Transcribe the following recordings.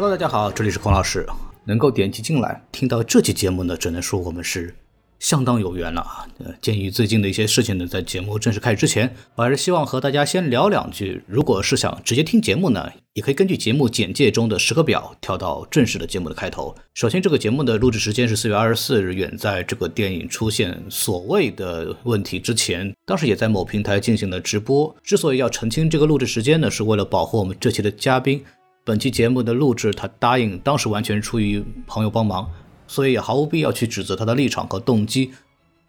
Hello，大家好，这里是孔老师。能够点击进来听到这期节目呢，只能说我们是相当有缘了啊。呃，鉴于最近的一些事情呢，在节目正式开始之前，我还是希望和大家先聊两句。如果是想直接听节目呢，也可以根据节目简介中的时刻表跳到正式的节目的开头。首先，这个节目的录制时间是四月二十四日，远在这个电影出现所谓的问题之前，当时也在某平台进行了直播。之所以要澄清这个录制时间呢，是为了保护我们这期的嘉宾。本期节目的录制，他答应当时完全出于朋友帮忙，所以也毫无必要去指责他的立场和动机。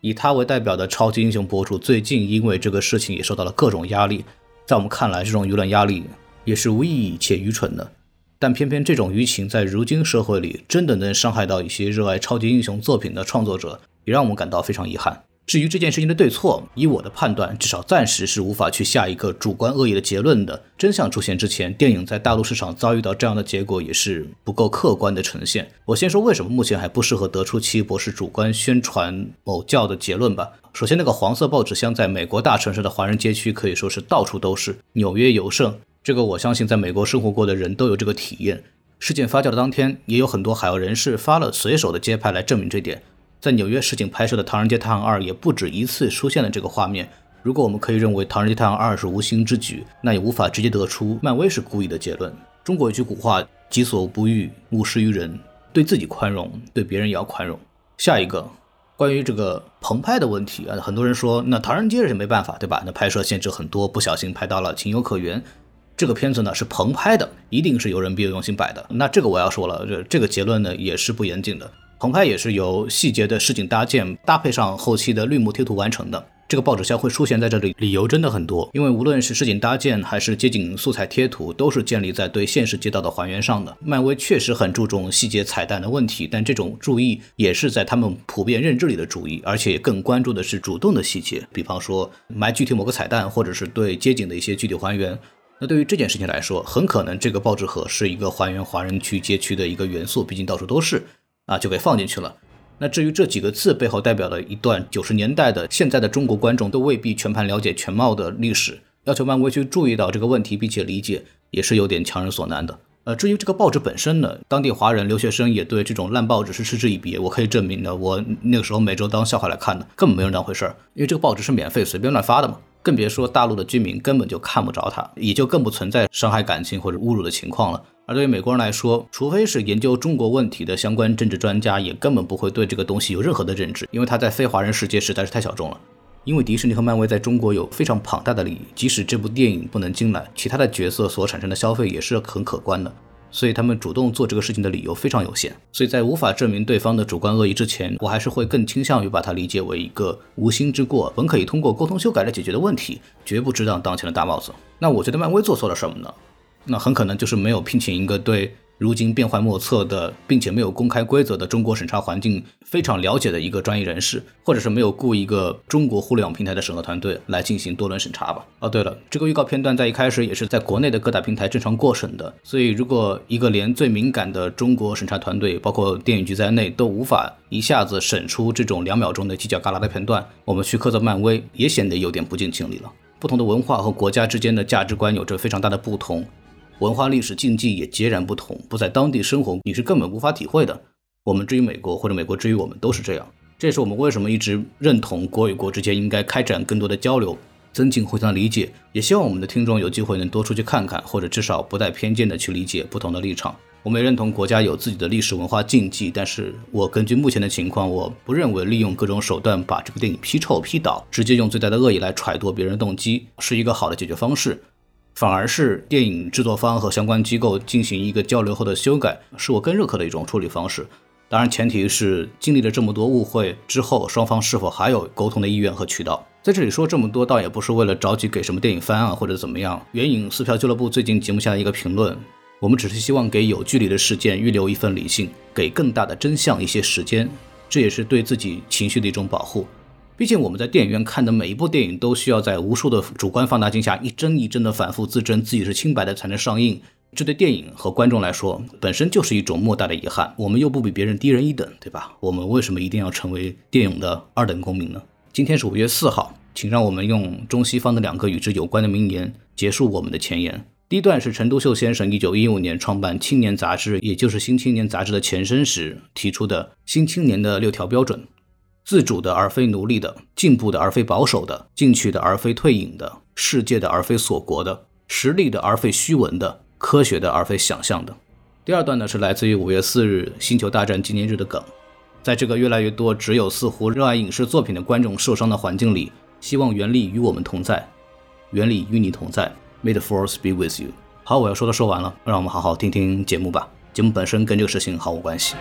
以他为代表的超级英雄博主，最近因为这个事情也受到了各种压力。在我们看来，这种舆论压力也是无意义且愚蠢的。但偏偏这种舆情在如今社会里，真的能伤害到一些热爱超级英雄作品的创作者，也让我们感到非常遗憾。至于这件事情的对错，以我的判断，至少暂时是无法去下一个主观恶意的结论的。真相出现之前，电影在大陆市场遭遇到这样的结果，也是不够客观的呈现。我先说为什么目前还不适合得出奇异博士主观宣传某教的结论吧。首先，那个黄色报纸箱在美国大城市的华人街区可以说是到处都是，纽约尤甚。这个我相信在美国生活过的人都有这个体验。事件发酵的当天，也有很多海外人士发了随手的街拍来证明这点。在纽约实景拍摄的《唐人街探案二》也不止一次出现了这个画面。如果我们可以认为《唐人街探案二》是无心之举，那也无法直接得出漫威是故意的结论。中国有句古话：“己所不欲，勿施于人。”对自己宽容，对别人也要宽容。下一个，关于这个棚拍的问题啊，很多人说那《唐人街》是没办法，对吧？那拍摄限制很多，不小心拍到了，情有可原。这个片子呢是棚拍的，一定是有人别有用心摆的。那这个我要说了，这这个结论呢也是不严谨的。棚拍也是由细节的实景搭建搭配上后期的绿幕贴图完成的。这个报纸箱会出现在这里，理由真的很多。因为无论是实景搭建还是街景素材贴图，都是建立在对现实街道的还原上的。漫威确实很注重细节彩蛋的问题，但这种注意也是在他们普遍认知里的注意，而且更关注的是主动的细节，比方说埋具体某个彩蛋，或者是对街景的一些具体还原。那对于这件事情来说，很可能这个报纸盒是一个还原华人区街区的一个元素，毕竟到处都是。啊，就给放进去了。那至于这几个字背后代表的一段九十年代的现在的中国观众都未必全盘了解全貌的历史，要求漫威去注意到这个问题并且理解，也是有点强人所难的。呃，至于这个报纸本身呢，当地华人留学生也对这种烂报纸是嗤之以鼻。我可以证明的，我那个时候每周当笑话来看的，根本没人当回事儿，因为这个报纸是免费随便乱发的嘛。更别说大陆的居民根本就看不着它，也就更不存在伤害感情或者侮辱的情况了。而对于美国人来说，除非是研究中国问题的相关政治专家，也根本不会对这个东西有任何的认知，因为它在非华人世界实在是太小众了。因为迪士尼和漫威在中国有非常庞大的利益，即使这部电影不能进来，其他的角色所产生的消费也是很可观的。所以他们主动做这个事情的理由非常有限。所以在无法证明对方的主观恶意之前，我还是会更倾向于把它理解为一个无心之过，本可以通过沟通修改来解决的问题，绝不值当当前的大帽子。那我觉得漫威做错了什么呢？那很可能就是没有聘请一个对如今变幻莫测的，并且没有公开规则的中国审查环境非常了解的一个专业人士，或者是没有雇一个中国互联网平台的审核团队来进行多轮审查吧。哦，对了，这个预告片段在一开始也是在国内的各大平台正常过审的，所以如果一个连最敏感的中国审查团队，包括电影局在内，都无法一下子审出这种两秒钟的犄角旮旯的片段，我们去苛责漫威也显得有点不近情理了。不同的文化和国家之间的价值观有着非常大的不同。文化历史禁忌也截然不同，不在当地生活，你是根本无法体会的。我们至于美国，或者美国至于我们，都是这样。这也是我们为什么一直认同国与国之间应该开展更多的交流，增进互相理解。也希望我们的听众有机会能多出去看看，或者至少不带偏见的去理解不同的立场。我们也认同国家有自己的历史文化禁忌，但是我根据目前的情况，我不认为利用各种手段把这个电影批臭批倒，直接用最大的恶意来揣度别人动机，是一个好的解决方式。反而是电影制作方和相关机构进行一个交流后的修改，是我更认可的一种处理方式。当然，前提是经历了这么多误会之后，双方是否还有沟通的意愿和渠道。在这里说这么多，倒也不是为了着急给什么电影翻案或者怎么样。援引四票俱乐部最近节目下的一个评论，我们只是希望给有距离的事件预留一份理性，给更大的真相一些时间，这也是对自己情绪的一种保护。毕竟我们在电影院看的每一部电影都需要在无数的主观放大镜下一帧一帧的反复自证自己是清白的才能上映，这对电影和观众来说本身就是一种莫大的遗憾。我们又不比别人低人一等，对吧？我们为什么一定要成为电影的二等公民呢？今天是五月四号，请让我们用中西方的两个与之有关的名言结束我们的前言。第一段是陈独秀先生一九一五年创办《青年》杂志，也就是《新青年》杂志的前身时提出的“新青年”的六条标准：自主的而非奴隶的，进步的而非保守的，进取的而非退隐的，世界的而非锁国的，实力的而非虚文的，科学的而非想象的。第二段呢是来自于五月四日星球大战纪念日的梗。在这个越来越多只有似乎热爱影视作品的观众受伤的环境里，希望原力与我们同在，原力与你同在。May the force be with you。好，我要说的说完了，让我们好好听听节目吧。节目本身跟这个事情毫无关系。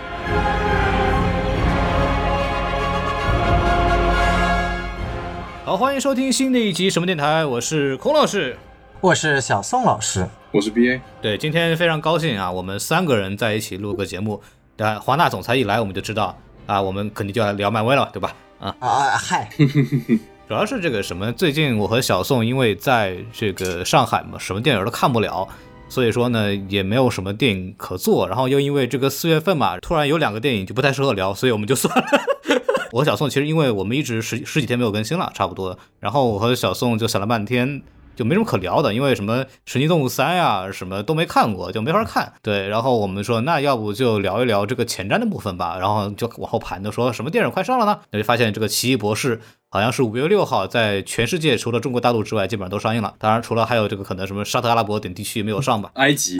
好，欢迎收听新的一集什么电台，我是孔老师，我是小宋老师，我是 BA。对，今天非常高兴啊，我们三个人在一起录个节目。对，华纳总裁一来，我们就知道啊，我们肯定就要聊漫威了，对吧？啊啊嗨，主要是这个什么，最近我和小宋因为在这个上海嘛，什么电影都看不了，所以说呢也没有什么电影可做，然后又因为这个四月份嘛，突然有两个电影就不太适合聊，所以我们就算了。我和小宋其实因为我们一直十十几天没有更新了，差不多，然后我和小宋就想了半天。就没什么可聊的，因为什么《神奇动物三》呀，什么都没看过，就没法看。对，然后我们说，那要不就聊一聊这个前瞻的部分吧。然后就往后盘就说，什么电影快上了呢？那就发现这个《奇异博士》。好像是五月六号，在全世界除了中国大陆之外，基本上都上映了。当然，除了还有这个可能什么沙特阿拉伯等地区没有上吧。埃及，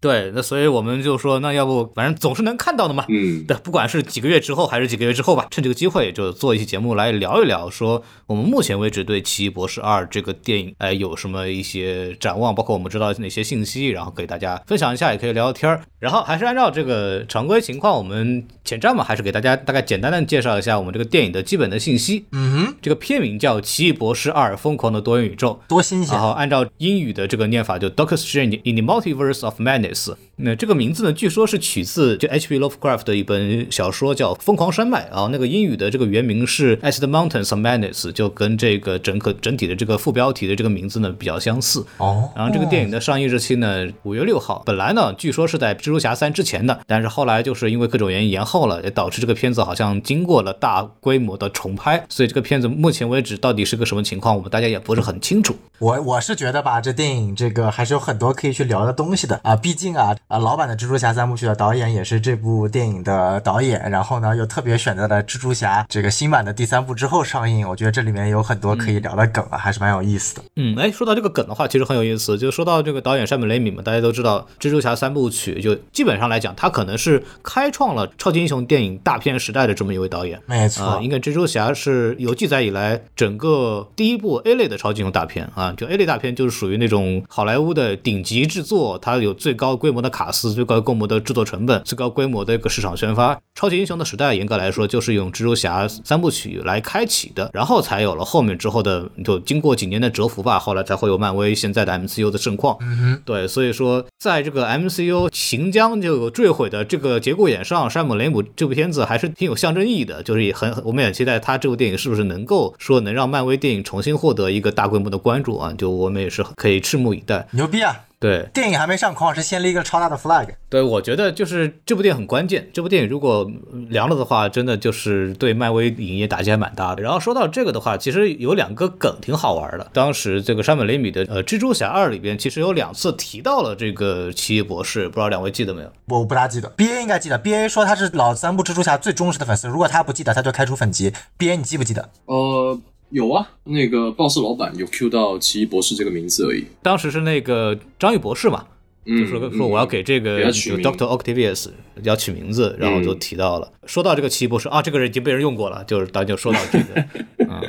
对，那所以我们就说，那要不反正总是能看到的嘛。嗯，对，不管是几个月之后还是几个月之后吧，趁这个机会就做一期节目来聊一聊，说我们目前为止对《奇异博士二》这个电影，哎，有什么一些展望，包括我们知道哪些信息，然后给大家分享一下，也可以聊聊天儿。然后还是按照这个常规情况，我们前瞻嘛，还是给大家大概简单的介绍一下我们这个电影的基本的信息。嗯哼，这个片名。叫《奇异博士二：疯狂的多元宇宙》，多新鲜！然后按照英语的这个念法，就 Doctor Strange in the Multiverse of Madness。那这个名字呢，据说是取自就 H.P. Lovecraft 的一本小说叫《疯狂山脉》啊。那个英语的这个原名是 As the Mountains of Madness，就跟这个整个整体的这个副标题的这个名字呢比较相似。哦。然后这个电影的上映日期呢，五月六号。本来呢，据说是在蜘蛛侠三之前的，但是后来就是因为各种原因延后了，也导致这个片子好像经过了大规模的重拍。所以这个片子目前为止到底是个什么？情况我们大家也不是很清楚。我我是觉得吧，这电影这个还是有很多可以去聊的东西的啊。毕竟啊啊，老版的蜘蛛侠三部曲的导演也是这部电影的导演，然后呢又特别选择了蜘蛛侠这个新版的第三部之后上映。我觉得这里面有很多可以聊的梗啊，还是蛮有意思的。嗯，哎，说到这个梗的话，其实很有意思。就说到这个导演山本雷米嘛，大家都知道蜘蛛侠三部曲，就基本上来讲，他可能是开创了超级英雄电影大片时代的这么一位导演。没错，应该蜘蛛侠是有记载以来整个。第一部 A 类的超级英雄大片啊，就 A 类大片就是属于那种好莱坞的顶级制作，它有最高规模的卡司、最高规模的制作成本、最高规模的一个市场宣发。超级英雄的时代，严格来说就是用蜘蛛侠三部曲来开启的，然后才有了后面之后的，就经过几年的蛰伏吧，后来才会有漫威现在的 MCU 的盛况。嗯哼，对，所以说在这个 MCU 行将就坠毁的这个节骨眼上，山姆雷姆这部片子还是挺有象征意义的，就是也很，我们也期待他这部电影是不是能够说能让漫威电影。重新获得一个大规模的关注啊，就我们也是可以拭目以待。牛逼啊！对，电影还没上，孔老师先立一个超大的 flag。对，我觉得就是这部电影很关键。这部电影如果凉了的话，真的就是对漫威影业打击还蛮大的。然后说到这个的话，其实有两个梗挺好玩的。当时这个山本雷米的呃《蜘蛛侠二》里边，其实有两次提到了这个奇异博士，不知道两位记得没有？我不大记得，B A 应该记得。B A 说他是老三部蜘蛛侠最忠实的粉丝，如果他不记得，他就开除粉籍。B A 你记不记得？呃。有啊，那个报社老板有 Q 到奇异博士这个名字而已。当时是那个张宇博士嘛，就说说我要给这个 Doctor Octavius 要取名字，然后就提到了。说到这个奇异博士啊，这个人已经被人用过了，就是大家就说到这个，嗯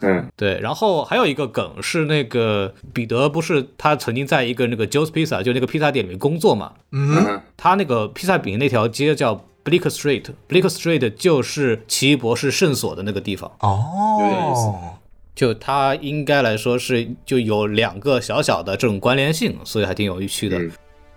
嗯，对。然后还有一个梗是那个彼得不是他曾经在一个那个 Joe's Pizza 就那个披萨店里面工作嘛，嗯，他那个披萨饼那条街叫。Bleak Street，Bleak Street 就是奇异博士圣所的那个地方。哦，就它应该来说是就有两个小小的这种关联性，所以还挺有趣的。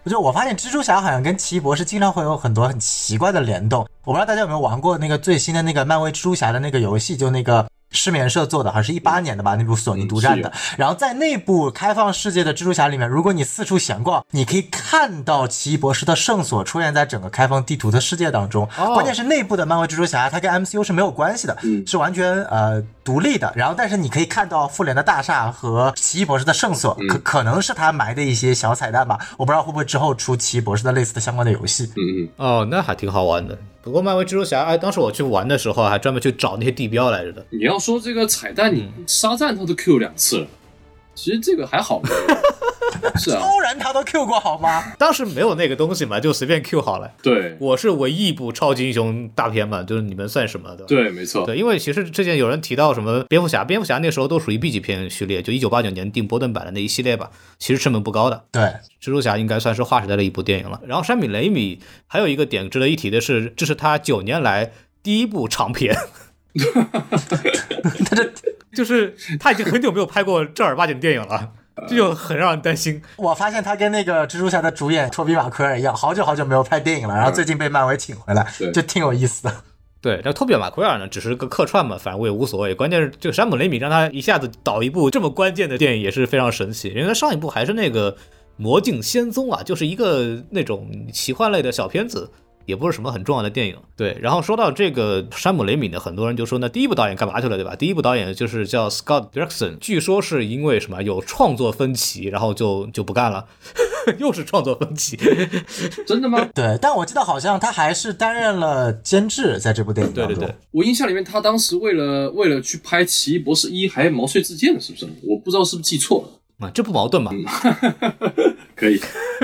就我发现蜘蛛侠好像跟奇异博士经常会有很多很奇怪的联动，我不知道大家有没有玩过那个最新的那个漫威蜘蛛侠的那个游戏，就那个失眠社做的，好像是一八年的吧，那部索尼独占的。然后在那部开放世界的蜘蛛侠里面，如果你四处闲逛，你可以看到奇异博士的圣所出现在整个开放地图的世界当中。关键是内部的漫威蜘蛛侠，它跟 MCU 是没有关系的，是完全呃独立的。然后，但是你可以看到复联的大厦和奇异博士的圣所，可可能是他埋的一些小彩蛋吧。我不知道会不会之后出奇异博士的类似的相关的游戏。嗯嗯。哦，那还挺好玩的。不过漫威蜘蛛侠，哎，当时我去玩的时候，还专门去找那些地标来着的。你要说这个彩蛋，你沙赞他都 Q 两次了，其实这个还好。是啊，超然他都 Q 过好吗？当时没有那个东西嘛，就随便 Q 好了。对，我是唯一一部超级英雄大片嘛，就是你们算什么的？对，没错。对，因为其实之前有人提到什么蝙蝠侠，蝙蝠侠那时候都属于 B 级片序列，就一九八九年定波顿版的那一系列吧，其实成本不高的。对，蜘蛛侠应该算是划时代的一部电影了。然后山米雷米还有一个点值得一提的是，这是他九年来第一部长片。他这就是他已经很久没有拍过正儿八经电影了。这就很让人担心。我发现他跟那个蜘蛛侠的主演托比马奎尔一样，好久好久没有拍电影了，然后最近被漫威请回来，就挺有意思的。对，那托比马奎尔呢，只是个客串嘛，反正我也无所谓。关键是这个山姆雷米让他一下子导一部这么关键的电影，也是非常神奇。因为他上一部还是那个《魔镜仙踪》啊，就是一个那种奇幻类的小片子。也不是什么很重要的电影，对。然后说到这个山姆雷米呢，很多人就说，那第一部导演干嘛去了，对吧？第一部导演就是叫 Scott Derrickson，据说是因为什么有创作分歧，然后就就不干了，又是创作分歧，真的吗？对，但我记得好像他还是担任了监制，在这部电影当中。对对对，我印象里面他当时为了为了去拍《奇异博士一》还毛遂自荐了，是不是？我不知道是不是记错了。啊，这不矛盾吗？可以，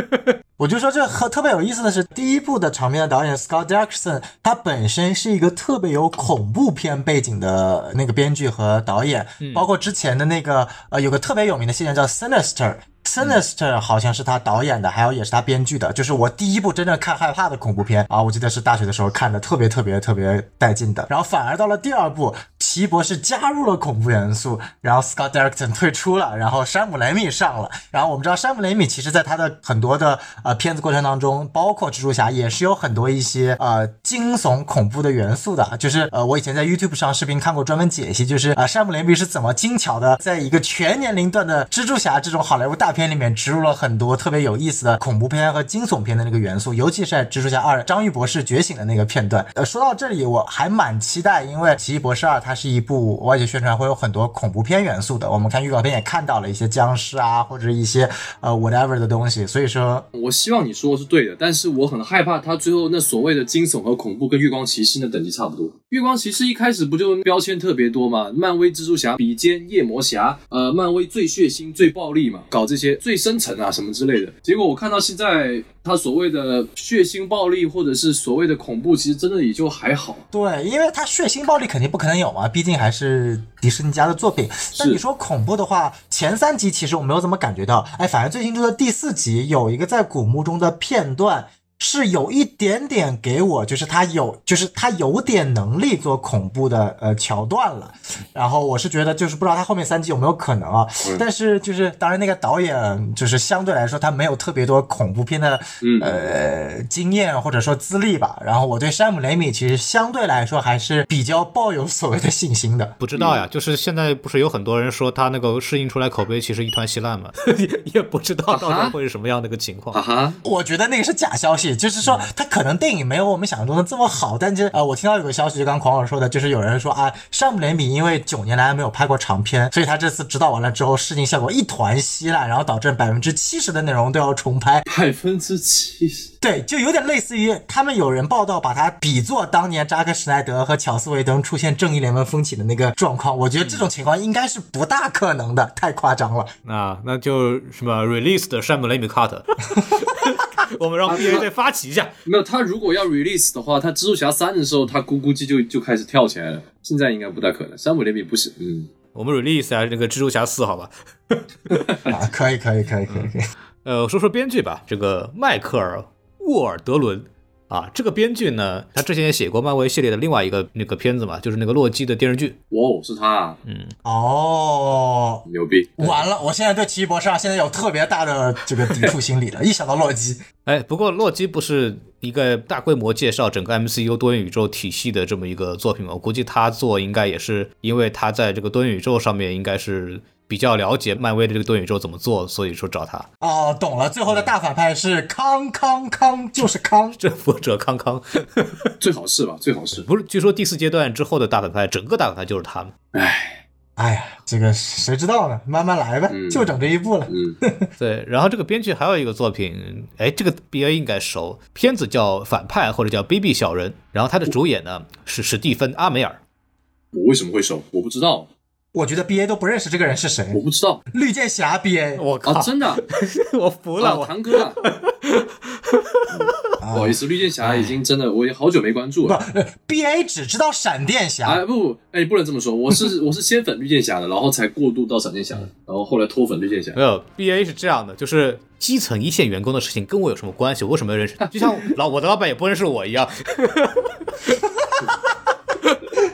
我就说这和特别有意思的是，第一部的场面的导演 Scott Derrickson，他本身是一个特别有恐怖片背景的那个编剧和导演，包括之前的那个呃，有个特别有名的系列叫 Sinister。Sinister 好像是他导演的，还有也是他编剧的，就是我第一部真正看害怕的恐怖片啊，我记得是大学的时候看的，特别特别特别带劲的。然后反而到了第二部，奇异博士加入了恐怖元素，然后 Scott Derrickson 退出了，然后山姆雷米上了。然后我们知道山姆雷米其实在他的很多的呃片子过程当中，包括蜘蛛侠也是有很多一些呃惊悚恐怖的元素的，就是呃我以前在 YouTube 上视频看过专门解析，就是啊山姆雷米是怎么精巧的在一个全年龄段的蜘蛛侠这种好莱坞大片。片里面植入了很多特别有意思的恐怖片和惊悚片的那个元素，尤其是在蜘蛛侠二章鱼博士觉醒的那个片段。呃，说到这里，我还蛮期待，因为奇异博士二它是一部外界宣传会有很多恐怖片元素的。我们看预告片也看到了一些僵尸啊，或者一些呃 whatever 的东西。所以说，我希望你说的是对的，但是我很害怕他最后那所谓的惊悚和恐怖跟月光骑士那等级差不多。月光骑士一开始不就标签特别多嘛？漫威蜘蛛侠比肩夜魔侠，呃，漫威最血腥最暴力嘛，搞这些。最深层啊，什么之类的，结果我看到现在他所谓的血腥暴力，或者是所谓的恐怖，其实真的也就还好。对，因为他血腥暴力肯定不可能有嘛，毕竟还是迪士尼家的作品。但你说恐怖的话，前三集其实我没有怎么感觉到，哎，反正最新这的第四集有一个在古墓中的片段。是有一点点给我，就是他有，就是他有点能力做恐怖的呃桥段了，然后我是觉得就是不知道他后面三集有没有可能啊，但是就是当然那个导演就是相对来说他没有特别多恐怖片的呃经验或者说资历吧，然后我对山姆雷米其实相对来说还是比较抱有所谓的信心的。不知道呀，就是现在不是有很多人说他那个适应出来口碑其实一团稀烂嘛，也 也不知道到时候会是什么样的一个情况。啊哈，我觉得那个是假消息。就是说，他可能电影没有我们想象中的这么好，但是呃，我听到有个消息，就刚狂儿说的，就是有人说啊，山姆雷米因为九年来没有拍过长片，所以他这次指导完了之后，试镜效果一团稀烂，然后导致百分之七十的内容都要重拍。百分之七十，对，就有点类似于他们有人报道，把它比作当年扎克施奈德和乔斯韦登出现正义联盟风起的那个状况。我觉得这种情况应该是不大可能的，太夸张了。那那就什么 release 的山姆雷米 cut。我们让 B A 再发起一下。没有，他如果要 release 的话，他蜘蛛侠三的时候，他估估计就就开始跳起来了。现在应该不太可能。山姆雷米不是，嗯，我们 release 下那个蜘蛛侠四，好吧？啊，可以，可以，可以，可以，可以。呃，说说编剧吧。这个迈克尔·沃尔德伦啊，这个编剧呢，他之前也写过漫威系列的另外一个那个片子嘛，就是那个洛基的电视剧。哇哦，是他啊，嗯哦，牛逼！完了，我现在对奇异博士啊，现在有特别大的这个抵触心理了，一想到洛基，哎，不过洛基不是一个大规模介绍整个 MCU 多元宇宙体系的这么一个作品嘛？我估计他做应该也是因为他在这个多元宇宙上面应该是比较了解漫威的这个多元宇宙怎么做，所以说找他。哦，懂了，最后的大反派是康康康，就是康。征服者康康 最好是吧？最好是。不是，据说第四阶段之后的大反派，整个大反派就是他们。唉，哎呀，这个谁知道呢？慢慢来呗，嗯就整这一步了。嗯，对，然后这个编剧还有一个作品，哎，这个 B A 应该熟，片子叫《反派》或者叫《卑鄙小人》，然后他的主演呢是史蒂芬·阿梅尔。我为什么会熟？我不知道，我觉得 B A 都不认识这个人是谁我，不知道绿箭侠 B A。我靠，啊！真的啊，我服了，啊我堂哥啊，不好意思，绿箭侠已经真的我也好久没关注不了。呃，B A 只知道闪电侠，哎不不，哎不能这么说，我是我是先粉绿箭侠的，然后才过渡到闪电侠的，然后后来脱粉绿箭侠没。有 B A 是这样的，就是基层一线员工的事情跟我有什么关系？我为什么要认识他？就像老我的老板也不认识我一样。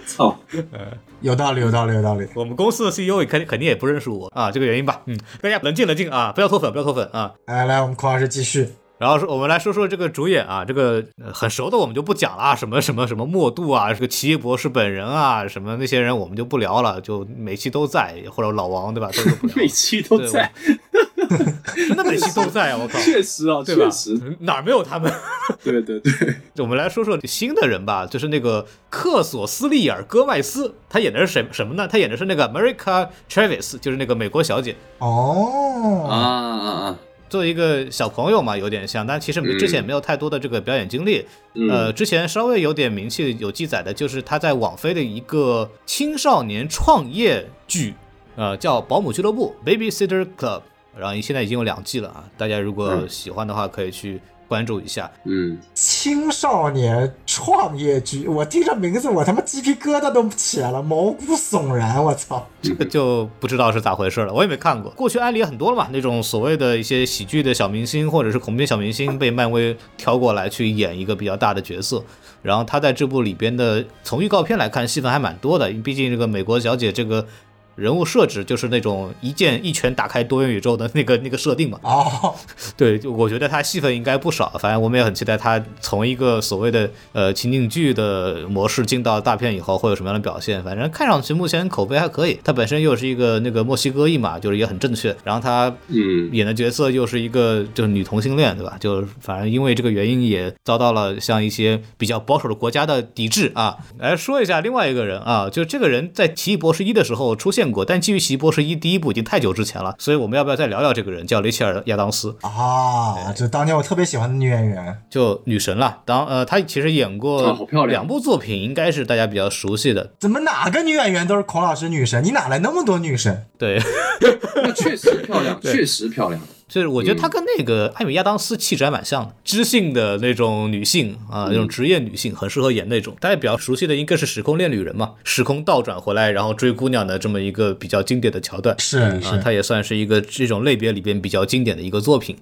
操，有道理，有道理，有道理。我们公司的 CEO 也肯定肯定也不认识我啊，这个原因吧。嗯，大家冷静冷静啊，不要脱粉，不要脱粉啊。来来，我们孔老师继续。然后说，我们来说说这个主演啊，这个、呃很熟的我们就不讲了啊，什么什么什么莫度啊，这个奇异博士本人啊，什么那些人我们就不聊了，就每期都在，或者老王对吧，都是不聊 每期都在，真的每期都在啊，我靠，确实啊，对吧确实，？哪儿没有他们？对对对，我们来说说新的人吧，就是那个克索斯利尔·戈麦斯，他演的是什什么呢？他演的是那个 America Travis，就是那个美国小姐。哦，啊啊啊，作为一个小朋友嘛，有点像，但其实之前没有太多的这个表演经历。嗯呃，之前稍微有点名气有记载的，就是他在网飞的一个青少年创业剧，呃，叫《保姆俱乐部》（Babysitter Club），然后现在已经有两季了啊，大家如果嗯喜欢的话，可以去关注一下。嗯，青少年创业剧，我听这名字，我他妈鸡皮疙瘩都起来了，毛骨悚然，我操！这个就不知道是咋回事了，我也没看过。过去案例很多了嘛，那种所谓的一些喜剧的小明星或者是恐怖片小明星被漫威挑过来去演一个比较大的角色，然后他在这部里边的从预告片来看戏份还蛮多的，毕竟这个美国小姐这个人物设置就是那种一剑一拳打开多元宇宙的那个那个设定嘛。哦，对，就我觉得他戏份应该不少，反正我们也很期待他从一个所谓的呃情景剧的模式进到大片以后会有什么样的表现。反正看上去目前口碑还可以，他本身又是一个那个墨西哥裔嘛，就是也很正确。然后他嗯演的角色又是一个就是女同性恋，对吧？就是反正因为这个原因也遭到了像一些比较保守的国家的抵制啊。来说一下另外一个人啊，就是这个人在《奇异博士一》的时候出现过，但基于《奇异博士一》第一部已经太久之前了，所以我们要不要再聊聊这个人？叫雷切尔·亚当斯。啊，就当年我特别喜欢的女演员，就女神了。当呃，她其实演啊过好漂亮两部作品，应该是大家比较熟悉的。怎么哪个女演员都是孔老师女神？你哪来那么多女神？对，那确实漂亮，确实漂亮。就是我觉得她跟那个艾米亚当斯气质还蛮像的，知性的那种女性啊，那种职业女性，很适合演那种。大家比较熟悉的应该是《时空恋旅人》嘛，时空倒转回来然后追姑娘的这么一个比较经典的桥段。啊，是啊，它也算是一个这种类别里边比较经典的一个作品。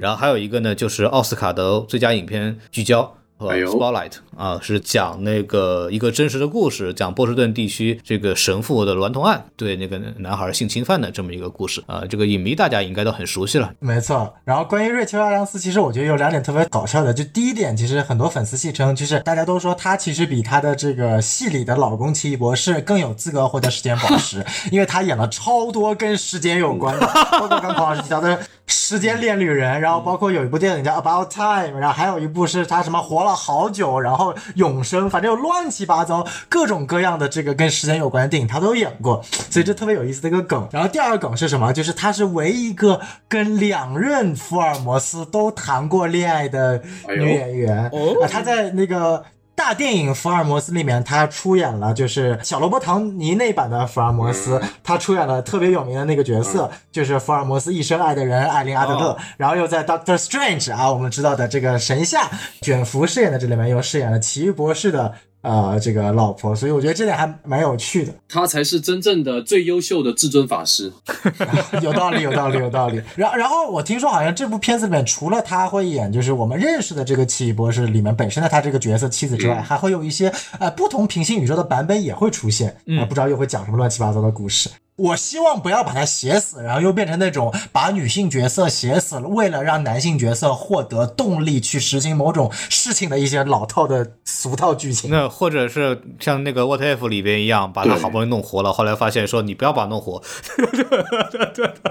然后还有一个呢，就是奥斯卡的最佳影片聚焦。和 Spotlight 啊，是讲那个一个真实的故事，讲波士顿地区这个神父的娈童案对那个男孩性侵犯的这么一个故事啊。这个影迷大家应该都很熟悉了。没错。然后关于瑞秋·阿良斯，其实我觉得有两点特别搞笑的。就第一点，其实很多粉丝戏称，就是大家都说她其实比她的这个戏里的老公奇异博士更有资格获得时间宝石，因为她演了超多跟时间有关的，包括刚孔老师提到的《时间恋旅人》，然后包括有一部电影叫《About Time》，然后还有一部是她什么活了好久，然后永生，反正有乱七八糟各种各样的这个跟时间有关的电影，他都演过，所以这特别有意思的一个梗。然后第二个梗是什么？就是他是唯一一个跟两任福尔摩斯都谈过恋爱的女演员、啊，她在那个。大电影《福尔摩斯》里面，他出演了就是小罗伯·唐尼那版的福尔摩斯，他出演了特别有名的那个角色，就是福尔摩斯一生爱的人艾琳·阿德勒。然后又在 Doctor Strange 啊，我们知道的这个神夏卷福饰演的这里面又饰演了奇异博士的呃这个老婆，所以我觉得这点还蛮有趣的。他才是真正的最优秀的至尊法师。有道理，有道理，有道理。然然后我听说好像这部片子里面除了他会演，就是我们认识的这个奇异博士里面本身的他这个角色妻子之外，还会有一些呃不同平行宇宙的版本也会出现，啊、不知道又会讲什么乱七八糟的故事。我希望不要把它写死，然后又变成那种把女性角色写死了，为了让男性角色获得动力去实行某种事情的一些老套的俗套剧情。那或者是像那个 What If 里边一样，把他好不容易弄活了，后来发现说你不要把他弄活。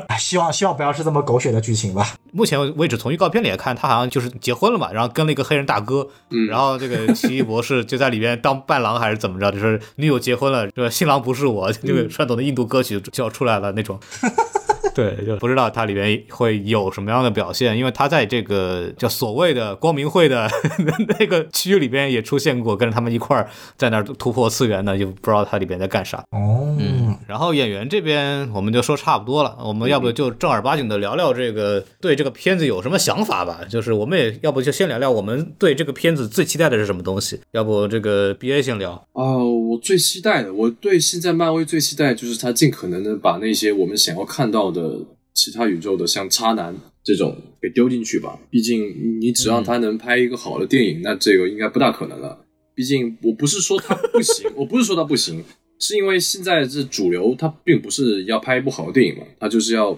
哎 希望希望不要是这么狗血的剧情吧。目前为止，从预告片里来看，他好像就是结婚了嘛，然后跟了一个黑人大哥，嗯然后这个奇异博士就在里边当伴郎还是怎么着，就是女友结婚了，这个新郎不是我，这个传统的印度歌曲就要出来了那种。对，就不知道它里边会有什么样的表现，因为他在这个叫所谓的光明会的 那个区域里边也出现过，跟着他们一块儿在那儿突破次元呢，就不知道它里边在干啥。哦，然后演员这边我们就说差不多了，我们要不就正儿八经的聊聊这个对这个片子有什么想法吧？就是我们也要不就先聊聊我们对这个片子最期待的是什么东西？要不这个 B A 先聊？哦，我最期待的，我对现在漫威最期待就是他尽可能的把那些我们想要看到的其他宇宙的，像渣男这种给丢进去吧。毕竟你只让他能拍一个好的电影，那这个应该不大可能了。毕竟我不是说他不行，我不是说他不行，是因为现在这主流他并不是要拍一部好的电影嘛，他就是要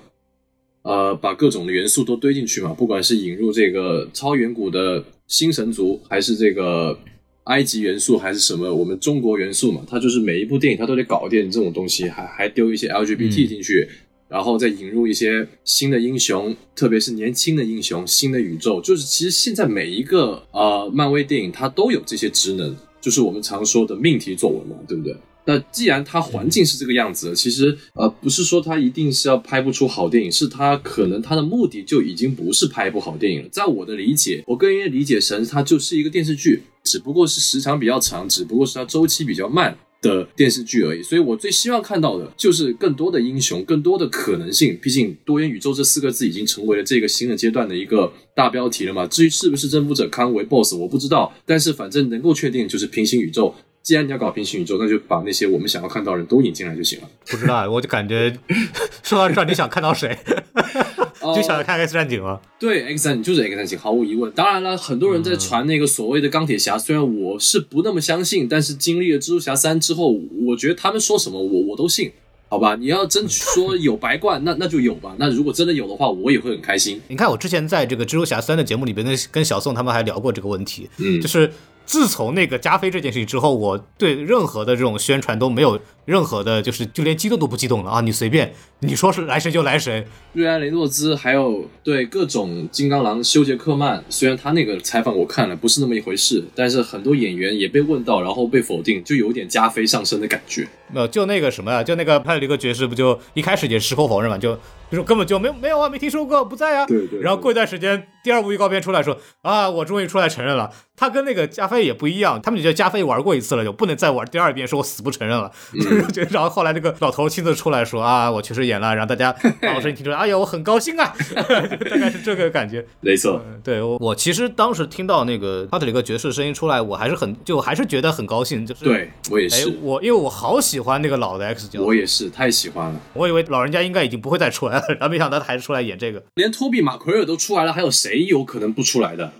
呃把各种的元素都堆进去嘛，不管是引入这个超远古的新神族，还是这个埃及元素，还是什么我们中国元素嘛，它就是每一部电影它都得搞点这种东西，还还丢一些 LGBT 进去。然后再引入一些新的英雄，特别是年轻的英雄、新的宇宙，就是其实现在每一个呃漫威电影它都有这些职能，就是我们常说的命题作文嘛，对不对？那既然它环境是这个样子，其实呃不是说它一定是要拍不出好电影，是它可能它的目的就已经不是拍一部好电影了。在我的理解，我个人的理解神它就是一个电视剧，只不过是时长比较长，只不过是它周期比较慢。的电视剧而已，所以我最希望看到的就是更多的英雄，更多的可能性。毕竟多元宇宙这四个字已经成为了这个新的阶段的一个大标题了嘛。至于是不是征服者康为 BOSS，我不知道，但是反正能够确定就是平行宇宙。既然你要搞平行宇宙，那就把那些我们想要看到的人都引进来就行了。不知道，我就感觉 说到这儿，你想看到谁？哦就想着看 X 战警吗。对 X 战警就是 X 战警，毫无疑问。当然了，很多人在传那个所谓的钢铁侠，虽然我是不那么相信，但是经历了蜘蛛侠三之后，我觉得他们说什么我我都信。好吧，你要真说有白冠，那 那就有吧。那如果真的有的话，我也会很开心。你看，我之前在这个蜘蛛侠三的节目里边跟跟小宋他们还聊过这个问题，嗯就是自从那个加菲这件事情之后，我对任何的这种宣传都没有任何的，就是就连激动都不激动了啊！你随便，你说是来谁就来谁。瑞安·雷诺兹还有对各种金刚狼休杰克曼，虽然他那个采访我看了不是那么一回事，但是很多演员也被问到，然后被否定，就有点加菲上身的感觉。没有，就那个什么呀，就那个派里克爵士不就一开始也矢口否认嘛，就就说根本就没有没有啊，没听说过，不在啊。对对对然后过一段时间，第二部预告片出来说啊，我终于出来承认了。他跟那个加菲也不一样，他们就觉得加菲玩过一次了，就不能再玩第二遍，说我死不承认了。嗯 然后后来那个老头亲自出来说啊，我确实演了，然后大家把我声音听出来，哎呀，我很高兴啊，就 大概是这个感觉。没错，对我，我其实当时听到那个帕特里克爵士的声音出来，我还是很就还是觉得很高兴，就是对我也哎是，，我因为我好喜欢那个老的 X 角色，我也是太喜欢了。我以为老人家应该已经不会再出来了，然后没想到他还是出来演这个。连托比马奎尔都出来了，还有谁有可能不出来的？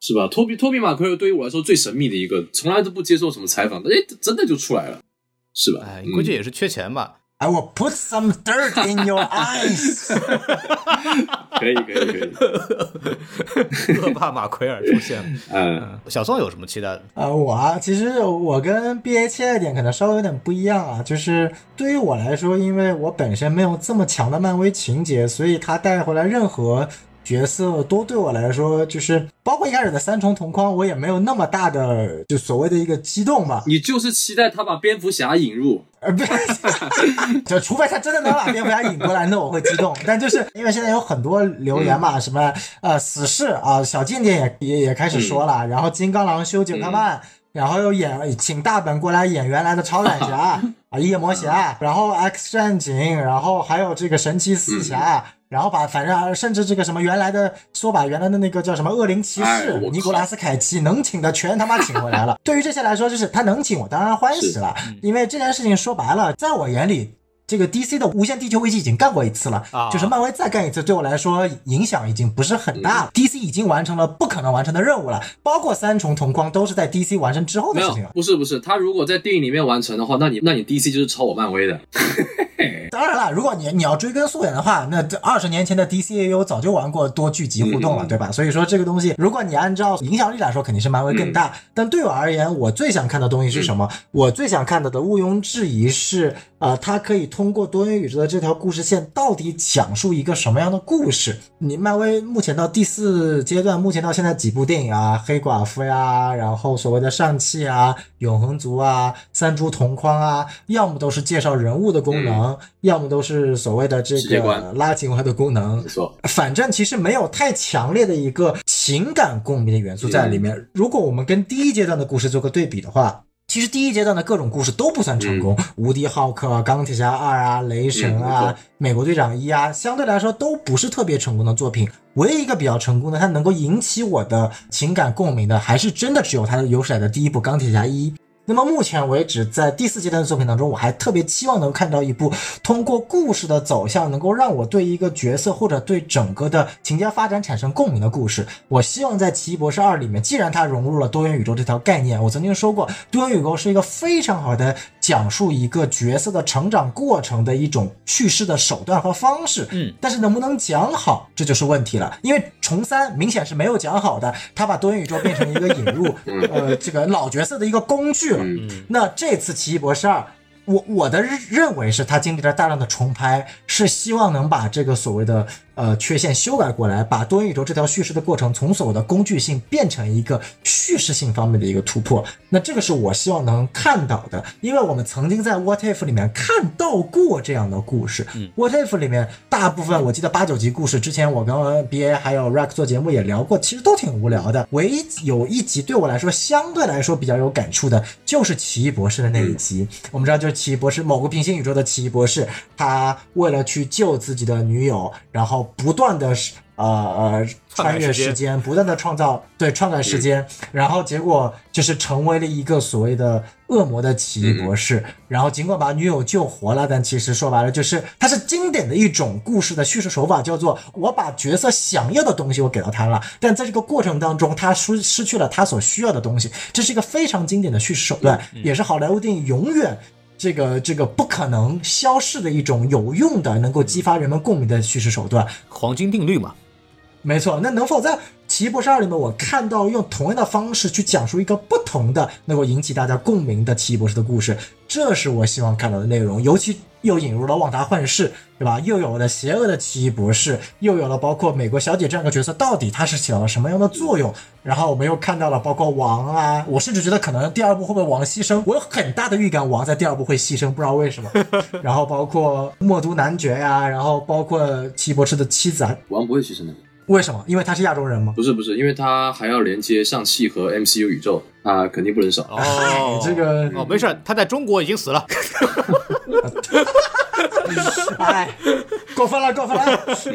是吧？托比托比马奎尔对于我来说最神秘的一个，从来都不接受什么采访的，哎，真的就出来了，是吧？哎，嗯估计也是缺钱吧。I will put some dirt in your eyes 可以可以可以，恶霸马奎尔出现了。嗯，小宋有什么期待的？啊、我啊，其实我跟 B A 期待点可能稍微有点不一样啊，就是对于我来说，因为我本身没有这么强的漫威情节，所以他带回来任何角色都对我来说，就是包括一开始的三重同框，我也没有那么大的就所谓的一个激动吧。你就是期待他把蝙蝠侠引入，呃，不是，就除非他真的能把蝙蝠侠引过来，那我会激动。但就是因为现在有很多留言嘛，什么呃死侍啊，小静静也也也开始说了，然后金刚狼修杰克曼。然后又演请大本过来演原来的超胆侠 啊，夜魔侠，然后 X 战警，然后还有这个神奇四侠，然后把反正甚至这个什么原来的说把原来的那个叫什么恶灵骑士尼古拉斯凯奇能请的全他妈请回来了。对于这些来说，就是他能请我当然欢喜了，因为这件事情说白了，在我眼里。这个 DC 的无限地球危机已经干过一次了，啊就是漫威再干一次，对我来说影响已经不是很大了。DC 已经完成了不可能完成的任务了，包括三重同框都是在 DC 完成之后的事情了，。不是不是，他如果在电影里面完成的话，那你那你 DC 就是抄我漫威的。当然了，如果你你要追根溯源的话，那这二十年前的 DCAU 早就玩过多剧集互动了，嗯对吧？所以说这个东西，如果你按照影响力来说，肯定是漫威更大。嗯但对我而言，我最想看的东西是什么？我最想看到的毋庸置疑是，呃，它可以通过多元宇宙的这条故事线，到底讲述一个什么样的故事？你漫威目前到第四阶段，目前到现在几部电影啊，黑寡妇呀，然后所谓的上汽啊、永恒族啊、三株同框啊，要么都是介绍人物的功能，要么都是所谓的这个拉情怀的功能没。错，反正其实没有太强烈的一个情感共鸣的元素在里面。如果我们跟第一阶段的故事做个对比的话，其实第一阶段的各种故事都不算成功，无敌浩克、钢铁侠二啊、雷神啊错、美国队长一啊，相对来说都不是特别成功的作品。唯一一个比较成功的，它能够引起我的情感共鸣的，还是真的只有它有史以来的第一部《钢铁侠一》。那么目前为止，在第四阶段的作品当中，我还特别期望能看到一部通过故事的走向，能够让我对一个角色或者对整个的情节发展产生共鸣的故事。我希望在《奇异博士二》里面，既然它融入了多元宇宙这条概念，我曾经说过，多元宇宙是一个非常好的讲述一个角色的成长过程的一种叙事的手段和方式。嗯，但是能不能讲好，这就是问题了。因为重三明显是没有讲好的，他把多元宇宙变成一个引入 呃这个老角色的一个工具了。嗯那这次《奇异博士二》，我我的认认为是他经历了大量的重拍，是希望能把这个所谓的呃缺陷修改过来，把多元宇宙这条叙事的过程从所谓的工具性变成一个叙事性方面的一个突破。那这个是我希望能看到的，因为我们曾经在 What If 里面看到过这样的故事。What If 里面大部分我记得八九集故事，之前我跟 BA 还有 Rack 做节目也聊过，其实都挺无聊的。唯一有一集对我来说相对来说比较有感触的，就是奇异博士的那一集。我们知道，就是奇异博士某个平行宇宙的奇异博士，他为了去救自己的女友，然后不断的呃呃穿越时间，不断的创造对篡改时间，然后结果就是成为了一个所谓的恶魔的奇异博士。然后尽管把女友救活了，但其实说白了就是它是经典的一种故事的叙事手法，叫做我把角色想要的东西我给到他了，但在这个过程当中他失失去了他所需要的东西，这是一个非常经典的叙事手段，也是好莱坞电影永远。这个这个不可能消逝的一种有用的、能够激发人们共鸣的叙事手段，黄金定律嘛。没错，那能否在《奇异博士二》里面，我看到用同样的方式去讲述一个不同的、能够引起大家共鸣的奇异博士的故事？这是我希望看到的内容。尤其又引入了旺达幻视，对吧？又有了邪恶的奇异博士，又有了包括美国小姐这样的角色，到底它是起到了什么样的作用？然后我们又看到了包括王啊，我甚至觉得可能第二部会不会王牺牲？我有很大的预感王在第二部会牺牲，不知道为什么。然后包括默读男爵呀、然后包括奇异博士的妻子啊，王不会牺牲的，为什么？因为他是亚洲人吗？不是不是，因为他还要连接上汽和 MCU 宇宙，他肯定不能少。哦这个哦，没事，他在中国已经死了。哎，过分了，过分了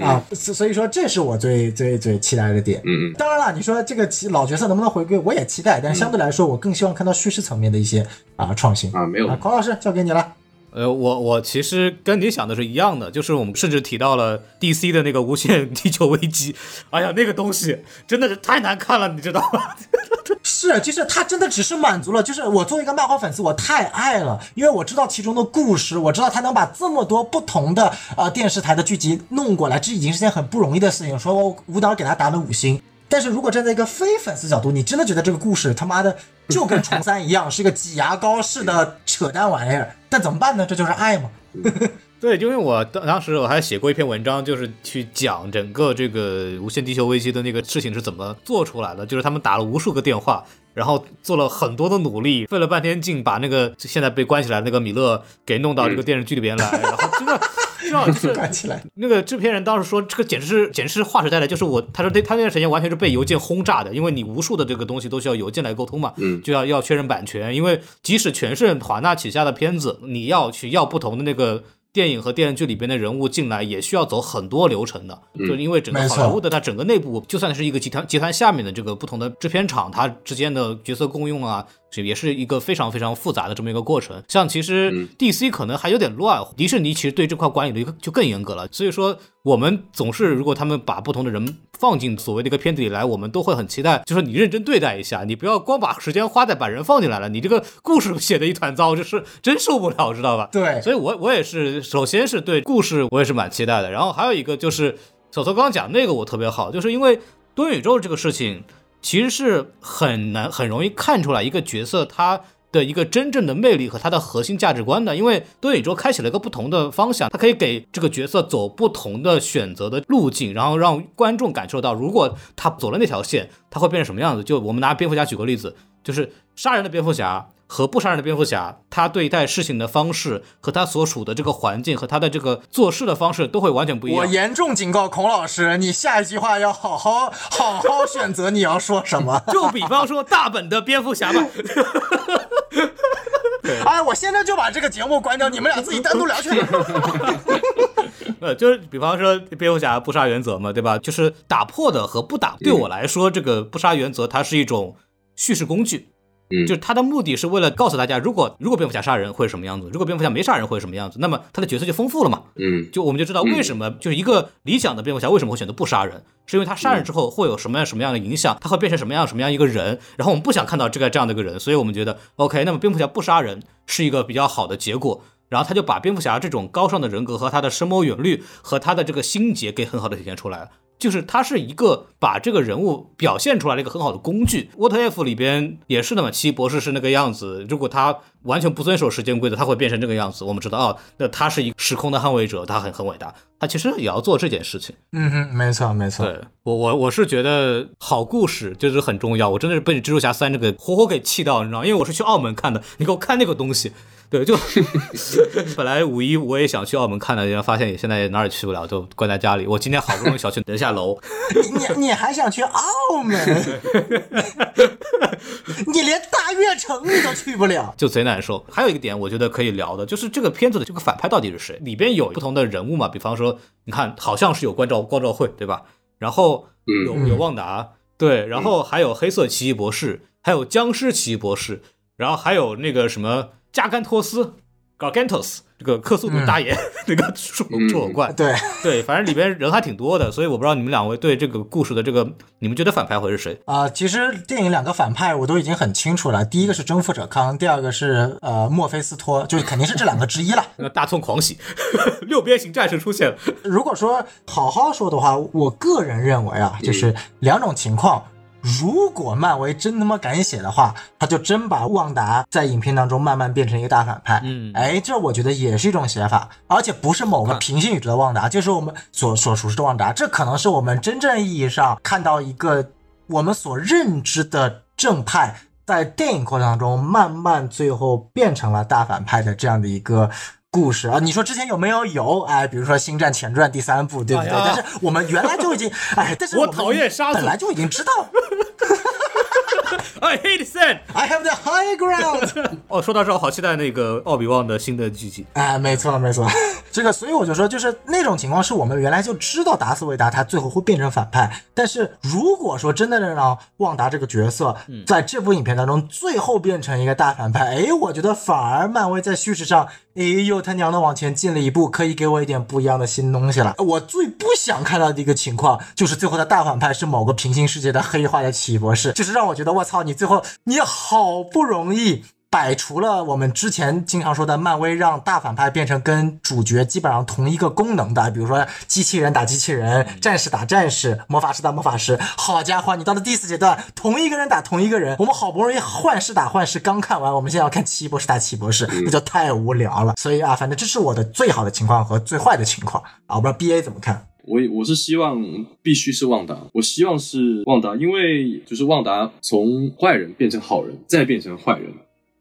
啊！所所以说，这是我最最最期待的点。嗯嗯，当然了，你说这个其老角色能不能回归，我也期待，但相对来说，我更希望看到叙事层面的一些啊创新啊没有啊，孔老师交给你了。呃，我我其实跟你想的是一样的，就是我们甚至提到了 DC 的那个无限地球危机，哎呀，那个东西真的是太难看了，你知道吗？是，就是他真的只是满足了，就是我作为一个漫画粉丝，我太爱了，因为我知道其中的故事，我知道他能把这么多不同的呃电视台的剧集弄过来，这已经是件很不容易的事情。说我舞蹈给他打了五星，但是如果站在一个非粉丝角度，你真的觉得这个故事他妈的就跟重三一样，是个挤牙膏式的扯淡玩意儿，但怎么办呢？这就是爱嘛。对，因为我当当时我还写过一篇文章，就是去讲整个这个无限地球危机的那个事情是怎么做出来的，就是他们打了无数个电话，然后做了很多的努力，费了半天劲把那个现在被关起来那个米勒给弄到这个电视剧里边来，然后真的。知道就是关起来，那个制片人当时说，这个简直是简直是划时代的，就是我他说他他那段时间完全是被邮件轰炸的，因为你无数的这个东西都需要邮件来沟通嘛，嗯就要要确认版权，因为即使全是华纳旗下的片子，你要去要不同的那个电影和电视剧里边的人物进来也需要走很多流程的，嗯。就是因为整个好莱坞的它整个内部，就算是一个集团集团下面的这个不同的制片厂，它之间的角色共用啊，是也是一个非常非常复杂的这么一个过程。像其实嗯 DC 可能还有点乱，迪士尼其实对这块管理的一个就更严格了。所以说，我们总是如果他们把不同的人放进所谓的一个片子里来，我们都会很期待，就说你认真对待一下，你不要光把时间花在把人放进来了，你这个故事写的一团糟，就是真受不了，知道吧？对，所以我我也是，首先是对故事我也是蛮期待的，然后还有一个就是小曹刚刚讲那个我特别好，就是因为多元宇宙这个事情其实是很难很容易看出来一个角色他。的一个真正的魅力和他的核心价值观的，因为多元宇宙开启了一个不同的方向，它可以给这个角色走不同的选择的路径，然后让观众感受到，如果他走了那条线，他会变成什么样子。就我们拿蝙蝠侠举个例子，就是杀人的蝙蝠侠和不杀人的蝙蝠侠，他对待事情的方式和他所处的这个环境和他的这个做事的方式都会完全不一样。我严重警告孔老师，你下一句话要好好好好选择你要说什么。就比方说大本的蝙蝠侠吧，哎，我现在就把这个节目关掉，你们俩自己单独聊去。呃，就是比方说蝙蝠侠不杀原则嘛，对吧？就是打破的和不打，对我来说，这个不杀原则它是一种叙事工具。嗯就是他的目的是为了告诉大家，如果如果蝙蝠侠杀人会是什么样子，如果蝙蝠侠没杀人会是什么样子，那么他的角色就丰富了嘛。嗯就我们就知道为什么，就是一个理想的蝙蝠侠为什么会选择不杀人，是因为他杀人之后会有什么样什么样的影响，他会变成什么样什么样一个人，然后我们不想看到这个这样的一个人，所以我们觉得 OK，那么蝙蝠侠不杀人是一个比较好的结果。然后他就把蝙蝠侠这种高尚的人格和他的深谋远虑和他的这个心结给很好的体现出来了。就是他是一个把这个人物表现出来的一个很好的工具。What If 里边也是的嘛，奇博士是那个样子，如果他完全不遵守时间规则，他会变成这个样子。我们知道哦，那他是一个时空的捍卫者，他很很伟大，他其实也要做这件事情。嗯哼，没错没错。对我我我是觉得好故事就是很重要，我真的是被《蜘蛛侠三》这个活活给气到，你知道，因为我是去澳门看的，你给我看那个东西。对，就 本来五一我也想去澳门看的，然后发现也现在也哪儿也去不了，就关在家里。我今天好不容易想去登下楼，你你还想去澳门？你连大悦城你都去不了。就贼难受。还有一个点，我觉得可以聊的，就是这个片子的这个反派到底是谁？里边有不同的人物嘛，比方说，你看好像是有关照光照会，对吧？然后有嗯有旺达，对，然后还有黑色奇异博士，还有僵尸奇异博士，然后还有那个什么加甘托斯 （Gargantos） 这个克苏鲁大爷、那个触触手怪，对，对，反正里边人还挺多的，所以我不知道你们两位对这个故事的这个，你们觉得反派会是谁？啊、其实电影两个反派我都已经很清楚了，第一个是征服者康，第二个是呃墨菲斯托，就是肯定是这两个之一了。那大葱狂喜，六边形战士出现了。如果说好好说的话，我个人认为啊，就是两种情况。如果漫威真他妈敢写的话，他就真把旺达在影片当中慢慢变成一个大反派。嗯哎，这我觉得也是一种写法，而且不是某个平行宇宙的旺达，就是我们所所熟知的旺达。这可能是我们真正意义上看到一个我们所认知的正派，在电影过程当中慢慢最后变成了大反派的这样的一个。故事啊，你说之前有没有？有，哎，比如说《星战前传》第三部，对不对？哎但是我们原来就已经，哎，但是们我讨厌沙子本来就已经知道。I hate sand。I have the high ground。哦，说到这，我好期待那个奥比旺的新的剧集。哎，没错没错，这个，所以我就说，就是那种情况是我们原来就知道达斯维达他最后会变成反派，但是如果说真的能让旺达这个角色在这部影片当中最后变成一个大反派，哎，我觉得反而漫威在叙事上，哎，又他娘的往前进了一步，可以给我一点不一样的新东西了。我最不想看到的一个情况，就是最后的大反派是某个平行世界的黑化的奇异博士，就是让我觉得我操，你最后你好不容易。摆除了我们之前经常说的漫威让大反派变成跟主角基本上同一个功能的，比如说机器人打机器人，战士打战士，魔法师打魔法师。好家伙，你到了第四阶段，同一个人打同一个人，我们好不容易幻视打幻视刚看完，我们现在要看奇异博士打奇异博士，那就太无聊了。所以啊，反正这是我的最好的情况和最坏的情况啊，我不知道 B A 怎么看。我我是希望必须是旺达，我希望是旺达，因为就是旺达从坏人变成好人，再变成坏人，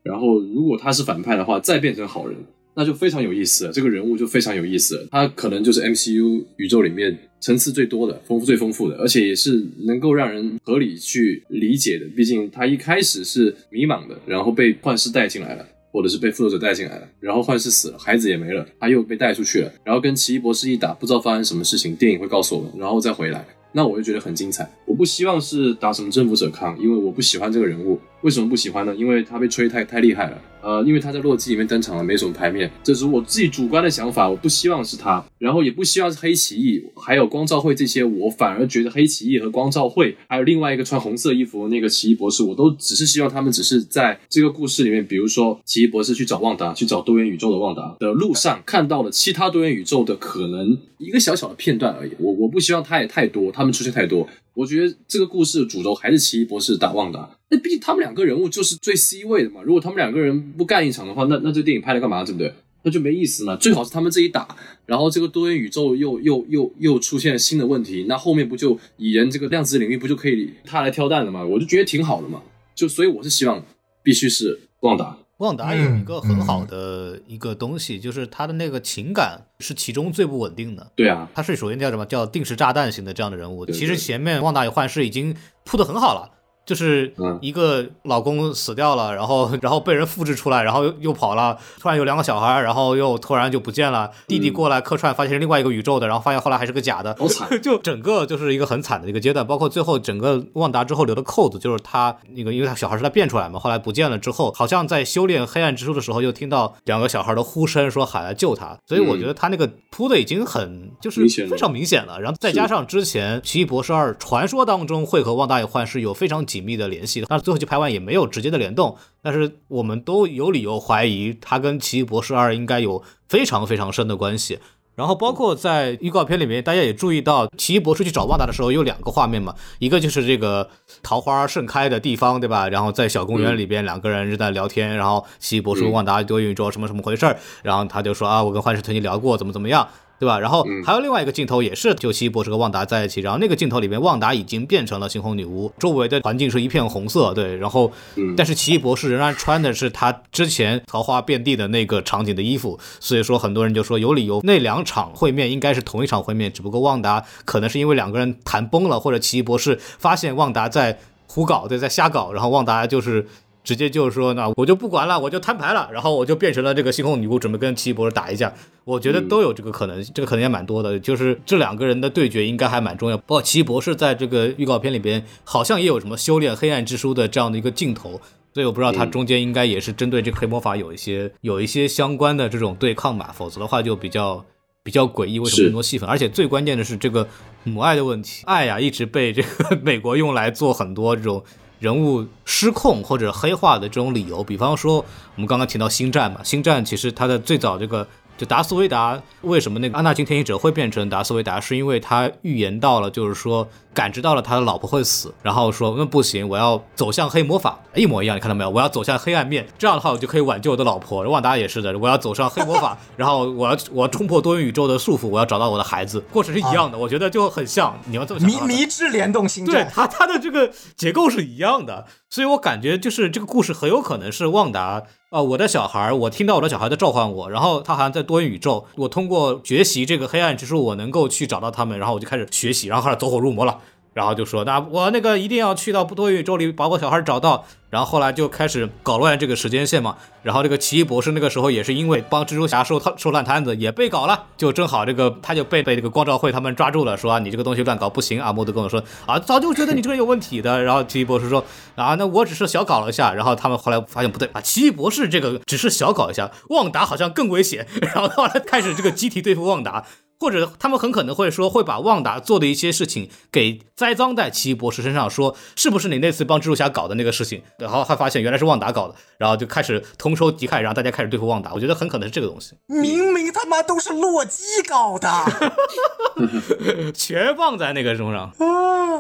然后如果他是反派的话，再变成好人，那就非常有意思了。这个人物就非常有意思了，他可能就是 MCU 宇宙里面层次最多的、丰富最丰富的，而且也是能够让人合理去理解的。毕竟他一开始是迷茫的，然后被幻视带进来了。或者是被复仇者带进来了，然后幻视死了，孩子也没了，他又被带出去了，然后跟奇异博士一打，不知道发生什么事情，电影会告诉我们，然后再回来，那我就觉得很精彩。我不希望是打什么征服者康，因为我不喜欢这个人物。为什么不喜欢呢？因为他被吹太太厉害了。呃，因为他在洛基里面登场了，没什么牌面，这是我自己主观的想法。我不希望是他，然后也不希望是黑奇异，还有光照会这些。我反而觉得黑奇异和光照会，还有另外一个穿红色衣服那个奇异博士，我都只是希望他们只是在这个故事里面，比如说奇异博士去找旺达，去找多元宇宙的旺达的路上，看到了其他多元宇宙的可能一个小小的片段而已。我我不希望他也太多，他们出现太多。我觉得这个故事的主轴还是奇异博士打旺达。那毕竟他们两个人物就是最 C 位的嘛。如果他们两个人不干一场的话，那那这电影拍了干嘛？对不对？那就没意思嘛。最好是他们自己打，然后这个多元宇宙又又又又出现新的问题，那后面不就蚁人这个量子领域不就可以他来挑担了嘛？我就觉得挺好的嘛。就所以我是希望必须是旺达。旺达有一个很好的一个东西，就是他的那个情感是其中最不稳定的。对啊，他是首先叫什么叫定时炸弹型的这样的人物。对其实前面旺达与幻视已经铺的很好了。就是一个老公死掉了，然后然后被人复制出来，然后又又跑了，突然有两个小孩，然后又突然就不见了。弟弟过来客串，发现是另外一个宇宙的，然后发现后来还是个假的，好惨。就整个就是一个很惨的一个阶段，包括最后整个旺达之后留的扣子，就是他那个因为他小孩是他变出来嘛，后来不见了之后，好像在修炼黑暗之书的时候，又听到两个小孩的呼声，说喊来救他，所以我觉得他那个铺的已经很就是非常明显了。然后再加上之前《奇异博士二》传说当中会和旺达与幻视有非常紧密的联系，但是最后去拍完也没有直接的联动，但是我们都有理由怀疑他跟《奇异博士二》应该有非常非常深的关系。然后包括在预告片里面，大家也注意到，奇异博士去找旺达的时候有两个画面嘛，一个就是这个桃花盛开的地方，对吧？然后在小公园里边，两个人是在聊天，然后奇异博士问旺达多元宇宙什么什么回事儿，然后他就说啊，我跟幻视曾经聊过，怎么怎么样。对吧？然后还有另外一个镜头，也是就奇异博士和旺达在一起，然后那个镜头里面，旺达已经变成了猩红女巫，周围的环境是一片红色，对，然后，但是奇异博士仍然穿的是他之前桃花遍地的那个场景的衣服，所以说很多人就说有理由，那两场会面应该是同一场会面，只不过旺达可能是因为两个人谈崩了，或者奇异博士发现旺达在胡搞，对，在瞎搞，然后旺达就是。直接就是说，那我就不管了，我就摊牌了，然后我就变成了这个星空女巫，准备跟奇异博士打一架。我觉得都有这个可能，这个可能也蛮多的。就是这两个人的对决应该还蛮重要。包括奇异博士在这个预告片里边，好像也有什么修炼黑暗之书的这样的一个镜头，所以我不知道他中间应该也是针对这个黑魔法有一些有一些相关的这种对抗吧，否则的话就比较比较诡异。为什么是那么多戏份？而且最关键的是这个母爱的问题，爱呀一直被这个 美国用来做很多这种。人物失控或者黑化的这种理由，比方说我们刚刚提到星战嘛，星战其实它的最早这个就达斯维达为什么那个安纳金天行者会变成达斯维达，是因为他预言到了，就是说感知到了他的老婆会死，然后说那不行，我要走向黑魔法，一模一样，你看到没有？我要走向黑暗面，这样的话我就可以挽救我的老婆。旺达也是的，我要走上黑魔法，然后我要我要冲破多元宇宙的束缚，我要找到我的孩子，过程是一样的，我觉得就很像。你要这么想迷迷之联动星对战，它它的这个结构是一样的，所以我感觉就是这个故事很有可能是旺达啊、我的小孩，我听到我的小孩在召唤我，然后他好像在多元宇宙，我通过学习这个黑暗之术，我能够去找到他们，然后我就开始学习，然后开始走火入魔了。然后就说，那我那个一定要去到不多宇宙里把我小孩找到。然后后来就开始搞乱这个时间线嘛。然后这个奇异博士那个时候也是因为帮蜘蛛侠收摊收烂摊子，也被搞了，就正好这个他就被被这个光照会他们抓住了，说、啊、你这个东西乱搞不行啊。莫德跟我说啊，早就觉得你这个人有问题的。然后奇异博士说啊，那我只是小搞了一下。然后他们后来发现不对啊，奇异博士这个只是小搞一下，旺达好像更危险。然后后来开始这个集体对付旺达。或者他们很可能会说，会把旺达做的一些事情给栽赃在奇异博士身上，说是不是你那次帮蜘蛛侠搞的那个事情？然后还发现原来是旺达搞的，然后就开始同仇敌忾，然后大家开始对付旺达。我觉得很可能是这个东西，明明他妈都是洛基搞的。全放在那个什么上。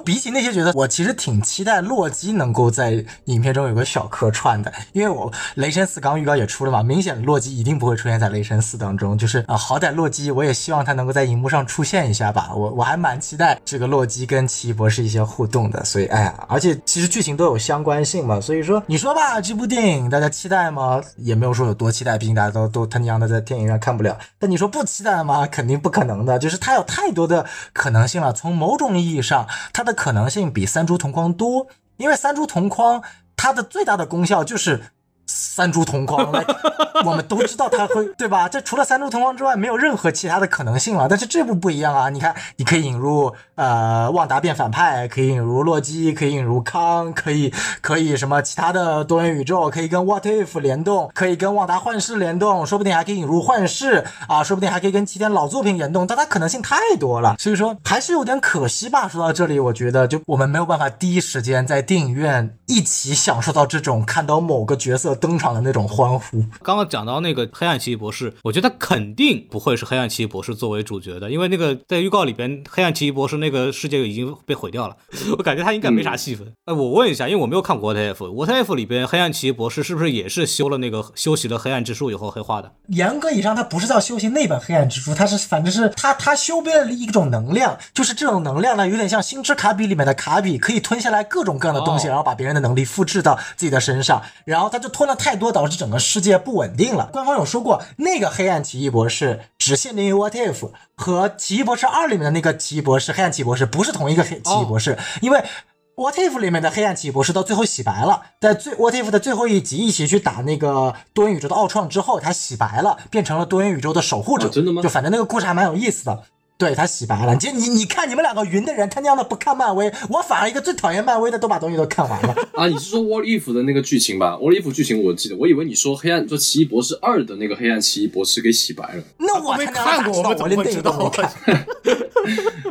比起那些角色，我其实挺期待洛基能够在影片中有个小客串的，因为我雷神四刚预告也出了嘛，明显洛基一定不会出现在雷神四当中，就是啊、好歹洛基我也希望他能够在荧幕上出现一下吧，我我还蛮期待这个洛基跟奇异博士一些互动的，所以哎呀，而且其实剧情都有相关性嘛，所以说你说吧，这部电影大家期待吗？也没有说有多期待，毕竟大家都都他娘的在电影院看不了，但你说不期待吗？肯定不可能的，就是它有太多的可能性了，从某种意义上，它的可能性比三株同框多，因为三株同框它的最大的功效就是三株同框，来，我们都知道他会，对吧？这除了三株同框之外，没有任何其他的可能性了。但是这部不一样啊，你看，你可以引入呃旺达变反派，可以引入洛基，可以引入康，可以可以什么其他的多元宇宙，可以跟 What If 联动，可以跟旺达幻视联动，说不定还可以引入幻视啊，说不定还可以跟其他老作品联动，但它可能性太多了，所以说还是有点可惜吧。说到这里，我觉得就我们没有办法第一时间在电影院一起享受到这种看到某个角色登场的那种欢呼。刚刚讲到那个黑暗奇异博士，我觉得他肯定不会是黑暗奇异博士作为主角的，因为那个在预告里边，黑暗奇异博士那个世界已经被毁掉了，我感觉他应该没啥戏份。哎、我问一下，因为我没有看过 What If，What If 里边黑暗奇异博士是不是也是修了那个修习了黑暗之术以后黑化的？严格意义上，他不是叫修行那本黑暗之书，他是反正是他他修编了一种能量，就是这种能量呢，有点像星之卡比里面的卡比，可以吞下来各种各样的东西，哦然后把别人的能力复制到自己的身上，然后他就吞了太多，导致整个世界不稳定了。官方有说过，那个黑暗奇异博士只限定于 What If 和奇异博士二里面的那个奇异博士，黑暗奇异博士不是同一个黑奇异博士，因为。What If 里面的黑暗奇异博士到最后洗白了，在最 What If 的最后一集一起去打那个多元宇宙的奥创之后，他洗白了，变成了多元宇宙的守护者。哦真的吗就反正那个故事还蛮有意思的。对他洗白了，你你你看你们两个云的人，他娘的不看漫威，我反而一个最讨厌漫威的都把东西都看完了。啊，你是说 What If 的那个剧情吧？What If 剧情我记得，我以为你说黑暗，说奇异博士二的那个黑暗奇异博士给洗白了。那我没他娘的咋看过我连电影都没看。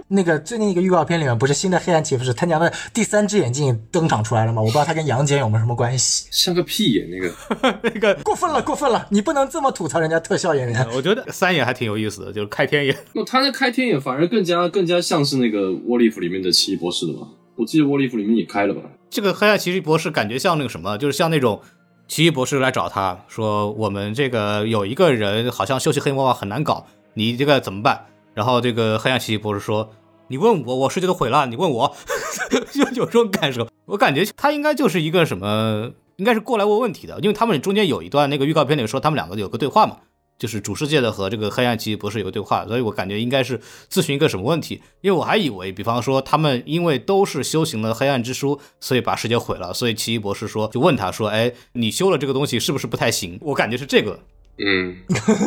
那个最近一个预告片里面不是新的黑暗奇异博士，他娘的第三只眼睛登场出来了吗？我不知道他跟杨戬有没有什么关系。像个屁眼那个，那个，过分了，过分了！你不能这么吐槽人家特效演员。我觉得三眼还挺有意思的，就是开天眼。那他那开天眼反而更加更加像是那个沃利夫里面的奇异博士的吧？我记得沃利夫里面也开了吧？这个黑暗奇异博士感觉像那个什么，就是像那种奇异博士来找他说，我们这个有一个人好像修习黑魔法很难搞，你这个怎么办？然后这个黑暗奇异博士说，你问我，我世界都毁了，你问我，就有这种感受。我感觉他应该就是一个什么，应该是过来问问题的，因为他们中间有一段那个预告片里说他们两个有个对话嘛。就是主世界的和这个黑暗奇异博士有个对话，所以我感觉应该是咨询一个什么问题，因为我还以为，比方说他们因为都是修行了黑暗之书，所以把世界毁了，所以奇异博士说就问他说，哎，你修了这个东西是不是不太行？我感觉是这个，嗯，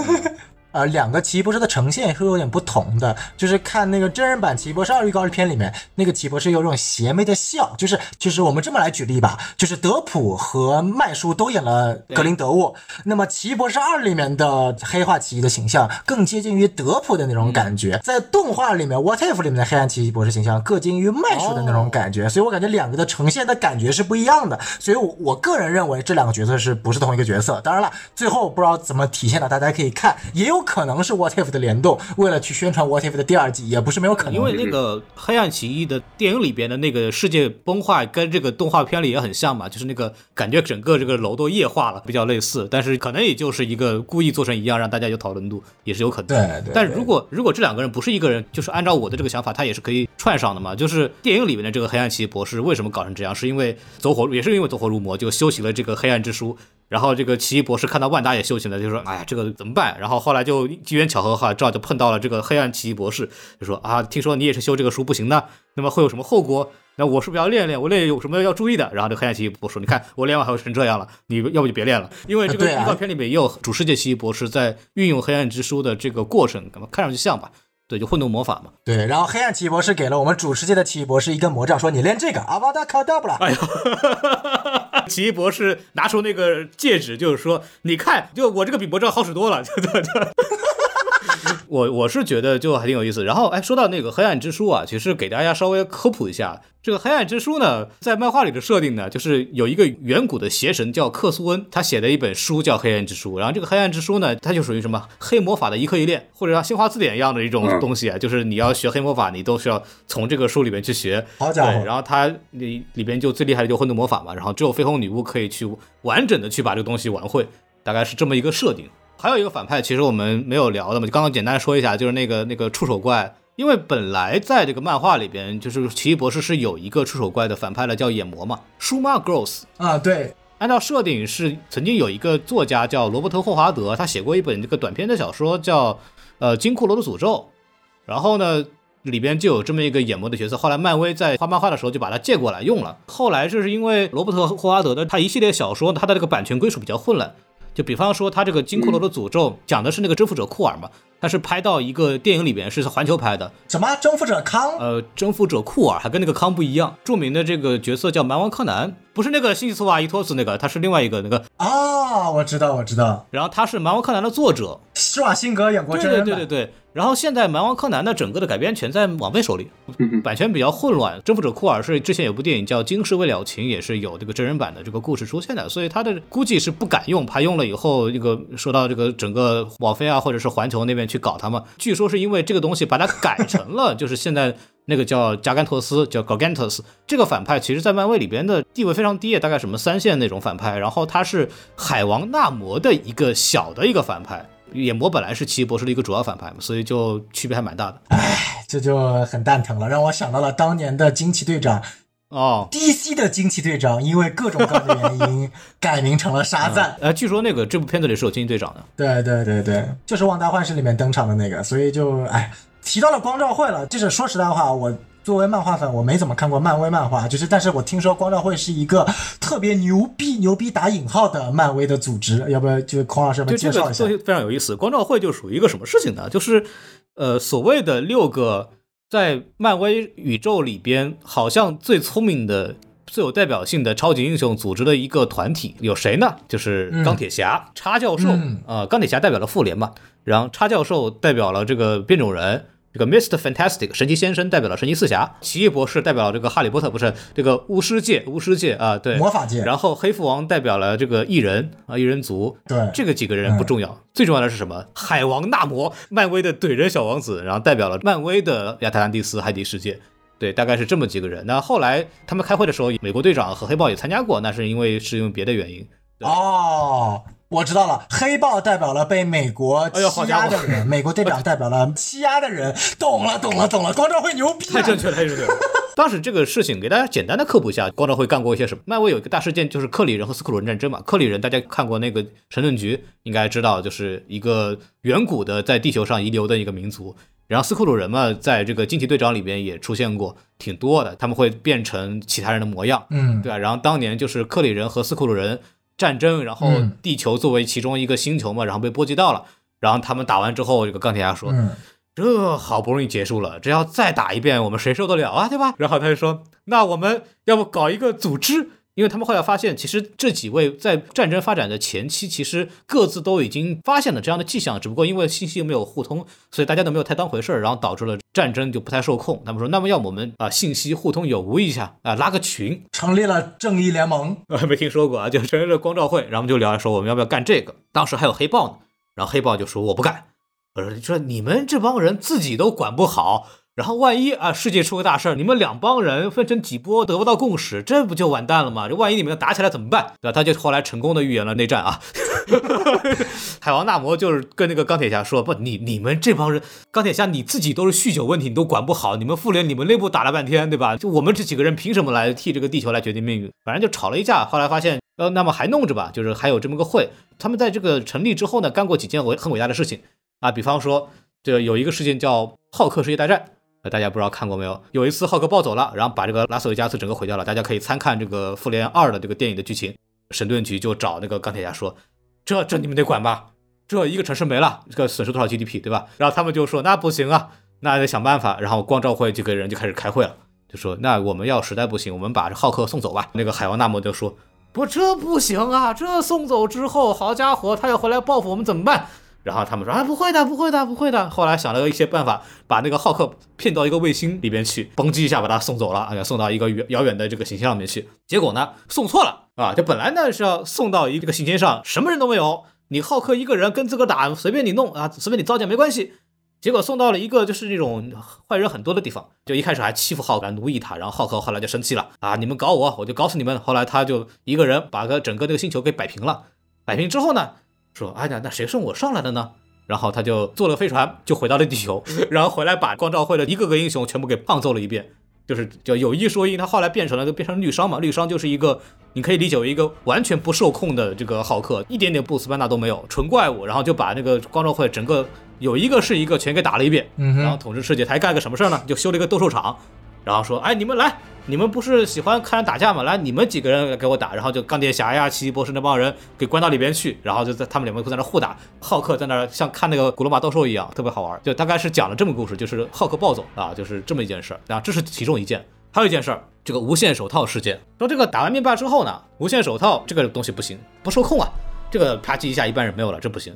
呃，两个奇异博士的呈现是有点不同的，就是看那个真人版奇异博士二预告片里面，那个奇异博士有种邪魅的笑，就是就是我们这么来举例吧，就是德普和麦叔都演了格林德沃，那么奇异博士二里面的黑化奇异的形象更接近于德普的那种感觉，在动画里面 What If 里面的黑暗奇异博士形象更接近于麦叔的那种感觉，所以我感觉两个的呈现的感觉是不一样的，所以我我个人认为这两个角色是不是同一个角色？当然了，最后不知道怎么体现的，大家可以看，也有可能是 What If 的联动，为了去宣传 What If 的第二季，也不是没有可能。因为那个黑暗奇异的电影里边的那个世界崩坏跟这个动画片里也很像嘛，就是那个感觉整个这个楼都液化了，比较类似，但是可能也就是一个故意做成一样，让大家有讨论度，也是有可能。对对但如果如果这两个人不是一个人，就是按照我的这个想法，他也是可以串上的嘛。就是电影里面的这个黑暗奇异博士为什么搞成这样，是因为走火也是因为走火入魔，就修习了这个黑暗之书。然后这个奇异博士看到万达也修行了，就说：“哎呀，这个怎么办？”然后后来就机缘巧合哈，正好就碰到了这个黑暗奇异博士，就说：“啊，听说你也是修这个书不行的，那么会有什么后果？那我是不是要练练？我练有什么要注意的？”然后这个黑暗奇异博士说：“你看我练完还会成这样了，你要不就别练了，因为这个预告片里面也有主世界奇异博士在运用黑暗之书的这个过程，看上去像吧？对，就混沌魔法嘛。对，然后黑暗奇异博士给了我们主世界的奇异博士一根魔杖，说你练这个阿瓦达卡达布拉。哎呦，奇异博士拿出那个戒指，就是说，你看，就我这个比魔杖好使多了，就就就。我我是觉得就还挺有意思。然后，哎，说到那个黑暗之书啊，其实给大家稍微科普一下，这个黑暗之书呢，在漫画里的设定呢，就是有一个远古的邪神叫克苏恩，他写的一本书叫《黑暗之书》。然后这个黑暗之书呢，它就属于什么黑魔法的一课一练，或者像新华字典一样的一种东西啊，就是你要学黑魔法，你都需要从这个书里面去学。好家伙，然后它里里边就最厉害的就混沌魔法嘛，然后只有绯红女巫可以去完整的去把这个东西玩会，大概是这么一个设定。还有一个反派，其实我们没有聊的嘛，就刚刚简单说一下，就是那个那个触手怪。因为本来在这个漫画里边，就是奇异博士是有一个触手怪的反派了，叫眼魔嘛，舒马 Gross。啊，对，按照设定是曾经有一个作家叫罗伯特霍华德，他写过一本这个短篇的小说叫呃《金库罗的诅咒》，然后呢，里边就有这么一个眼魔的角色，后来漫威在画漫画的时候就把它借过来用了。后来就是因为罗伯特·霍华德的他一系列小说，他的这个版权归属比较混乱。就比方说他这个金骷髅的诅咒讲的是那个征服者库尔嘛，他是拍到一个电影里边是环球拍的，什么征服者康？呃，征服者库尔还跟那个康不一样，著名的这个角色叫蛮王柯南，不是那个新吉斯瓦伊托斯那个，他是另外一个那个，啊，我知道，我知道，然后他是蛮王柯南的作者，施瓦辛格演过对真人版，对对对对。然后现在蛮王柯南的整个的改编权在网飞手里，版权比较混乱。征服者库尔是之前有部电影叫《惊世未了情》，也是有这个真人版的这个故事出现的，所以他的估计是不敢用，怕用了以后这个说到这个整个网飞啊或者是环球那边去搞他们。据说是因为这个东西把它改成了 就是现在那个叫加甘托斯，叫 Gargantus 这个反派，其实在漫威里边的地位非常低，大概什么三线那种反派。然后他是海王纳摩的一个小的一个反派。眼魔本来是奇异博士的一个主要反派嘛，所以就区别还蛮大的。这就很蛋疼了，让我想到了当年的惊奇队长哦，，DC 的惊奇队长，因为各种各样的原因改名成了沙赞。呃，据说那个这部片子里是有惊奇队长的。对对对对，就是《旺达幻视》里面登场的那个，所以就哎，提到了光照会了。就是说实在话，我作为漫画粉，我没怎么看过漫威漫画，就是但是我听说光照会是一个特别牛逼、牛逼打引号的漫威的组织，要不要就孔老师要不要就这介绍一下非常有意思。光照会就属于一个什么事情呢？就是呃，所谓的六个在漫威宇宙里边好像最聪明的。最有代表性的超级英雄组织的一个团体有谁呢？就是钢铁侠、叉教授啊、嗯呃钢铁侠代表了复联嘛，然后叉教授代表了这个变种人，这个 Mr. Fantastic 神奇先生代表了神奇四侠，奇异博士代表了这个哈利波特，不是这个巫师界巫师界啊，对，魔法界然后黑蝠王代表了这个异人啊异人族，对这个几个人不重要，最重要的是什么？海王纳摩，漫威的怼人小王子，然后代表了漫威的亚特兰蒂斯海底世界。对，大概是这么几个人。那后来他们开会的时候，美国队长和黑豹也参加过，那是因为是因为别的原因。对哦，我知道了，黑豹代表了被美国欺压的人，美国队长代表了欺压的人。懂了，懂了，懂了，光照会牛逼啊！太正确了，太正确了。当时这个事情给大家简单的科普一下，光照会干过一些什么？漫威有一个大事件，就是克里人和斯库鲁人战争嘛。克里人大家看过那个神盾局，应该知道，就是一个远古的在地球上遗留的一个民族。然后斯库鲁人嘛，在这个惊奇队长里边也出现过挺多的，他们会变成其他人的模样，嗯，对吧、然后当年就是克里人和斯库鲁人战争，然后嗯地球作为其中一个星球嘛，然后被波及到了。然后他们打完之后，这个钢铁侠说：“嗯，这好不容易结束了，这要再打一遍，我们谁受得了啊，对吧？然后他就说，那我们要不搞一个组织？因为他们后来发现，其实这几位在战争发展的前期，其实各自都已经发现了这样的迹象，只不过因为信息没有互通，所以大家都没有太当回事儿，然后导致了战争就不太受控。他们说，那么要我们啊信息互通有无一下啊，拉个群，成立了正义联盟。啊，没听说过啊，就成立了光照会，然后我们就聊说我们要不要干这个。当时还有黑豹呢，然后黑豹就说我不干，我说说你们这帮人自己都管不好，然后万一啊世界出个大事儿，你们两帮人分成几波得不到共识，这不就完蛋了吗？这万一你们打起来怎么办？对吧？他就后来成功的预言了内战啊。海王纳摩就是跟那个钢铁侠说，不，你你们这帮人，钢铁侠你自己都是酗酒问题，你都管不好，你们复联你们内部打了半天，对吧？就我们这几个人凭什么来替这个地球来决定命运？反正就吵了一架，后来发现，呃，那么还弄着吧，就是还有这么个会。他们在这个成立之后呢，干过几件伟很伟大的事情啊，比方说，这有一个事件叫浩克世界大战。呃，大家不知道看过没有？有一次浩克暴走了，然后把这个拉斯维加斯整个毁掉了。大家可以参看这个《复联二》的这个电影的剧情。神盾局就找那个钢铁侠说：“这这你们得管吧？这一个城市没了，这个损失多少 GDP，对吧？”然后他们就说：“那不行啊，那得想办法。”然后光照会就给人就开始开会了，就说：“那我们要实在不行，我们把这浩克送走吧。”那个海王纳摩就说：“不，这不行啊！这送走之后，好家伙，他要回来报复我们怎么办？”然后他们说：“啊，不会的，不会的，不会的。”后来想了一些办法，把那个浩克骗到一个卫星里边去，嘣叽一下把他送走了，啊，送到一个远遥远的这个行星上面去。结果呢，送错了啊！这本来呢是要送到一个行星上，什么人都没有，你浩克一个人跟自个打，随便你弄啊，随便你造假没关系。结果送到了一个就是那种坏人很多的地方，就一开始还欺负浩克，奴役他，然后浩克后来就生气了啊，你们搞我，我就搞死你们。后来他就一个人把个整个这个星球给摆平了，摆平之后呢，说哎呀，那谁送我上来的呢？然后他就坐了飞船，就回到了地球，然后回来把光照会的一个个英雄全部给胖揍了一遍。就是就有一说一，他后来变成了就变成绿商嘛，绿商就是一个你可以理解为一个完全不受控的这个浩克，一点点布斯班纳都没有，纯怪物，然后就把那个光照会整个有一个是一个全给打了一遍，然后统治世界，他还干个什么事儿呢？就修了一个斗兽场，然后说，哎，你们来，你们不是喜欢看人打架吗？来，你们几个人给我打，然后就钢铁侠呀、奇异博士那帮人给关到里边去，然后就在他们两个在那互打，浩克在那像看那个古罗马斗兽一样，特别好玩。就大概是讲了这么故事，就是浩克暴走啊，就是这么一件事儿啊，这是其中一件。还有一件事儿，这个无限手套事件。说这个打完灭霸之后呢，无限手套这个东西不行，不受控啊，这个啪叽一下一半人没有了，这不行。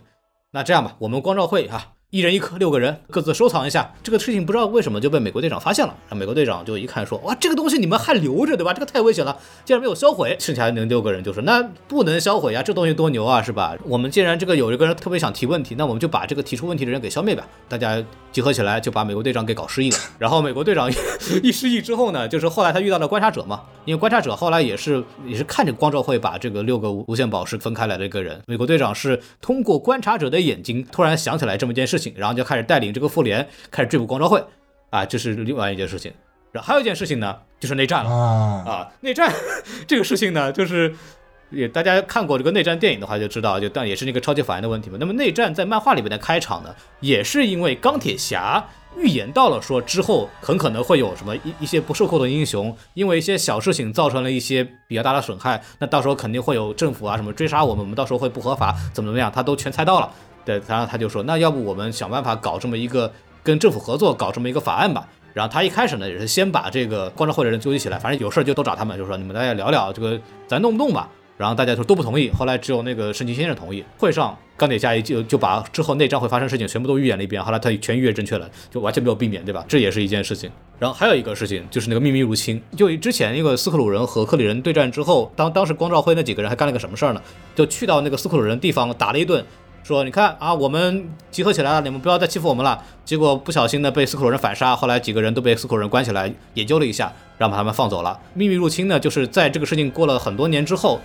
那这样吧，我们光照会哈、一人一颗，六个人各自收藏一下。这个事情不知道为什么就被美国队长发现了，然后美国队长就一看说，哇，这个东西你们还留着对吧？这个太危险了，竟然没有销毁。剩下那六个人就说，那不能销毁啊，这东西多牛啊，是吧？我们既然这个有一个人特别想提问题，那我们就把这个提出问题的人给消灭吧。大家集合起来就把美国队长给搞失忆了。然后美国队长 一失忆之后呢，就是后来他遇到了观察者嘛，因为观察者后来也是也是看着光照会把这个六个无无限宝石分开来的一个人。美国队长是通过观察者的眼睛突然想起来这么一件事情，然后就开始带领这个妇联开始追捕光昭会，啊，这是另外一件事情。然后还有一件事情呢，就是内战了。啊，啊，内战 这个事情呢，就是也大家看过这个内战电影的话就知道，就但也是那个超级反应的问题嘛。那么内战在漫画里面的开场呢，也是因为钢铁侠预言到了说之后很可能会有什么一一些不受控的英雄，因为一些小事情造成了一些比较大的损害，那到时候肯定会有政府啊什么追杀我们，我们到时候会不合法，怎么怎么样，他都全猜到了。对，然后他就说，那要不我们想办法搞这么一个跟政府合作，搞这么一个法案吧。然后他一开始呢，也是先把这个光照会的人纠集起来，反正有事儿就都找他们，就说你们大家聊聊这个，咱弄不弄吧。然后大家说都不同意，后来只有那个神奇先生同意。会上钢铁侠也就就把之后内战会发生事情全部都预演了一遍，后来他全预言正确了，就完全没有避免，对吧？这也是一件事情。然后还有一个事情就是那个秘密入侵，就之前那个斯克鲁人和克里人对战之后，当当时光照会那几个人还干了个什么事儿呢？就去到那个斯克鲁人地方打了一顿，说你看啊，我们集合起来了，你们不要再欺负我们了。结果不小心的被斯库鲁人反杀，后来几个人都被斯库鲁人关起来研究了一下，然后把他们放走了。秘密入侵呢，就是在这个事情过了很多年之后，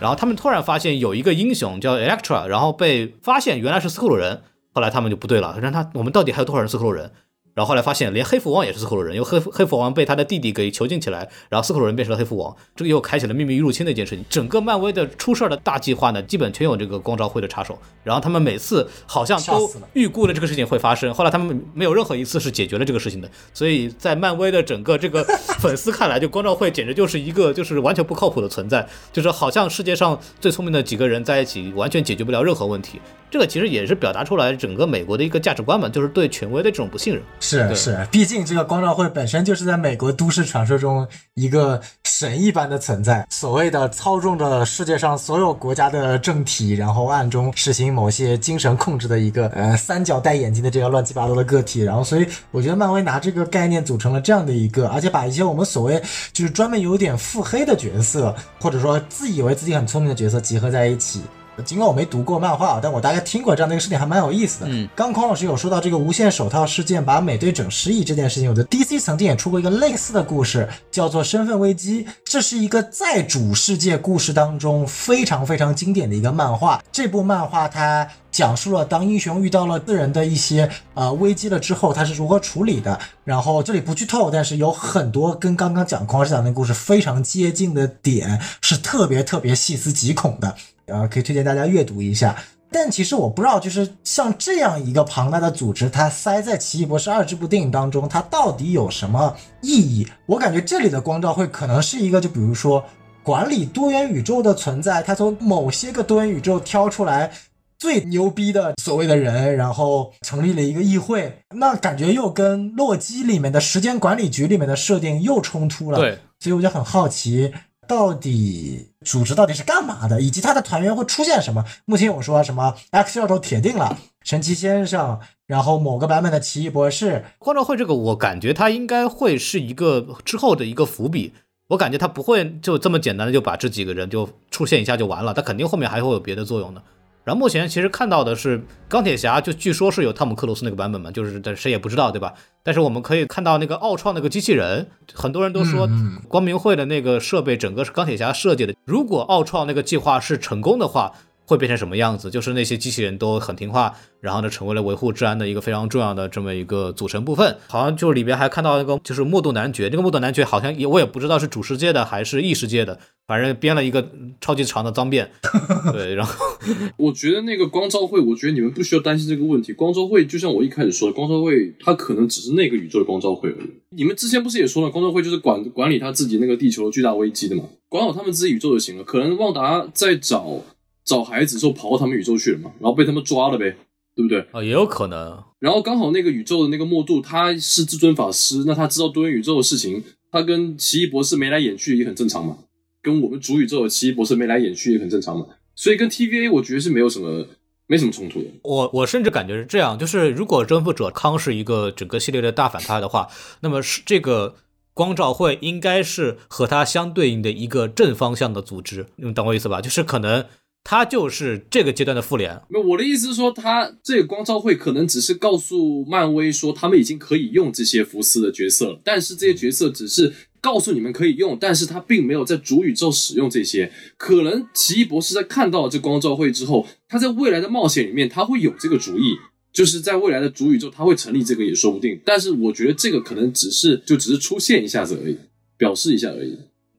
然后他们突然发现有一个英雄叫 Electra，然后被发现原来是斯库鲁人，后来他们就不对了，让他我们到底还有多少人斯库鲁人？然后后来发现，连黑蝠王也是斯克鲁人，因为黑黑蝠王被他的弟弟给囚禁起来，然后斯克鲁人变成了黑蝠王，这个又开启了秘密入侵的一件事情。整个漫威的出事儿的大计划呢，基本全有这个光照会的插手。然后他们每次好像都预估了这个事情会发生，后来他们没有任何一次是解决了这个事情的。所以在漫威的整个这个粉丝看来，就光照会简直就是一个就是完全不靠谱的存在，就是好像世界上最聪明的几个人在一起，完全解决不了任何问题。这个其实也是表达出来整个美国的一个价值观嘛，就是对权威的这种不信任。对是是，毕竟这个光照会本身就是在美国都市传说中一个神一般的存在，所谓的操纵着世界上所有国家的政体，然后暗中实行某些精神控制的一个呃三角戴眼镜的这个乱七八糟的个体。然后，所以我觉得漫威拿这个概念组成了这样的一个，而且把一些我们所谓就是专门有点腹黑的角色，或者说自以为自己很聪明的角色集合在一起。尽管我没读过漫画，但我大概听过这样的一个事情，还蛮有意思的。嗯，刚匡老师有说到这个无限手套事件把美队整失忆这件事情，我觉得 DC 曾经也出过一个类似的故事，叫做《身份危机》，这是一个在主世界故事当中非常非常经典的一个漫画。这部漫画它讲述了当英雄遇到了个人的一些呃危机了之后，他是如何处理的。然后这里不剧透，但是有很多跟刚刚讲匡老师讲的故事非常接近的点，是特别特别细思极恐的。呃，可以推荐大家阅读一下。但其实我不知道，就是像这样一个庞大的组织，它塞在《奇异博士二》这部电影当中，它到底有什么意义？我感觉这里的光照会可能是一个，就比如说管理多元宇宙的存在，它从某些个多元宇宙挑出来最牛逼的所谓的人，然后成立了一个议会，那感觉又跟洛基里面的时间管理局里面的设定又冲突了。对，所以我就很好奇，到底组织到底是干嘛的，以及他的团员会出现什么？目前我说什么 X 教授铁定了，神奇先生，然后某个版本的奇异博士，光照会这个，我感觉他应该会是一个之后的一个伏笔。我感觉他不会就这么简单的就把这几个人就出现一下就完了，他肯定后面还会有别的作用的。然后目前其实看到的是钢铁侠，就据说是有汤姆克鲁斯那个版本嘛，就是但谁也不知道，对吧？但是我们可以看到那个奥创那个机器人，很多人都说嗯光明会的那个设备整个是钢铁侠设计的。如果奥创那个计划是成功的话，会变成什么样子，就是那些机器人都很听话，然后呢成为了维护治安的一个非常重要的这么一个组成部分。好像就里边还看到那个就是默度男爵，这个默度男爵好像也我也不知道是主世界的还是异世界的，反正编了一个超级长的脏辫，对，然后 我觉得那个光照会，我觉得你们不需要担心这个问题。光照会就像我一开始说的，光照会它可能只是那个宇宙的光照会而已。你们之前不是也说了，光照会就是管管理他自己那个地球的巨大危机的嘛，管好他们自己宇宙就行了。可能旺达在找找孩子的时候跑到他们宇宙去了嘛，然后被他们抓了呗，对不对？啊也有可能，然后刚好那个宇宙的那个莫度他是至尊法师，那他知道多元宇宙的事情，他跟奇异博士眉来眼去也很正常嘛，跟我们主宇宙的奇异博士眉来眼去也很正常嘛，所以跟 TVA 我觉得是没有什么没什么冲突的。我我甚至感觉是这样，就是如果征服者康是一个整个系列的大反派的话，那么是这个光照会应该是和他相对应的一个正方向的组织，你们懂我意思吧？就是可能他就是这个阶段的复联，那，我的意思是说，他这个光照会可能只是告诉漫威说，他们已经可以用这些福斯的角色了，但是这些角色只是告诉你们可以用，但是他并没有在主宇宙使用这些。可能奇异博士在看到了这光照会之后，他在未来的冒险里面他会有这个主意，就是在未来的主宇宙他会成立这个也说不定。但是我觉得这个可能只是就只是出现一下子而已，表示一下而已。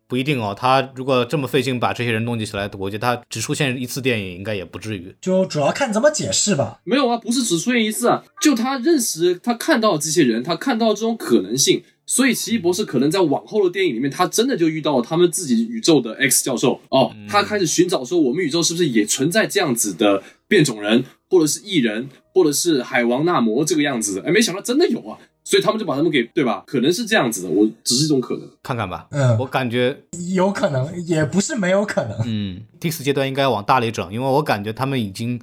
不一定哦。他如果这么费劲把这些人弄集起来，我觉得他只出现一次电影应该也不至于。就主要看怎么解释吧。没有啊，不是只出现一次啊，就他认识他看到这些人，他看到这种可能性，所以奇异博士可能在往后的电影里面，他真的就遇到了他们自己宇宙的 X 教授哦，他开始寻找说我们宇宙是不是也存在这样子的变种人，或者是异人，或者是海王纳摩这个样子的，哎，没想到真的有啊，所以他们就把他们给对吧？可能是这样子的，我只是一种可能。看看吧，嗯我感觉，有可能，也不是没有可能。嗯，第四阶段应该往大里整，因为我感觉他们已经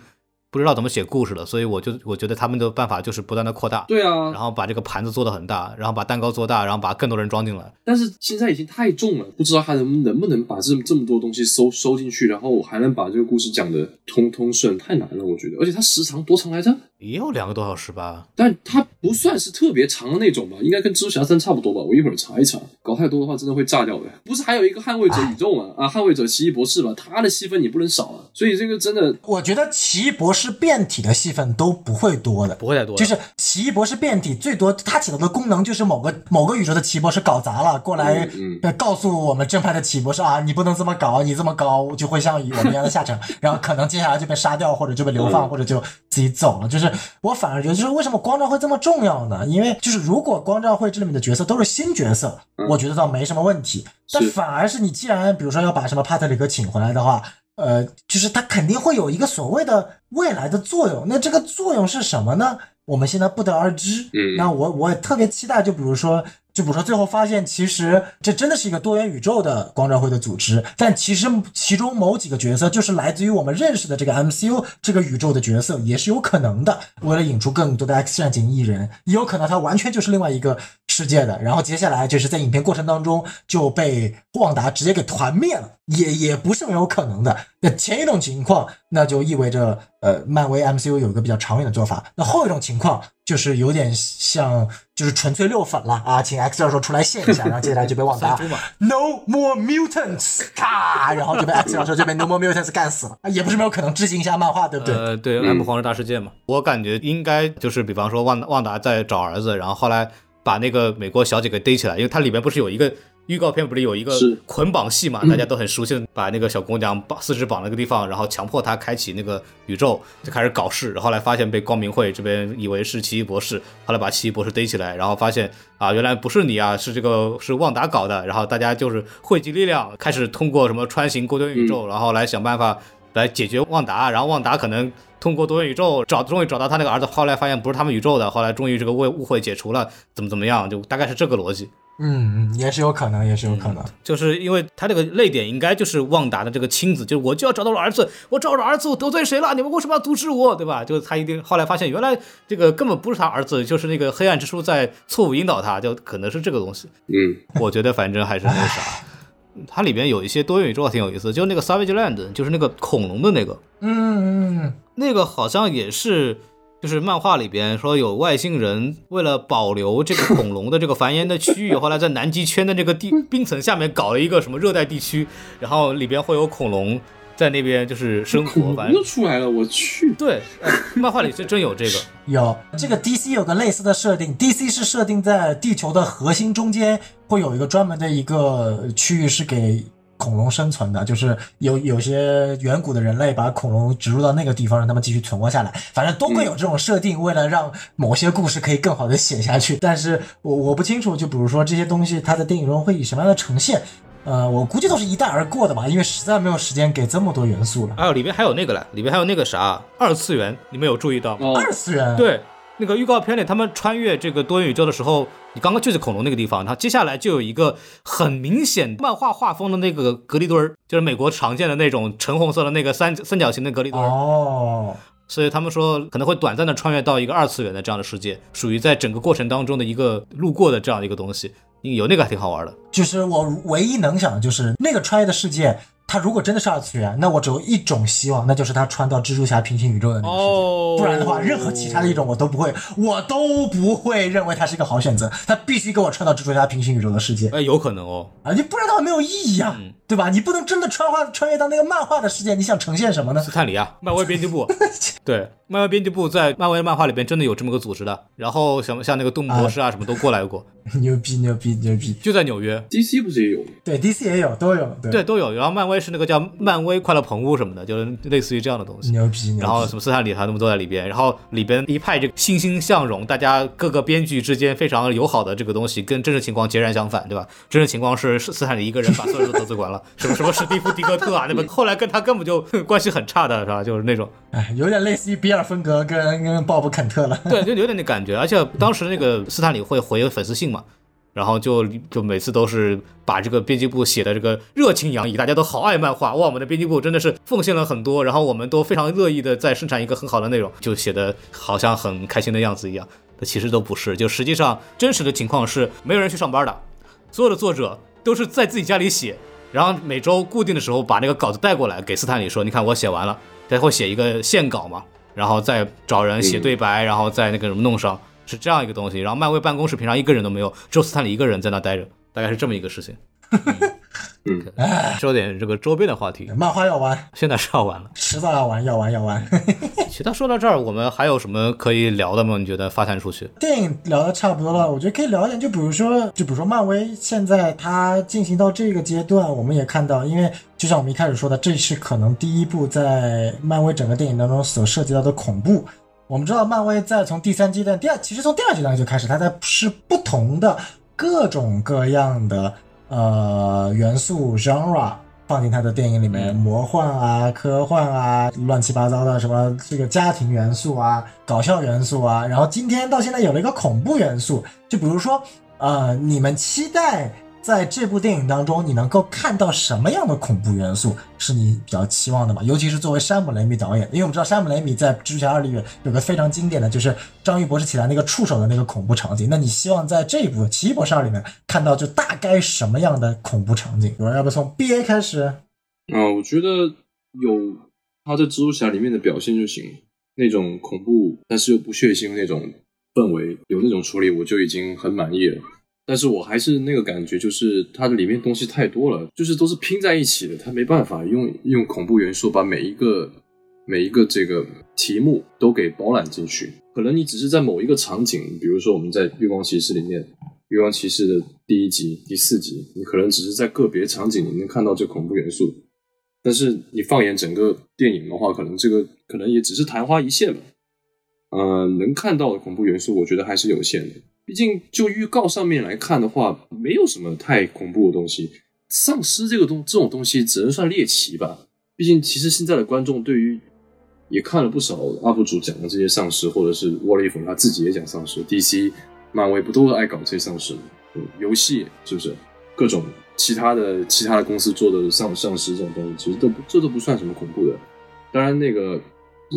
不知道怎么写故事了，所以我就我觉得他们的办法就是不断的扩大，对啊然，后把这个盘子做得很大，然后把蛋糕做大，然后把更多人装进来。但是现在已经太重了，不知道他能能不能把这这么多东西收收进去，然后还能把这个故事讲的通通顺，太难了，我觉得。而且它时长多长来着？也有两个多小时吧，但它不算是特别长的那种吧，应该跟蜘蛛侠三差不多吧。我一会儿查一查，搞太多的话真的会炸掉的。不是还有一个捍卫者宇宙吗？啊，捍卫者奇异博士吧，他的戏份你不能少啊。所以这个真的我觉得奇异博士变体的戏份都不会多的，不会太多。就是奇异博士变体最多，它起到的功能就是某个某个宇宙的奇异博士搞砸了，过来嗯呃告诉我们正派的奇异博士啊，你不能这么搞，你这么搞就会像我们一样的下场，然后可能接下来就被杀掉，或者就被流放，嗯或者就自己走了。就是我反而觉得，就是为什么光照会这么重要呢？因为就是如果光照会这里面的角色都是新角色，我觉得倒没什么问题。但反而是你既然比如说要把什么帕特里克请回来的话，呃，就是他肯定会有一个所谓的未来的作用。那这个作用是什么呢？我们现在不得而知。嗯那我我也特别期待，就比如说，就比如说最后发现，其实这真的是一个多元宇宙的光照会的组织，但其实其中某几个角色就是来自于我们认识的这个 MCU 这个宇宙的角色，也是有可能的。为了引出更多的 X 战警艺人，也有可能他完全就是另外一个世界的。然后接下来就是在影片过程当中就被旺达直接给团灭了，也也不是没有可能的。那前一种情况，那就意味着呃，漫威 MCU 有一个比较长远的做法。那后一种情况就是有点像，就是纯粹溜粉了啊，请 X 教授出来现一下，然后接下来就被旺达 No more mutants，咔，然后就被 X 教授就被 No more mutants 干死了，啊也不是没有可能致敬一下漫画，对不对？呃，对，嗯 M 黄日大世界嘛，我感觉应该就是，比方说旺旺达在找儿子，然后后来把那个美国小姐给逮起来，因为它里面不是有一个预告片，不是有一个捆绑戏嘛，大家都很熟悉的，把那个小姑娘绑四肢绑那个地方，然后强迫她开启那个宇宙，就开始搞事，后来发现被光明会这边以为是奇异博士，后来把奇异博士逮起来，然后发现啊，原来不是你啊，是这个是旺达搞的，然后大家就是汇集力量，开始通过什么穿行多元宇宙，然后来想办法来解决旺达，然后旺达可能通过多元宇宙找，终于找到他那个儿子，后来发现不是他们宇宙的，后来终于这个误误会解除了，怎么怎么样，就大概是这个逻辑。嗯嗯，也是有可能，也是有可能。就是因为他这个泪点应该就是旺达的这个亲子，就是我就要找到我儿子，我找着儿子，我得罪谁了？你们为什么要阻止我？对吧？就是他一定后来发现，原来这个根本不是他儿子，就是那个黑暗之书在错误引导他，就可能是这个东西。嗯，我觉得反正还是那个啥，它里边有一些多元宇宙还挺有意思，就那个 Savage Land，就是那个恐龙的那个，嗯嗯那个好像也是，就是漫画里边说有外星人为了保留这个恐龙的这个繁衍的区域，后来在南极圈的这个地冰层下面搞了一个什么热带地区，然后里边会有恐龙。在那边就是生活，恐反正龙都出来了，我去。对，呃漫画里是真有这个。有这个 DC 有个类似的设定，DC 是设定在地球的核心中间会有一个专门的一个区域是给恐龙生存的，就是有有些远古的人类把恐龙植入到那个地方，让他们继续存活下来。反正都会有这种设定，为了让某些故事可以更好的写下去。但是我我不清楚，就比如说这些东西，它在电影中会以什么样的呈现。呃，我估计都是一带而过的吧，因为实在没有时间给这么多元素了。还有里边还有那个嘞，里边还有那个啥二次元，你们有注意到吗？哦，二次元，对，那个预告片里他们穿越这个多元宇宙的时候，你刚刚就是恐龙那个地方，然后接下来就有一个很明显漫画画风的那个隔离墩儿，就是美国常见的那种橙红色的那个三三角形的隔离墩儿。哦，所以他们说可能会短暂的穿越到一个二次元的这样的世界，属于在整个过程当中的一个路过的这样的一个东西，有那个还挺好玩的。就是我唯一能想的就是那个穿越的世界，它如果真的是二次元，那我只有一种希望，那就是他穿到蜘蛛侠平行宇宙的那个世界。哦不然的话，任何其他的一种我都不会，我都不会认为它是一个好选择。他必须给我穿到蜘蛛侠平行宇宙的世界哎，有可能哦。啊！你不然的话没有意义啊，嗯对吧？你不能真的穿画穿越到那个漫画的世界，你想呈现什么呢？斯坦李啊，漫威编辑部，对，漫威编辑部在漫威漫画里边真的有这么个组织的。然后像像那个动物博士啊，什么都过来过，牛逼牛逼牛逼！就在纽约，DC 不是也有吗？对，DC 也有，都有，对，对，都有。然后漫威是那个叫漫威快乐棚屋什么的，就是类似于这样的东西。牛逼。然后什么斯坦李他们都在里边，然后里边一派这个欣欣向荣，大家各个编剧之间非常友好的这个东西，跟真实情况截然相反，对吧？真实情况是 是斯坦李一个人把 所有人都得罪光了，什么什么史蒂夫迪克特啊，那么后来跟他根本就 关系很差的是吧？就是那种，哎，有点类似于比尔芬格跟跟鲍勃肯特了。对，就有点那感觉。而且当时那个斯坦李会回粉丝信嘛，然后就就每次都是把这个编辑部写的这个热情洋溢，大家都好爱漫画哇，我们的编辑部真的是奉献了很多，然后我们都非常乐意的在生产一个很好的内容，就写的好像很开心的样子一样。其实都不是，就实际上真实的情况是没有人去上班的，所有的作者都是在自己家里写，然后每周固定的时候把那个稿子带过来给斯坦李说，你看我写完了，他会写一个线稿嘛，然后再找人写对白，然后再那个什么弄上，是这样一个东西。然后漫威办公室平常一个人都没有，只有斯坦李一个人在那待着，大概是这么一个事情。嗯，说点这个周边的话题，漫画要玩，现在是要完了。迟早要玩，要玩要玩。其他说到这儿，我们还有什么可以聊的吗？你觉得发散出去？电影聊的差不多了，我觉得可以聊一点，就比如说，就比如说漫威现在它进行到这个阶段，我们也看到，因为就像我们一开始说的，这是可能第一部在漫威整个电影当中所涉及到的恐怖。我们知道，漫威在从第三阶段、第二，其实从第二阶段就开始，它在是不同的各种各样的呃元素 genre 放进它的电影里面，魔幻啊、科幻啊、乱七八糟的什么这个家庭元素啊、搞笑元素啊，然后今天到现在有了一个恐怖元素，就比如说呃，你们期待在这部电影当中你能够看到什么样的恐怖元素是你比较期望的吗？尤其是作为山姆雷米导演，因为我们知道山姆雷米在《蜘蛛侠二》里面有个非常经典的就是章鱼博士起来那个触手的那个恐怖场景，那你希望在这部《奇异博士二》里面看到就大概什么样的恐怖场景？有人要不从 B A 开始？啊、我觉得有他在蜘蛛侠里面的表现就行，那种恐怖但是又不血腥那种氛围，有那种处理我就已经很满意了。但是我还是那个感觉，就是它的里面东西太多了，就是都是拼在一起的，它没办法用用恐怖元素把每一个每一个这个题目都给包揽进去。可能你只是在某一个场景，比如说我们在《月光骑士》里面，《月光骑士》的第一集、第四集，你可能只是在个别场景里面看到这恐怖元素，但是你放眼整个电影的话，可能这个可能也只是昙花一现吧。呃，能看到的恐怖元素，我觉得还是有限的。毕竟就预告上面来看的话，没有什么太恐怖的东西。丧尸这个东这种东西，只能算猎奇吧。毕竟其实现在的观众对于也看了不少 UP 主讲的这些丧尸，或者是沃利冯他自己也讲丧尸，DC、漫威不都爱搞这些丧尸吗？游戏是不是各种其他的其他的公司做的丧丧尸这种东西，其实都这都不算什么恐怖的。当然那个。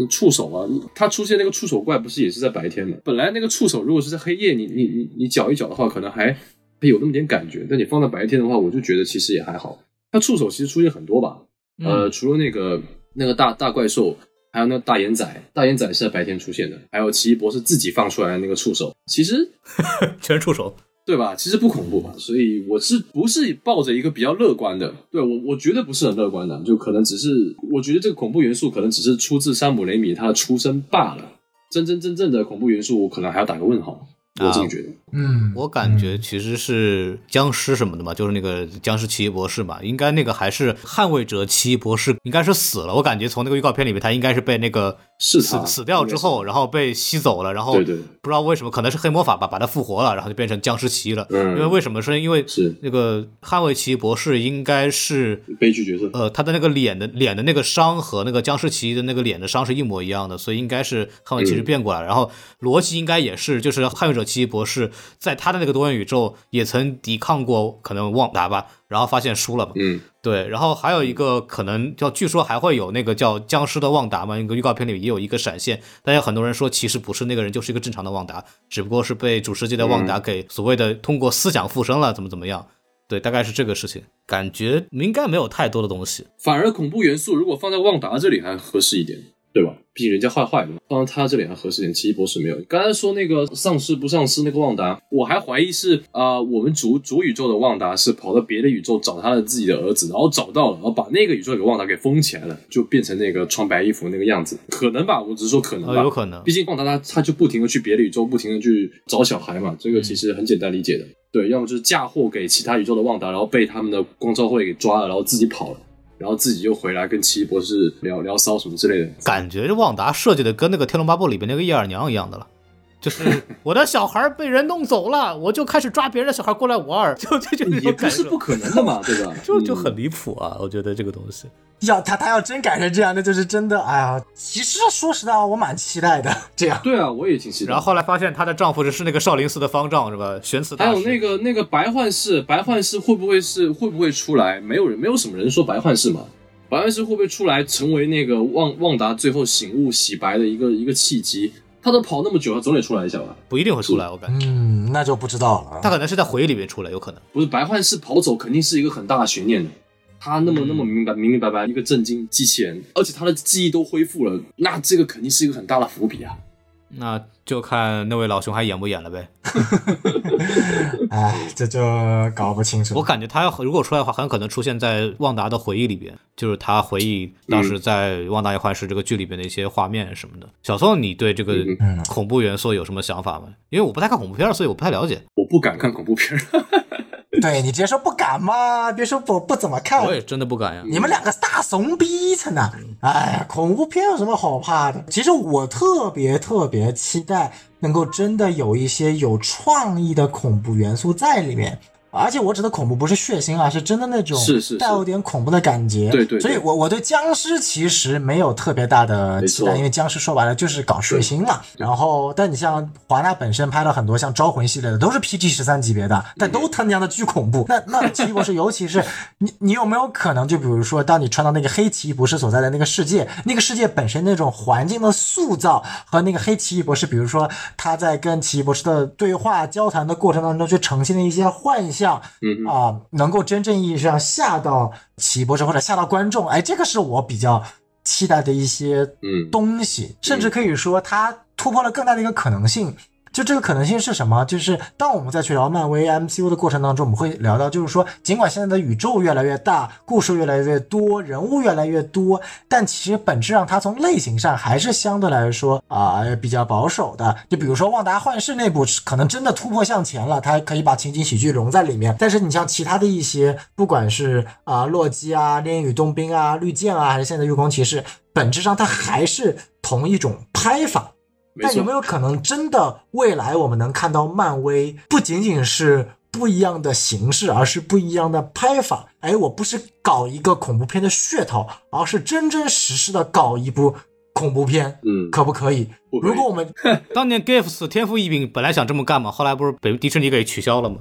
触手啊，它出现那个触手怪不是也是在白天吗？本来那个触手如果是在黑夜，你你你你搅一搅的话，可能还还有那么点感觉。但你放在白天的话，我就觉得其实也还好。它触手其实出现很多吧，呃，除了那个那个大大怪兽，还有那大眼仔，大眼仔是在白天出现的，还有奇异博士自己放出来的那个触手，其实全是触手。对吧？其实不恐怖嘛，所以我是不是抱着一个比较乐观的？对我，我觉得不是很乐观的，就可能只是我觉得这个恐怖元素可能只是出自山姆雷米他的出身罢了，真真正正的恐怖元素，我可能还要打个问号。我自己觉得，嗯，我感觉其实是僵尸什么的嘛，就是那个僵尸奇异博士嘛，应该那个还是捍卫者奇异博士，应该是死了。我感觉从那个预告片里面，他应该是被那个是死死掉之后，然后被吸走了，然后对对，不知道为什么，可能是黑魔法吧，把他复活了，然后就变成僵尸奇了。嗯，因为为什么？是因为是那个捍卫奇异博士应该是悲剧角色，呃，他的那个脸的脸的那个伤和那个僵尸奇的那个脸的伤是一模一样的，所以应该是捍卫骑士变过来。然后逻辑应该也是，就是捍卫者奇异博士。在他的那个多元宇宙也曾抵抗过可能旺达吧，然后发现输了嘛。嗯，对。然后还有一个可能叫，据说还会有那个叫僵尸的旺达嘛，那个预告片里也有一个闪现。但有很多人说其实不是那个人，就是一个正常的旺达，只不过是被主世界的旺达给所谓的通过思想附身了，怎么怎么样。对，大概是这个事情。感觉应该没有太多的东西。反而恐怖元素如果放在旺达这里还合适一点。对吧？毕竟人家坏坏的嘛，当然他这里还合适点。奇异博士没有。刚才说那个丧尸不丧尸那个旺达，我还怀疑是啊，我们主主宇宙的旺达是跑到别的宇宙找他的自己的儿子，然后找到了，然后把那个宇宙给旺达给封起来了，就变成那个穿白衣服那个样子，可能吧？我只是说可能吧，有可能。毕竟旺达他他就不停的去别的宇宙，不停的去找小孩嘛，这个其实很简单理解的。对，要么就是嫁祸给其他宇宙的旺达，然后被他们的光照会给抓了，然后自己跑了。然后自己又回来跟奇异博士聊聊骚什么之类的，感觉这旺达设计的跟那个《天龙八部》里边那个叶二娘一样的了，就是 我的小孩被人弄走了，我就开始抓别人的小孩过来玩，就这就 也不是不可能的嘛，对吧？就就很离谱啊，我觉得这个东西。要他他要真改成这样，那就是真的。哎呀，其实说实在话，我蛮期待的。这样，对啊，我也挺期待。然后后来发现她的丈夫是是那个少林寺的方丈，是吧？玄慈还有那个那个白幻视，白幻视会不会是会不会出来？没有人，没有什么人说白幻视嘛。白幻视会不会出来成为那个旺旺达最后醒悟洗白的一个一个契机？他都跑那么久了，总得出来一下吧？不一定会出来，我感觉。嗯，那就不知道了。他可能是在回忆里面出来，有可能。不是白幻视跑走，肯定是一个很大的悬念的。他那么那么明白明明白白一个震惊机器人，而且他的记忆都恢复了，那这个肯定是一个很大的伏笔啊。那就看那位老兄还演不演了呗。哎，这就搞不清楚。我感觉他要如果出来的话，很可能出现在旺达的回忆里边，就是他回忆当时在《旺达与幻视》这个剧里边的一些画面什么的。小宋，你对这个恐怖元素有什么想法吗？因为我不太看恐怖片，所以我不太了解。我不敢看恐怖片。对你直接说不敢嘛？别说不不怎么看，我也真的不敢呀。你们两个大怂逼着呢！哎，恐怖片有什么好怕的？其实我特别特别期待能够真的有一些有创意的恐怖元素在里面。而且我指的恐怖不是血腥啊，是真的那种带有点恐怖的感觉。对对。所以我我对僵尸其实没有特别大的期待，因为僵尸说白了就是搞血腥嘛。然后，但你像华纳本身拍了很多像招魂系列的，都是 PG 十三级别的，但都他娘的巨恐怖。那那奇异博士，尤其是你你有没有可能，就比如说，当你穿到那个黑奇异博士所在的那个世界，那个世界本身那种环境的塑造和那个黑奇异博士，比如说他在跟奇异博士的对话交谈的过程当中，去呈现的一些幻象。嗯啊，能够真正意义上吓到奇异博士或者吓到观众，哎，这个是我比较期待的一些嗯。东西，甚至可以说它突破了更大的一个可能性。就这个可能性是什么？就是当我们再去聊漫威 MCU 的过程当中，我们会聊到，就是说，尽管现在的宇宙越来越大，故事越来越多，人物越来越多，但其实本质上它从类型上还是相对来说啊比较保守的。就比如说《旺达幻视》那部，可能真的突破向前了，它可以把情景喜剧融在里面。但是你像其他的一些，不管是啊洛基啊、猎鹰与冬兵啊、绿箭啊，还是现在月光骑士，本质上它还是同一种拍法。但有没有可能，真的未来我们能看到漫威不仅仅是不一样的形式，而是不一样的拍法？哎，我不是搞一个恐怖片的噱头，而是真真实实的搞一部恐怖片，嗯，可不可以？如果我们 当年 Gifts 天赋异禀本来想这么干嘛，后来不是被迪士尼给取消了吗？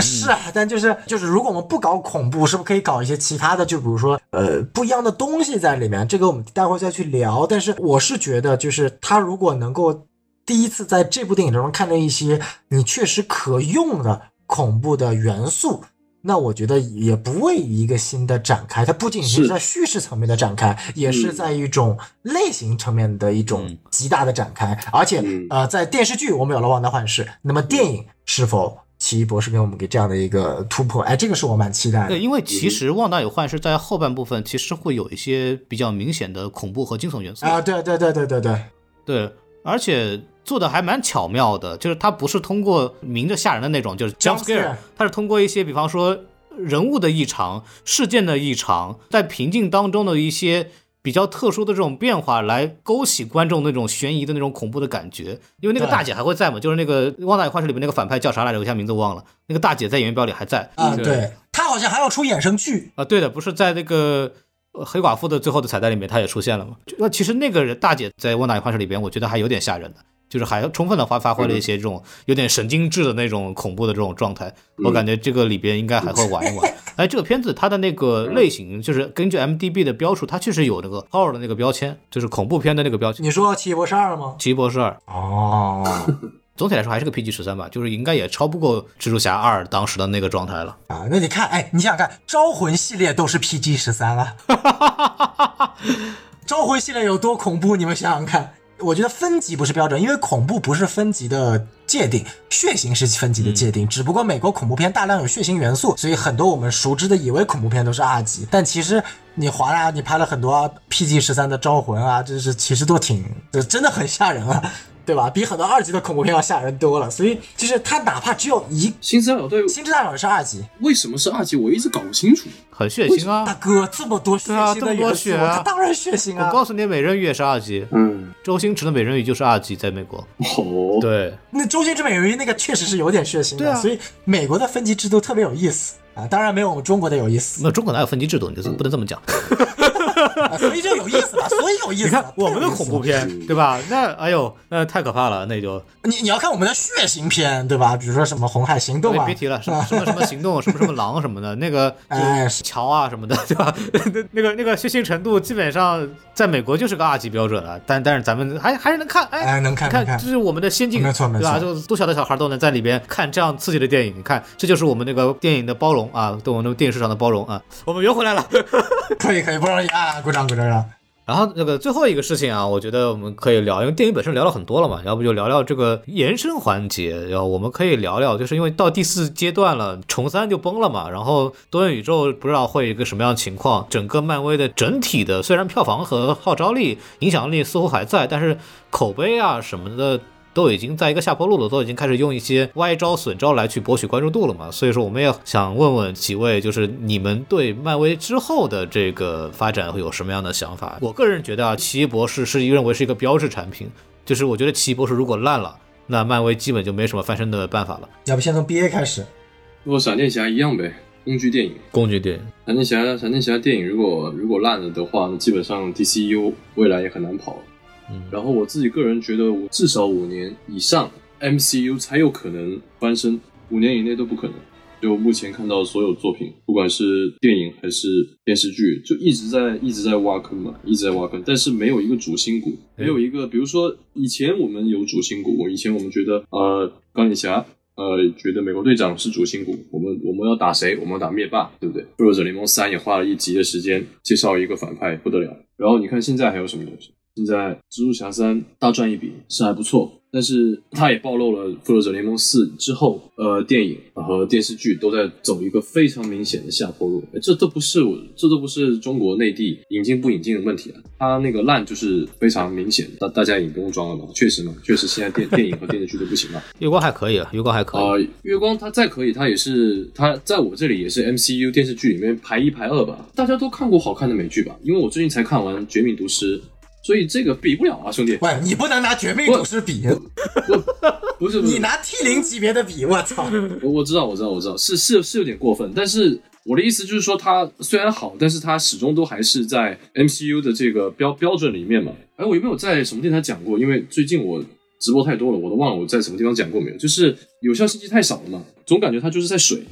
是啊，但就是就是，如果我们不搞恐怖，是不是可以搞一些其他的？就比如说，呃，不一样的东西在里面。这个我们待会再去聊。但是我是觉得，就是他如果能够第一次在这部电影当中看到一些你确实可用的恐怖的元素，那我觉得也不为一个新的展开。它不仅是在叙事层面的展开，也是在一种类型层面的一种极大的展开。而且，呃，在电视剧我们有了《旺达幻视》，那么电影是否？奇异博士给我们给这样的一个突破，哎，这个是我蛮期待对，的。因为其实《旺达与幻视》在后半部分其实会有一些比较明显的恐怖和惊悚元素。啊，对对对对对对，对，而且做的还蛮巧妙的，就是它不是通过明着吓人的那种，就是 jump scare，scare 它是通过一些，比方说人物的异常、事件的异常，在平静当中的一些比较特殊的这种变化，来勾起观众那种悬疑的那种恐怖的感觉。因为那个大姐还会在嘛，就是那个《旺达与幻视》里面那个反派叫啥来着？我一下名字忘了。那个大姐在演员表里还在啊，对，她好像还要出衍生剧，啊，对的，不是在那个呃黑寡妇的最后的彩蛋里面，她也出现了嘛？就那其实那个人大姐在《旺达与幻视》里边，我觉得还有点吓人的，就是还充分的发发挥了一些这种有点神经质的那种恐怖的这种状态。我感觉这个里边应该还会玩一玩。哎，这个片子它的那个类型，就是根据 MDB 的标注，它确实有那个 horror 的那个标签，就是恐怖片的那个标签。你说《奇异博士二》吗？奇异博士二，哦，总体来说还是个 PG 十三吧，就是应该也超不过蜘蛛侠二当时的那个状态了。啊，那你看，哎，你想想看，《招魂》系列都是 PG 十三啊，《招魂》系列有多恐怖？你们想想看。我觉得分级不是标准，因为恐怖不是分级的界定，血腥是分级的界定。只不过美国恐怖片大量有血腥元素，所以很多我们熟知的以为恐怖片都是 R 级，但其实你华纳你拍了很多 PG 十三的《招魂》啊，这是其实都挺，这真的很吓人啊，对吧？比很多二级的恐怖片要吓人多了。所以就是它哪怕只有一《星之大小队星之大脑》是二级，为什么是二级？我一直搞不清楚。很血腥啊！大哥，这么多血腥的元素，它当然血腥啊。我告诉你，美人鱼也是二级，嗯，周星驰的美人鱼就是二级，在美国。哦，对，那周星驰美人鱼那个确实是有点血腥的，对啊所以美国的分级制度特别有意思啊，当然没有我们中国的有意思，那中国哪有分级制度？你就不能这么讲。啊、所以就有意思了，所以有意思你。看我们的恐怖片，对吧？那哎呦，那太可怕了，那就你你要看我们的血腥片，对吧？比如说什么《红海行动》啊，别提了，什么什么什么行动，什么什么狼什么的，那个 哎就是桥啊什么的，对吧？那那个那个血腥程度基本上在美国就是个二级标准了，但但是咱们还还是能看，哎，哎能看看看这是我们的先进，没错没错对吧？就多小的小孩都能在里边看这样刺激的电影，你看这就是我们那个电影的包容啊，对我们的电影市场的包容啊。我们圆回来了。可以可以，不容易啊，鼓掌鼓掌鼓掌。然后那个最后一个事情啊，我觉得我们可以聊，因为电影本身聊了很多了嘛，要不就聊聊这个延伸环节。要我们可以聊聊，就是因为到第四阶段了，重三就崩了嘛，然后多元宇宙不知道会一个什么样的情况。整个漫威的整体的虽然票房和号召力、影响力似乎还在，但是口碑啊什么的。都已经在一个下坡路了，都已经开始用一些歪招损招来去博取关注度了嘛，所以说我们也想问问几位，就是你们对漫威之后的这个发展会有什么样的想法？我个人觉得啊，奇异博士是认为是一个标志产品，就是我觉得奇异博士如果烂了，那漫威基本就没什么翻身的办法了。要不先从 BA 开始，如果闪电侠一样呗，工具电影。工具电影，闪电侠，闪电侠电影如果如果烂了的话，那基本上 DCU 未来也很难跑。嗯然后我自己个人觉得，我至少五年以上 MCU 才有可能翻身，五年以内都不可能。就目前看到所有作品，不管是电影还是电视剧，就一直在一直在挖坑嘛，一直在挖坑，但是没有一个主心骨，没有一个，比如说以前我们有主心骨，以前我们觉得呃钢铁侠。呃，觉得美国队长是主心骨，我们我们要打谁？我们要打灭霸，对不对？复仇者联盟三也花了一集的时间介绍一个反派，不得了。然后你看现在还有什么东西？现在蜘蛛侠三大赚一笔是还不错，但是它也暴露了复仇者联盟四之后，呃，电影和电视剧都在走一个非常明显的下坡路。哎这都不是我，这都不是中国内地引进不引进的问题啊，它那个烂就是非常明显，大大家也不用装了嘛，确实嘛，确实现在电电影和电视剧都不行了。月光还可以啊，月光还可以。呃，月光它再可以，它也是它在我这里也是 MCU 电视剧里面排一排二吧。大家都看过好看的美剧吧？因为我最近才看完《绝命毒师》，所以这个比不了啊，兄弟。喂，你不能拿绝命毒师比，不是，不是你拿 T 零级别的比，我操！我我知道，我知道，我知道，是是是有点过分，但是我的意思就是说，它虽然好，但是它始终都还是在 MCU 的这个标标准里面嘛。哎，我有没有在什么电台讲过？因为最近我直播太多了，我都忘了我在什么地方讲过没有。就是有效信息太少了嘛，总感觉它就是在水。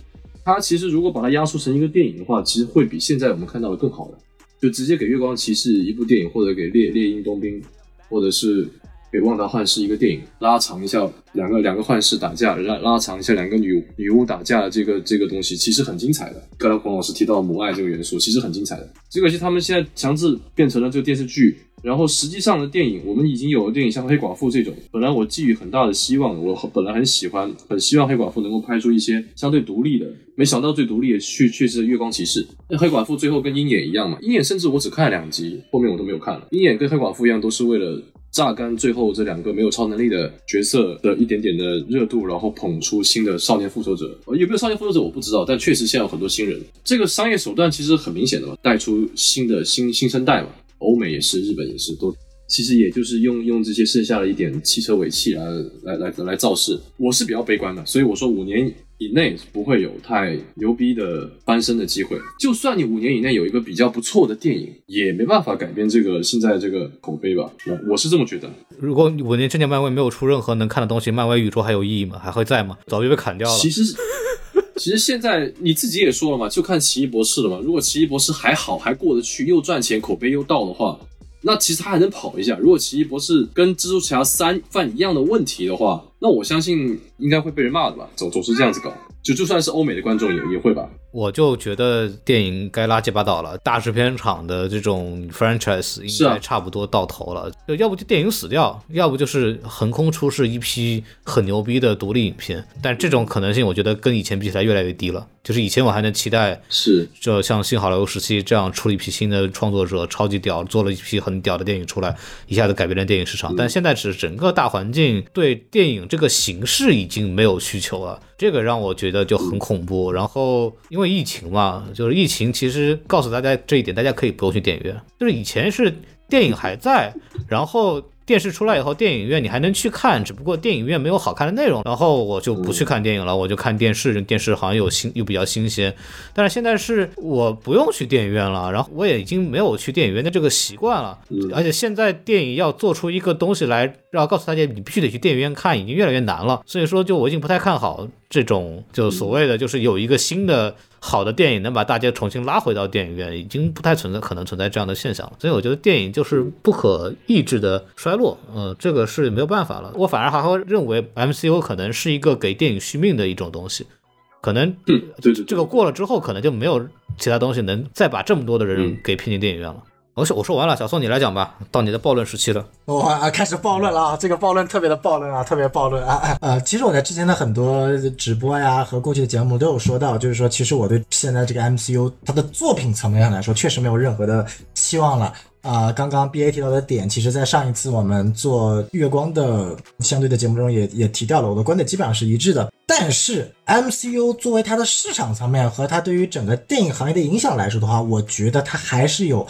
它其实如果把它压缩成一个电影的话，其实会比现在我们看到的更好的。就直接给《月光骑士》一部电影，或者给猎猎鹰冬兵，或者是给《旺达幻视》一个电影，拉长一下两个两个幻视打架，拉拉长一下两个女女巫打架的这个这个东西，其实很精彩的。刚才黄老师提到母爱这个元素，其实很精彩的。只可惜他们现在强制变成了这个电视剧，然后实际上的电影，我们已经有了电影像《黑寡妇》这种，本来我寄予很大的希望，我本来很喜欢，很希望黑寡妇能够拍出一些相对独立的，没想到最独立的却却是《月光骑士》。那黑寡妇最后跟鹰眼一样嘛，鹰眼甚至我只看了两集，后面我都没有看了。鹰眼跟黑寡妇一样，都是为了。榨干最后这两个没有超能力的角色的一点点的热度，然后捧出新的少年复仇者。有没有少年复仇者我不知道，但确实现在有很多新人。这个商业手段其实很明显的嘛，带出新的新新生代嘛。欧美也是，日本也是，都其实也就是用用这些剩下的一点汽车尾气来来来来造势。我是比较悲观的，所以我说五年。以内不会有太牛逼的翻身的机会。就算你五年以内有一个比较不错的电影，也没办法改变这个现在这个口碑吧？我是这么觉得。如果五年之内漫威没有出任何能看的东西，漫威宇宙还有意义吗？还会在吗？早就被砍掉了。其实，其实现在你自己也说了嘛，就看奇异博士了嘛。如果奇异博士还好，还过得去，又赚钱，口碑又到的话。那其实他还能跑一下。如果奇异博士跟蜘蛛侠三犯一样的问题的话，那我相信应该会被人骂的吧？总总是这样子搞，就就算是欧美的观众也也会吧。我就觉得电影该拉七八倒了，大制片厂的这种 franchise 应该差不多到头了。要不就电影死掉，要不就是横空出世一批很牛逼的独立影片。但这种可能性，我觉得跟以前比起来越来越低了。就是以前我还能期待，是就像新好莱坞时期这样出了一批新的创作者，超级屌，做了一批很屌的电影出来，一下子改变了电影市场。但现在是整个大环境对电影这个形式已经没有需求了，这个让我觉得就很恐怖。然后因为疫情嘛，就是疫情其实告诉大家这一点，大家可以不用去电影院。就是以前是电影还在，然后。电视出来以后，电影院你还能去看，只不过电影院没有好看的内容，然后我就不去看电影了，我就看电视。电视好像有新又比较新鲜，但是现在是我不用去电影院了，然后我也已经没有去电影院的这个习惯了。而且现在电影要做出一个东西来，要告诉大家你必须得去电影院看，已经越来越难了。所以说，就我已经不太看好这种，就所谓的就是有一个新的。好的电影能把大家重新拉回到电影院，已经不太存在可能存在这样的现象了。所以我觉得电影就是不可抑制的衰落，呃，这个是没有办法了。我反而还会认为 MCU 可能是一个给电影续命的一种东西，可能这个过了之后，可能就没有其他东西能再把这么多的人给骗进电影院了。我说我说完了，小宋你来讲吧，到你的暴论时期了。哇，开始暴论了啊！这个暴论特别的暴论啊，特别暴论啊！呃，其实我在之前的很多直播呀和过去的节目都有说到，就是说，其实我对现在这个 MCU 它的作品层面上来说，确实没有任何的期望了啊。刚刚 BA 提到的点，其实在上一次我们做月光的相对的节目中也也提掉了，我的观点基本上是一致的。但是 MCU 作为它的市场层面和它对于整个电影行业的影响来说的话，我觉得它还是有。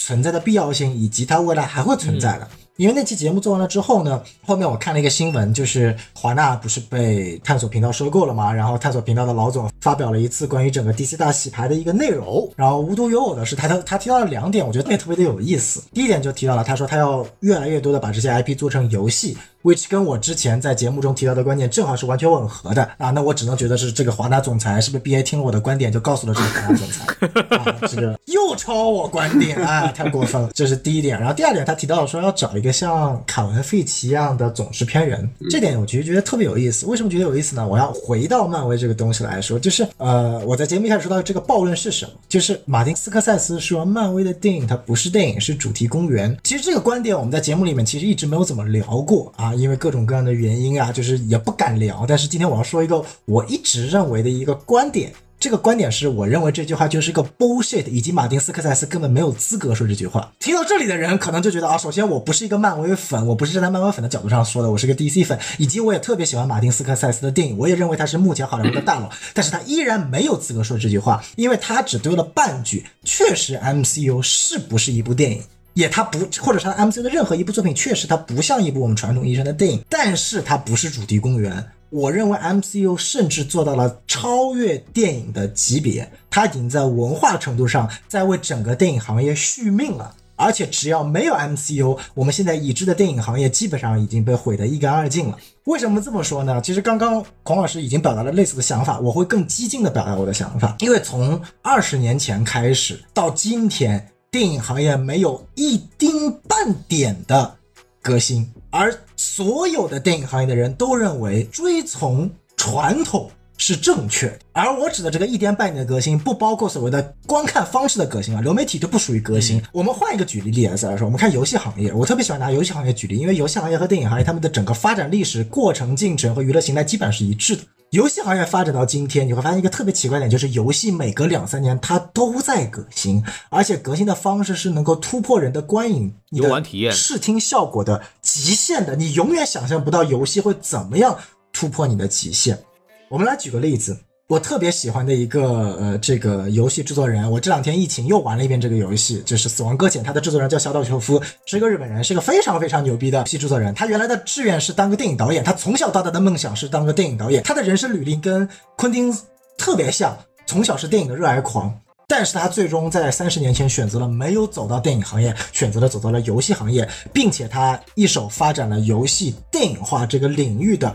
存在的必要性，以及它未来还会存在的。因为那期节目做完了之后呢，后面我看了一个新闻，就是华纳不是被探索频道收购了吗？然后探索频道的老总发表了一次关于整个 DC 大洗牌的一个内容。然后无独有偶的是，他他他提到了两点，我觉得特别特别的有意思。第一点就提到了，他说他要越来越多的把这些 IP 做成游戏。Which 跟我之前在节目中提到的观点正好是完全吻合的啊，那我只能觉得是这个华纳总裁是不是 BA 听了我的观点就告诉了这个华纳总裁，啊，这个又抄我观点啊，太过分了，这是第一点。然后第二点，他提到了说要找一个像卡文费奇一样的总制片人，这点我其实觉得特别有意思。为什么觉得有意思呢？我要回到漫威这个东西来说，就是呃，我在节目一开始说到这个暴论是什么，就是马丁斯科塞斯说漫威的电影它不是电影是主题公园。其实这个观点我们在节目里面其实一直没有怎么聊过啊。因为各种各样的原因啊，就是也不敢聊。但是今天我要说一个我一直认为的一个观点，这个观点是我认为这句话就是一个 bullshit，以及马丁斯科塞斯根本没有资格说这句话。听到这里的人可能就觉得啊，首先我不是一个漫威粉，我不是站在漫威粉的角度上说的，我是个 DC 粉，以及我也特别喜欢马丁斯科塞斯的电影，我也认为他是目前好莱坞的大佬，但是他依然没有资格说这句话，因为他只丢了半句。确实，MCU 是不是一部电影？也，它不，或者是它 MCU 的任何一部作品，确实它不像一部我们传统意义上的电影，但是它不是主题公园。我认为 MCU 甚至做到了超越电影的级别，它已经在文化程度上在为整个电影行业续命了。而且只要没有 MCU，我们现在已知的电影行业基本上已经被毁得一干二净了。为什么这么说呢？其实刚刚孔老师已经表达了类似的想法，我会更激进的表达我的想法，因为从二十年前开始到今天。电影行业没有一丁半点的革新，而所有的电影行业的人都认为追从传统是正确的。而我指的这个一点半点的革新，不包括所谓的观看方式的革新啊，流媒体就不属于革新。我们换一个举例例子来说，我们看游戏行业，我特别喜欢拿游戏行业举例，因为游戏行业和电影行业他们的整个发展历史过程进程和娱乐形态基本上是一致的。游戏行业发展到今天，你会发现一个特别奇怪点，就是游戏每隔两三年它都在革新，而且革新的方式是能够突破人的观影、游玩体验视听效果的极限的，你永远想象不到游戏会怎么样突破你的极限。我们来举个例子，我特别喜欢的一个呃这个游戏制作人，我这两天疫情又玩了一遍这个游戏，就是《死亡搁浅》，他的制作人叫小岛秀夫，是一个日本人，是一个非常非常牛逼的游戏制作人。他原来的志愿是当个电影导演，他从小到大的梦想是当个电影导演。他的人生履历跟昆汀特别像，从小是电影的热爱狂。但是他最终在三十年前选择了没有走到电影行业，选择了走到了游戏行业，并且他一手发展了游戏电影化这个领域的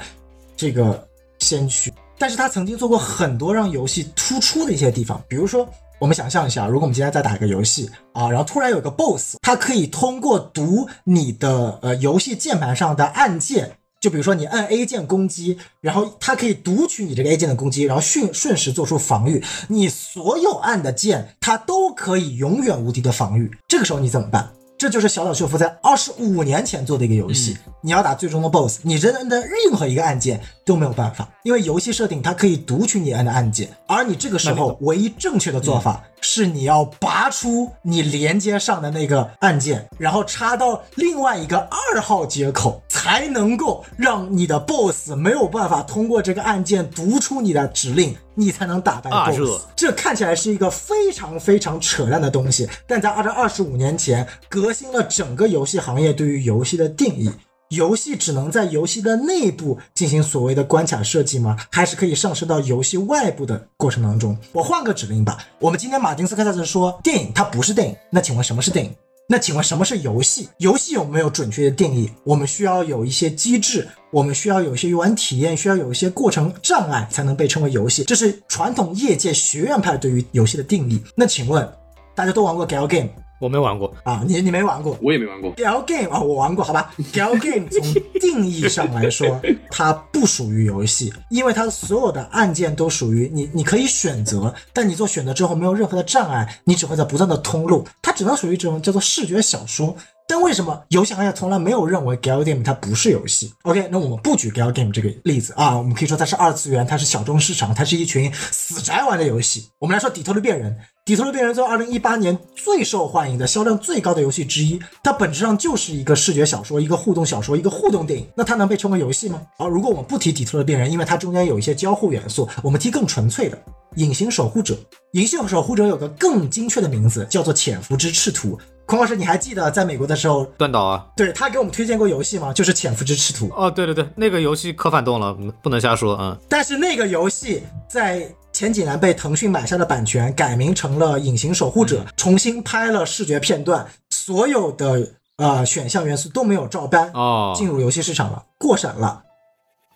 这个先驱。但是他曾经做过很多让游戏突出的一些地方，比如说，我们想象一下，如果我们今天在打一个游戏啊，然后突然有个 BOSS，他可以通过读你的呃游戏键盘上的按键，就比如说你按 A 键攻击，然后它可以读取你这个 A 键的攻击，然后瞬瞬时做出防御，你所有按的键它都可以永远无敌的防御，这个时候你怎么办？这就是小岛秀夫在二十五年前做的一个游戏。你要打最终的 BOSS，你扔的任何一个按键都没有办法，因为游戏设定它可以读取你按的按键，而你这个时候唯一正确的做法是你要拔出你连接上的那个按键，然后插到另外一个二号接口，才能够让你的 BOSS 没有办法通过这个按键读出你的指令，你才能打败啊 BOSS。这这看起来是一个非常非常扯淡的东西，但在二这二十五年前，革新了整个游戏行业对于游戏的定义。游戏只能在游戏的内部进行所谓的关卡设计吗？还是可以上升到游戏外部的过程当中？我换个指令吧。我们今天马丁斯科塞斯说电影它不是电影，那请问什么是电影？那请问什么是游戏？游戏有没有准确的定义？我们需要有一些机制，我们需要有一些游玩体验，需要有一些过程障碍才能被称为游戏。这是传统业界学院派对于游戏的定义。那请问大家都玩过 gal game 我没玩过，啊？你你没玩过？我也没玩过。gal game 啊，我玩过，好吧。gal game 从定义上来说，它不属于游戏，因为它所有的按键都属于你，你可以选择，但你做选择之后没有任何的障碍，你只会在不断的通路，它只能属于这种叫做视觉小说。但为什么游戏行业从来没有认为 gal game 它不是游戏？OK，那我们不举 gal game 这个例子啊，我们可以说它是二次元，它是小众市场，它是一群死宅玩的游戏。我们来说底特律变人，底特律变人作为二零一八年最受欢迎的、销量最高的游戏之一，它本质上就是一个视觉小说、一个互动小说、一个互动电影。那它能被称为游戏吗？而如果我们不提底特律变人，因为它中间有一些交互元素，我们提更纯粹的。隐形守护者，隐形守护者有个更精确的名字，叫做潜伏之赤兔。孔老师，你还记得在美国的时候，断岛啊。对他给我们推荐过游戏吗？就是潜伏之赤兔。哦，对对对，那个游戏可反动了，嗯不能瞎说，嗯。但是那个游戏在前几年被腾讯买下的版权，改名成了《隐形守护者》，重新拍了视觉片段，所有的呃选项元素都没有照搬，哦，进入游戏市场了，过审了。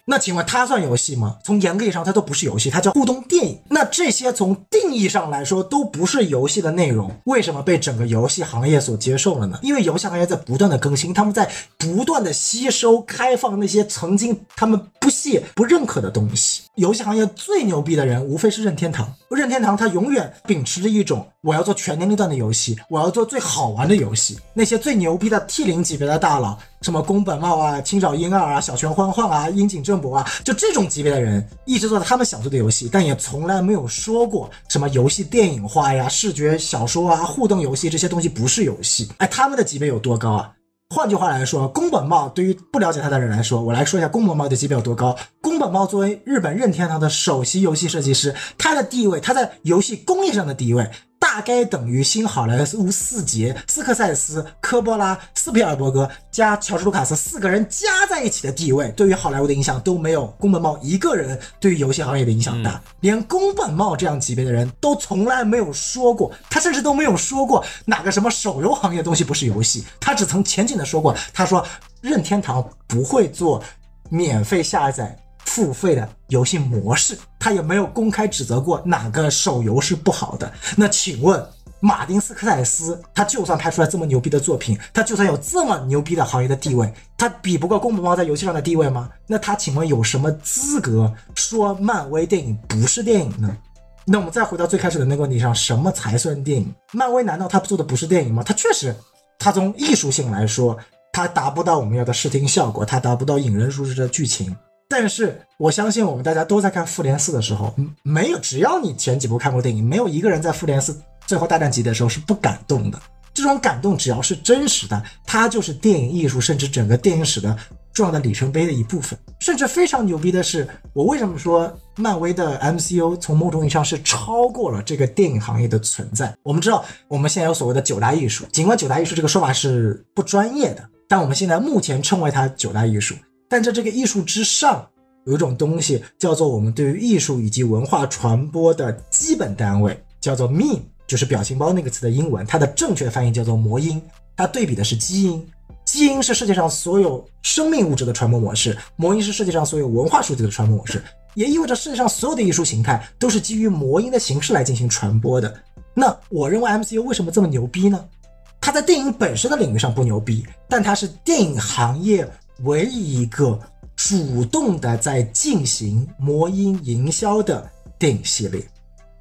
那请问它算游戏吗？从严格意义上，它都不是游戏，它叫互动电影。那这些从定义上来说都不是游戏的内容，为什么被整个游戏行业所接受了呢？因为游戏行业在不断的更新，他们在不断的吸收、开放那些曾经他们不屑、不认可的东西。游戏行业最牛逼的人，无非是任天堂。任天堂它永远秉持着一种我要做全年龄段的游戏，我要做最好玩的游戏。那些最牛逼的 T 零级别的大佬，什么宫本茂啊、青沼英二啊、小泉欢晃啊、樱井正博啊，就这种级别的人，一直做他们想做的游戏，但也从来没有说过什么游戏电影化呀、视觉小说啊、互动游戏这些东西不是游戏。哎，他们的级别有多高啊？换句话来说，宫本茂对于不了解他的人来说，我来说一下宫本茂的级别有多高。宫本茂作为日本任天堂的首席游戏设计师，他的地位，他在游戏工业上的地位，大概等于新好莱坞四杰斯科塞斯、科波拉、斯皮尔伯格加乔治卢卡斯四个人加在一起的地位，对于好莱坞的影响都没有宫本茂一个人对于游戏行业的影响大。连宫本茂这样级别的人都从来没有说过，他甚至都没有说过哪个什么手游行业的东西不是游戏，他只曾浅浅的说过，他说任天堂不会做免费下载。付费的游戏模式，他也没有公开指责过哪个手游是不好的。那请问，马丁斯科塞斯，他就算拍出来这么牛逼的作品，他就算有这么牛逼的行业的地位，他比不过宫本茂在游戏上的地位吗？那他请问有什么资格说漫威电影不是电影呢？那我们再回到最开始的那个问题上，什么才算电影？漫威难道他做的不是电影吗？他确实，他从艺术性来说，他达不到我们要的视听效果，他达不到引人入胜的剧情。但是我相信我们大家都在看复联四的时候，没有只要你前几部看过电影，没有一个人在复联四最后大战集的时候是不感动的。这种感动只要是真实的，它就是电影艺术，甚至整个电影史的重要的里程碑的一部分。甚至非常牛逼的是，我为什么说漫威的 MCU 从某种意义上是超过了这个电影行业的存在？我们知道我们现在有所谓的九大艺术，尽管九大艺术这个说法是不专业的，但我们现在目前称为它九大艺术。但在这个艺术之上，有一种东西叫做我们对于艺术以及文化传播的基本单位，叫做 meme，就是表情包那个词的英文，它的正确翻译叫做魔音。它对比的是基因，基因是世界上所有生命物质的传播模式，魔音是世界上所有文化数据的传播模式，也意味着世界上所有的艺术形态都是基于魔音的形式来进行传播的。那我认为 MCU 为什么这么牛逼呢？它在电影本身的领域上不牛逼，但它是电影行业。唯一一个主动的在进行魔音营销的电影系列，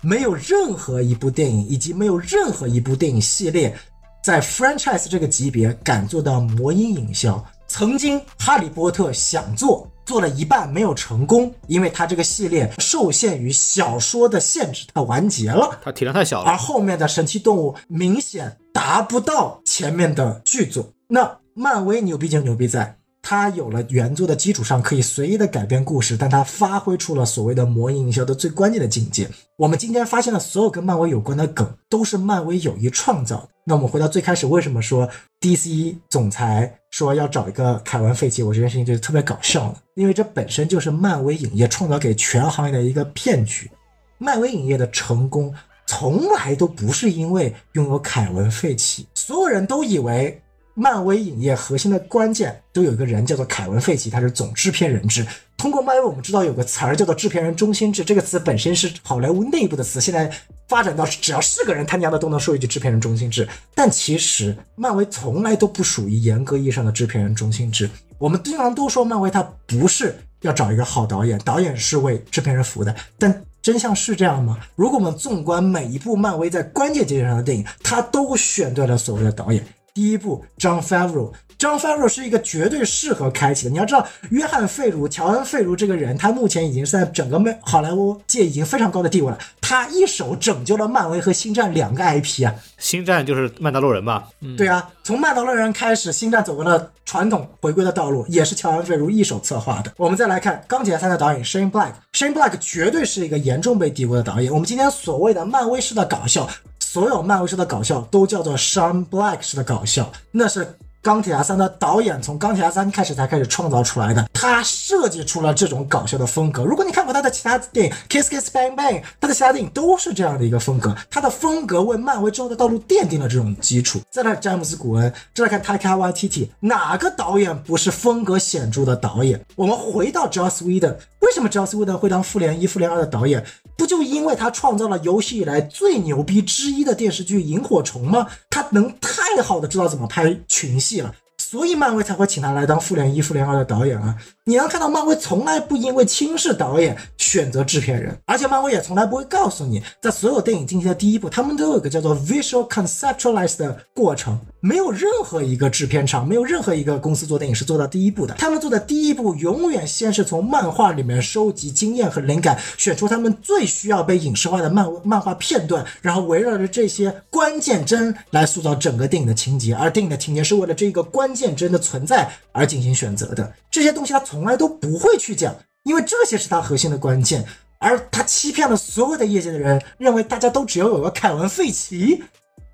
没有任何一部电影以及没有任何一部电影系列在 franchise 这个级别敢做到魔音营销。曾经哈利波特想做，做了一半没有成功，因为它这个系列受限于小说的限制，它完结了，它体量太小了。而后面的神奇动物明显达不到前面的剧作。那漫威牛逼就牛逼在。它有了原作的基础上，可以随意的改变故事，但它发挥出了所谓的魔营销的最关键的境界。我们今天发现的所有跟漫威有关的梗，都是漫威有意创造的。那我们回到最开始，为什么说 DC 总裁说要找一个凯文·费奇？我这件事情就是特别搞笑呢，因为这本身就是漫威影业创造给全行业的一个骗局。漫威影业的成功从来都不是因为拥有凯文·费奇，所有人都以为。漫威影业核心的关键都有一个人叫做凯文·费奇，他是总制片人制。通过漫威，我们知道有个词儿叫做制片人中心制，这个词本身是好莱坞内部的词，现在发展到只要是个人，他娘的都能说一句制片人中心制。但其实漫威从来都不属于严格意义上的制片人中心制。我们经常都说漫威它不是要找一个好导演，导演是为制片人服务的。但真相是这样吗？如果我们纵观每一部漫威在关键节点上的电影，他都选对了所谓的导演。第一部，John Favreau，John Favreau 是一个绝对适合开启的。你要知道，约翰·费卢、乔恩·费卢这个人，他目前已经是在整个美好莱坞界已经非常高的地位了。他一手拯救了漫威和星战两个 IP 啊！星战就是曼达洛人吧？对啊，从曼达洛人开始，星战走过了传统回归的道路，也是乔恩·费卢一手策划的。我们再来看钢铁侠三的导演 Shane Black，Shane Black 绝对是一个严重被低估的导演。我们今天所谓的漫威式的搞笑。所有漫威式的搞笑都叫做 Sean Black 式的搞笑，那是。钢铁侠三的导演从钢铁侠三开始才开始创造出来的，他设计出了这种搞笑的风格。如果你看过他的其他电影，Kiss Kiss Bang Bang，他的其他电影都是这样的一个风格。他的风格为漫威之后的道路奠定了这种基础。再来詹姆斯古恩，再来看 Taika Waititi，哪个导演不是风格显著的导演？我们回到 Joss Whedon，为什么 Joss Whedon 会当复联一、复联二的导演？不就因为他创造了有史以来最牛逼之一的电视剧《萤火虫》吗？他能太好的知道怎么拍群戏了。所以漫威才会请他来当复联一、复联二的导演啊！你能看到漫威从来不因为轻视导演选择制片人，而且漫威也从来不会告诉你，在所有电影进行的第一步，他们都有个叫做 visual conceptualize 的过程。没有任何一个制片厂，没有任何一个公司做电影是做到第一步的。他们做的第一步，永远先是从漫画里面收集经验和灵感，选出他们最需要被影视化的漫漫画片段，然后围绕着这些关键帧来塑造整个电影的情节。而电影的情节是为了这个关键帧的存在而进行选择的。这些东西他从来都不会去讲，因为这些是他核心的关键。而他欺骗了所有的业界的人，认为大家都只要有个凯文·费奇。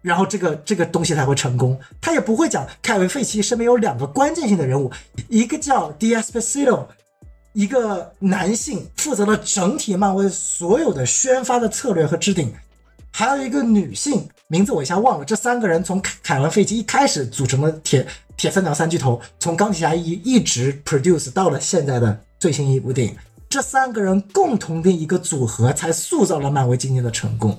然后这个这个东西才会成功，他也不会讲凯文·费奇身边有两个关键性的人物，一个叫 D. Espacito，一个男性负责了整体漫威所有的宣发的策略和制定，还有一个女性名字我一下忘了。这三个人从凯文·费奇一开始组成的铁铁三角三巨头，从钢铁侠一一直 produce 到了现在的最新一部电影，这三个人共同的一个组合才塑造了漫威今天的成功。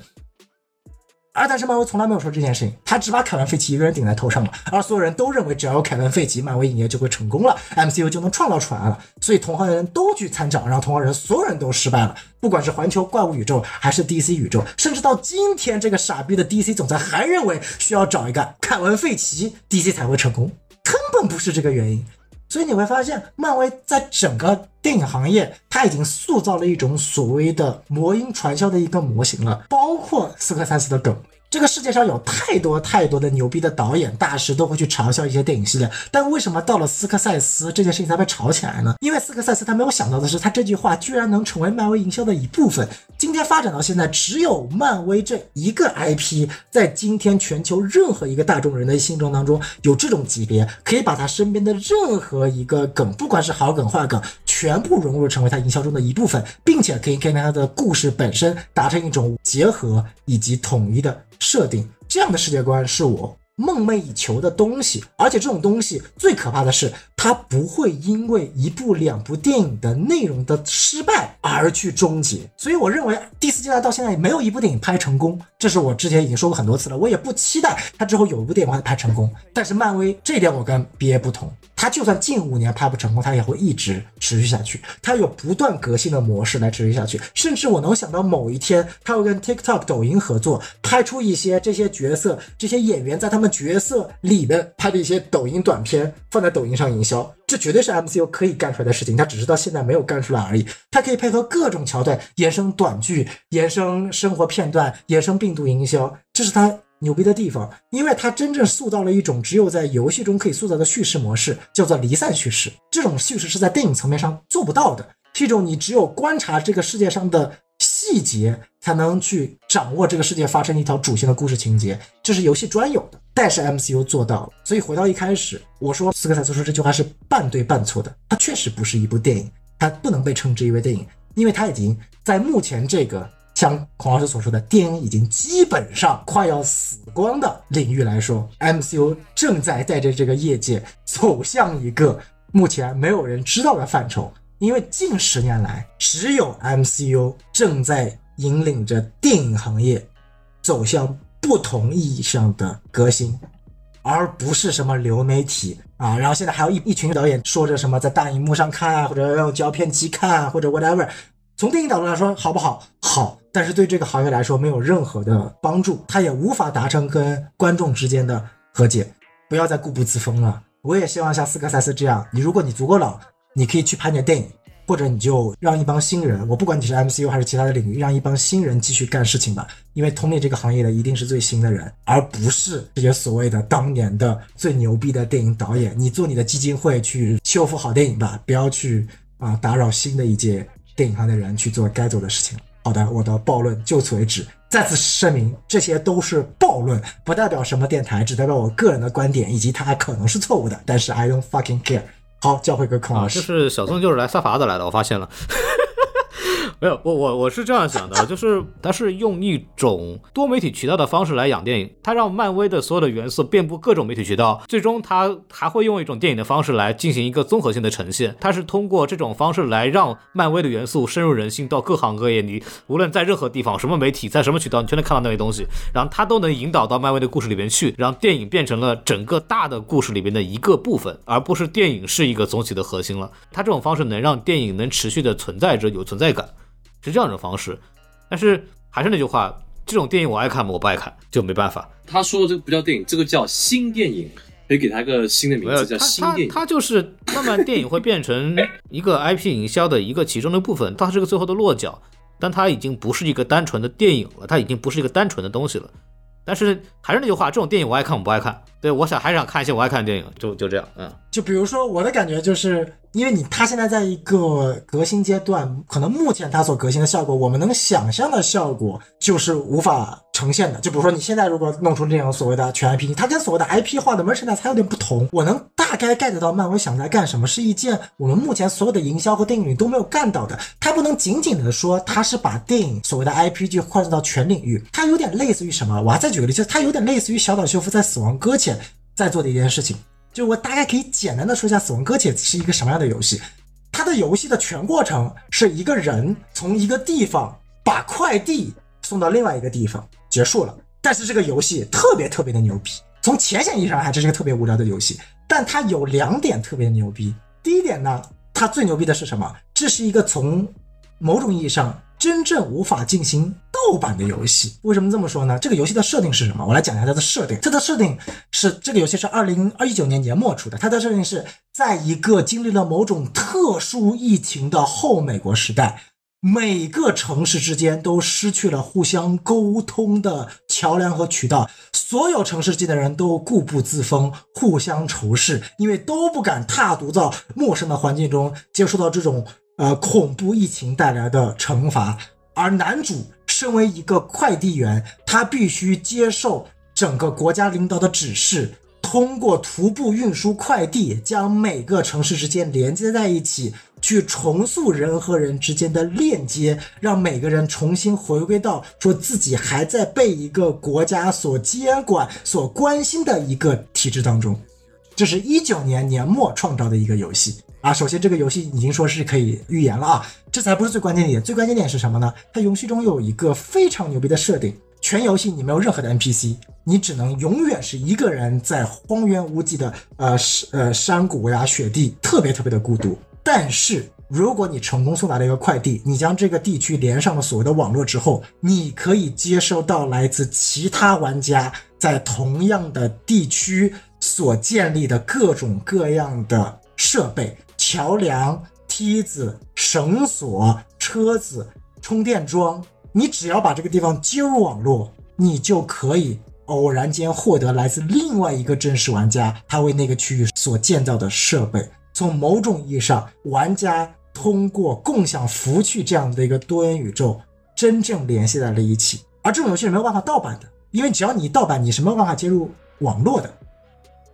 而但是漫威从来没有说这件事情，他只把凯文·费奇一个人顶在头上了，而所有人都认为只要有凯文·费奇，漫威影业就会成功了，MCU 就能创造出来了。所以同行的人都去参展，然后同行人所有人都失败了，不管是环球怪物宇宙还是 DC 宇宙，甚至到今天这个傻逼的 DC 总裁还认为需要找一个凯文·费奇，DC 才会成功，根本不是这个原因。所以你会发现，漫威在整个电影行业，它已经塑造了一种所谓的魔音传销的一个模型了，包括斯科塞斯的梗。这个世界上有太多太多的牛逼的导演大师都会去嘲笑一些电影系列，但为什么到了斯科塞斯这件事情才被炒起来呢？因为斯科塞斯他没有想到的是，他这句话居然能成为漫威营销的一部分。今天发展到现在，只有漫威这一个 IP 在今天全球任何一个大众人的心中当中有这种级别，可以把他身边的任何一个梗，不管是好梗坏梗，全部融入成为他营销中的一部分，并且可以跟他的故事本身达成一种结合以及统一的。设定这样的世界观是我梦寐以求的东西，而且这种东西最可怕的是，它不会因为一部两部电影的内容的失败而去终结。所以我认为第四阶段到现在也没有一部电影拍成功，这是我之前已经说过很多次了。我也不期待它之后有一部电影会拍成功。但是漫威这一点我跟 BA 不同。它就算近五年拍不成功，它也会一直持续下去。它有不断革新的模式来持续下去。甚至我能想到某一天，它会跟 TikTok、抖音合作，拍出一些这些角色、这些演员在他们角色里面拍的一些抖音短片，放在抖音上营销。这绝对是 MCU 可以干出来的事情，它只是到现在没有干出来而已。它可以配合各种桥段，衍生短剧、衍生生活片段、衍生病毒营销，这是它。牛逼的地方，因为它真正塑造了一种只有在游戏中可以塑造的叙事模式，叫做离散叙事。这种叙事是在电影层面上做不到的，是一种你只有观察这个世界上的细节，才能去掌握这个世界发生一条主线的故事情节，这是游戏专有的。但是 MCU 做到了，所以回到一开始，我说斯科塞斯说这句话是半对半错的，它确实不是一部电影，它不能被称之为电影，因为它已经在目前这个。像孔老师所说的，电影已经基本上快要死光的领域来说，MCU 正在带着这个业界走向一个目前没有人知道的范畴。因为近十年来，只有 MCU 正在引领着电影行业走向不同意义上的革新，而不是什么流媒体啊。然后现在还有一一群导演说着什么在大荧幕上看，或者用胶片机看，或者 whatever。从电影角度来说，好不好？好，但是对这个行业来说没有任何的帮助，它也无法达成跟观众之间的和解。不要再固步自封了。我也希望像斯科塞斯这样，你如果你足够老，你可以去拍点电影，或者你就让一帮新人，我不管你是 MCU 还是其他的领域，让一帮新人继续干事情吧。因为统领这个行业的一定是最新的人，而不是这些所谓的当年的最牛逼的电影导演。你做你的基金会去修复好电影吧，不要去啊打扰新的一届。电影行的人去做该做的事情。好的，我的暴论就此为止。再次声明，这些都是暴论，不代表什么电台，只代表我个人的观点，以及它可能是错误的。但是 I don't fucking care。好，教会个孔老师。就是小宋就是来撒法子来的，我发现了。没有，我我我是这样想的，就是它是用一种多媒体渠道的方式来养电影，它让漫威的所有的元素遍布各种媒体渠道，最终它还会用一种电影的方式来进行一个综合性的呈现。它是通过这种方式来让漫威的元素深入人心，到各行各业，你无论在任何地方、什么媒体、在什么渠道，你全能看到那些东西，然后它都能引导到漫威的故事里面去，让电影变成了整个大的故事里边的一个部分，而不是电影是一个总体的核心了。它这种方式能让电影能持续的存在着，有存在感。是这样一种方式，但是还是那句话，这种电影我爱看吗？我不爱看，就没办法。他说的这个不叫电影，这个叫新电影，可以给他一个新的名字，叫新电影。他就是慢慢电影会变成一个 IP 营销的一个其中的部分，它是个最后的落脚，但它已经不是一个单纯的电影了，它已经不是一个单纯的东西了。但是还是那句话，这种电影我爱看，我不爱看。对我想还是想看一些我爱看的电影，就就这样，嗯。就比如说我的感觉就是。因为你他现在在一个革新阶段，可能目前他所革新的效果，我们能想象的效果就是无法呈现的。就比如说你现在如果弄出这种所谓的全 IP，它跟所谓的 IP 化的 merchandise 还有点不同。我能大概 get 到漫威想在干什么，是一件我们目前所有的营销和电影里都没有干到的。它不能仅仅的说它是把电影所谓的 IP 去扩展到全领域，它有点类似于什么？我还再举个例子，它有点类似于小岛秀夫在《死亡搁浅》在做的一件事情。就我大概可以简单的说一下《死亡搁浅》是一个什么样的游戏。它的游戏的全过程是一个人从一个地方把快递送到另外一个地方，结束了。但是这个游戏特别特别的牛逼。从浅显意义上看，这是一个特别无聊的游戏，但它有两点特别牛逼。第一点呢，它最牛逼的是什么？这是一个从某种意义上真正无法进行盗版的游戏。为什么这么说呢？这个游戏的设定是什么？我来讲一下它的设定。它的设定是这个游戏是二零二一九年年末出的。它的设定是在一个经历了某种特殊疫情的后美国时代。每个城市之间都失去了互相沟通的桥梁和渠道，所有城市间的人都固步自封，互相仇视，因为都不敢踏足到陌生的环境中，接触到这种呃恐怖疫情带来的惩罚。而男主身为一个快递员，他必须接受整个国家领导的指示。通过徒步运输快递，将每个城市之间连接在一起，去重塑人和人之间的链接，让每个人重新回归到说自己还在被一个国家所监管、所关心的一个体制当中。这是一九年年末创造的一个游戏啊。首先，这个游戏已经说是可以预言了啊，这才不是最关键点。最关键点是什么呢？它游戏中有一个非常牛逼的设定。全游戏你没有任何的 NPC，你只能永远是一个人在荒原无际的呃呃山谷呀雪地，特别特别的孤独。但是如果你成功送达了一个快递，你将这个地区连上了所谓的网络之后，你可以接收到来自其他玩家在同样的地区所建立的各种各样的设备、桥梁、梯子、绳索、车子、充电桩。你只要把这个地方接入网络，你就可以偶然间获得来自另外一个真实玩家他为那个区域所建造的设备。从某种意义上，玩家通过共享服务器这样的一个多元宇宙，真正联系在了一起。而这种游戏是没有办法盗版的，因为只要你盗版，你是没有办法接入网络的。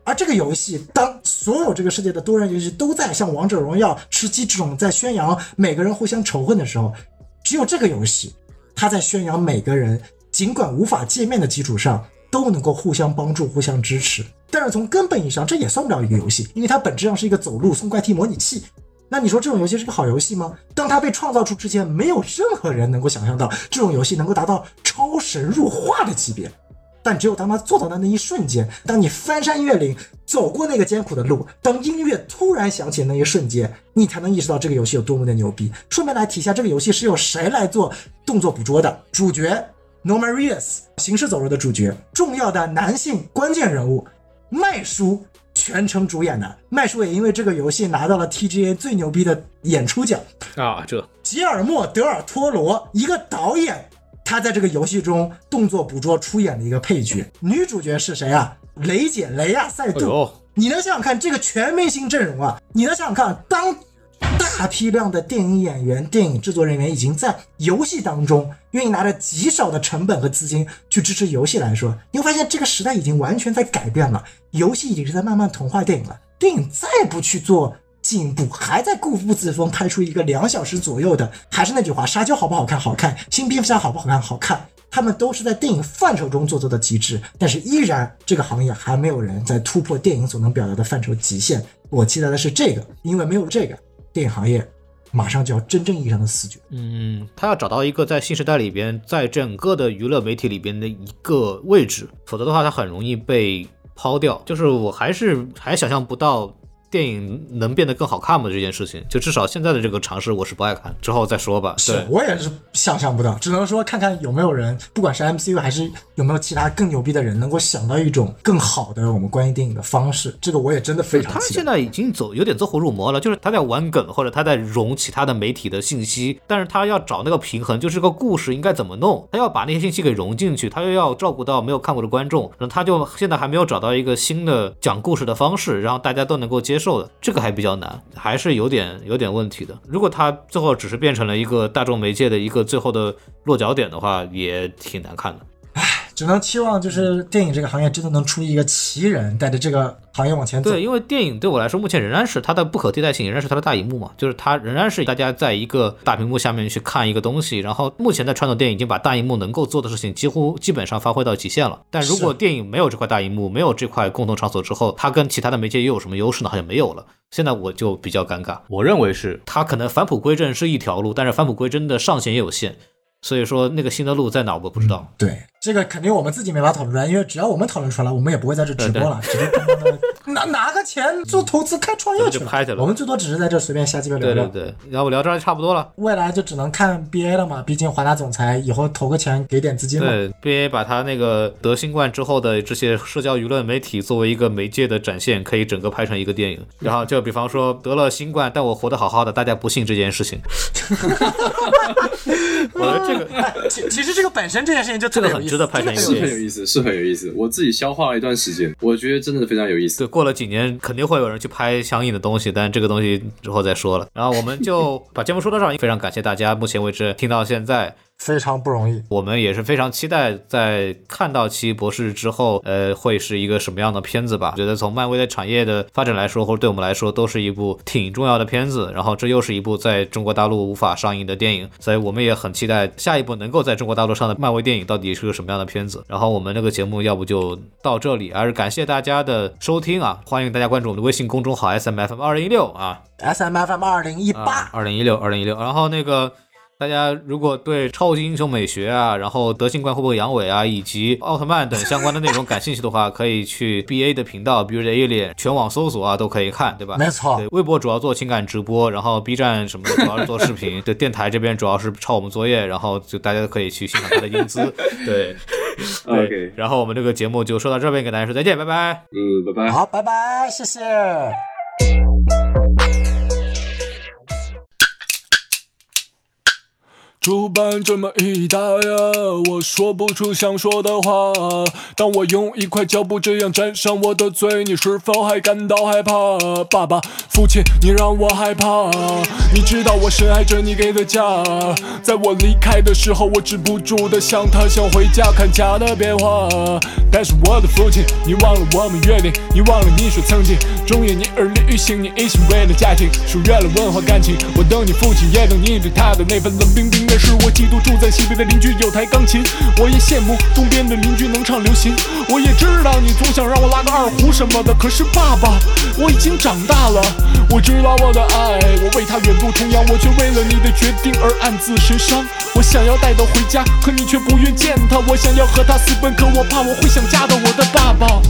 而这个游戏，当所有这个世界的多人游戏都在像王者荣耀、吃鸡这种在宣扬每个人互相仇恨的时候，只有这个游戏。它在宣扬每个人，尽管无法见面的基础上，都能够互相帮助、互相支持。但是从根本意义上，这也算不了一个游戏，因为它本质上是一个走路送怪题模拟器。那你说这种游戏是个好游戏吗？当它被创造出之前，没有任何人能够想象到这种游戏能够达到超神入化的级别。但只有当他做到的那一瞬间，当你翻山越岭走过那个艰苦的路，当音乐突然响起的那一瞬间，你才能意识到这个游戏有多么的牛逼。顺便来提一下，这个游戏是由谁来做动作捕捉的？主角 Norman Reedus，行尸走肉的主角，重要的男性关键人物麦叔全程主演的。麦叔也因为这个游戏拿到了 TGA 最牛逼的演出奖啊！这吉尔莫·德尔托罗，一个导演。他在这个游戏中动作捕捉出演的一个配角，女主角是谁啊？雷姐雷亚塞杜。你能想想看这个全明星阵容啊？你能想想看，当大批量的电影演员、电影制作人员已经在游戏当中愿意拿着极少的成本和资金去支持游戏来说，你会发现这个时代已经完全在改变了。游戏已经是在慢慢同化电影了。电影再不去做。进步还在固步自封，拍出一个两小时左右的，还是那句话，沙丘好不好看？好看。新蝙蝠侠好不好看？好看。他们都是在电影范畴中做做的极致，但是依然这个行业还没有人在突破电影所能表达的范畴极限。我期待的是这个，因为没有这个，电影行业马上就要真正意义上的死绝。嗯，他要找到一个在新时代里边，在整个的娱乐媒体里边的一个位置，否则的话，他很容易被抛掉。就是我还是还想象不到。电影能变得更好看吗？这件事情，就至少现在的这个尝试，我是不爱看，之后再说吧。是我也是想象不到，只能说看看有没有人，不管是 MCU 还是有没有其他更牛逼的人，能够想到一种更好的我们关于电影的方式。这个我也真的非常。他现在已经走有点走火入魔了，就是他在玩梗，或者他在融其他的媒体的信息，但是他要找那个平衡，就是个故事应该怎么弄，他要把那些信息给融进去，他又要照顾到没有看过的观众，然后他就现在还没有找到一个新的讲故事的方式，然后大家都能够接受的，这个还比。较难，还是有点有点问题的。如果它最后只是变成了一个大众媒介的一个最后的落脚点的话，也挺难看的。只能期望就是电影这个行业真的能出一个奇人，带着这个行业往前走。对，因为电影对我来说，目前仍然是它的不可替代性，仍然是它的大荧幕嘛，就是它仍然是大家在一个大屏幕下面去看一个东西。然后目前的传统电影已经把大荧幕能够做的事情几乎基本上发挥到极限了。但如果电影没有这块大荧幕，没有这块共同场所之后，它跟其他的媒介又有什么优势呢？好像没有了。现在我就比较尴尬。我认为是它可能返璞归真是一条路，但是返璞归真的上限也有限。所以说那个新的路在哪我不知道。对，这个肯定我们自己没法讨论出来，因为只要我们讨论出来，我们也不会在这直播了，直接拿拿个钱做投资开创业去就拍去了我们最多只是在这随便瞎鸡巴聊聊。对对对，要不聊这儿就差不多了。未来就只能看 BA 了嘛，毕竟华纳总裁以后投个钱给点资金嘛。对，BA 把他那个得新冠之后的这些社交舆论媒体作为一个媒介的展现，可以整个拍成一个电影。然后就比方说得了新冠，但我活得好好的，大家不信这件事情。我觉得这个其其实这个本身这件事情就特别有意思这个很值得拍成一个是电影很有意思，是很有意思。我自己消化了一段时间，我觉得真的非常有意思。对，过了几年肯定会有人去拍相应的东西，但这个东西之后再说了。然后我们就 把节目说到这儿，非常感谢大家目前为止听到现在。非常不容易。我们也是非常期待在看到奇异博士之后，呃，会是一个什么样的片子吧？我觉得从漫威的产业的发展来说，或者对我们来说，都是一部挺重要的片子。然后这又是一部在中国大陆无法上映的电影，所以我们也很期待下一部能够在中国大陆上的漫威电影到底是个什么样的片子。然后我们这个节目要不就到这里，还是感谢大家的收听啊！欢迎大家关注我们的微信公众号 S M F M 二零一六啊 S M F M 二零一八，二零一六，二零一六。然后那个大家如果对超级英雄美学啊，然后德性观会不会阳痿啊，以及奥特曼等相关的内容感兴趣的话，可以去 B A 的频道，比如 Alien 全网搜索啊，都可以看，对吧？没错对，微博主要做情感直播，然后 B 站什么的 主要是做视频，对，电台这边主要是抄我们作业，然后就大家都可以去欣赏他的英姿，对。对 OK 然后我们这个节目就说到这边，跟大家说再见，拜拜。嗯，拜拜。好，拜拜，谢谢。主板这么一打呀，我说不出想说的话。当我用一块胶布这样粘上我的嘴，你是否还感到害怕？爸爸，父亲，你让我害怕。你知道我深爱着你给的家，在我离开的时候，我止不住的想他，想回家看家的变化。但是我的父亲，你忘了我们约定，你忘了你说曾经忠言逆耳利于行，你一心为了家庭，疏远了文化感情。我等你父亲，也等你对他的那份冷冰冰。那时我嫉妒住在西北的邻居有台钢琴，我也羡慕东边的邻居能唱流行。我也知道你总想让我拉个二胡什么的，可是爸爸，我已经长大了。我知道我的爱，我为他远渡重洋，我却为了你的决定而暗自神伤。我想要带他回家，可你却不愿见他。我想要和他私奔，可我怕我会想家的我的爸爸。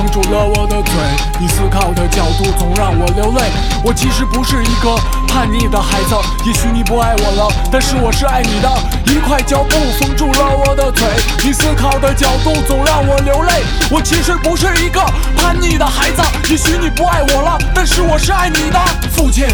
封住了我的嘴，你思考的角度总让我流泪。我其实不是一个叛逆的孩子，也许你不爱我了，但是我是爱你的。一块胶布封住了我的嘴，你思考的角度总让我流泪。我其实不是一个叛逆的孩子，也许你不爱我了，但是我是爱你的父亲。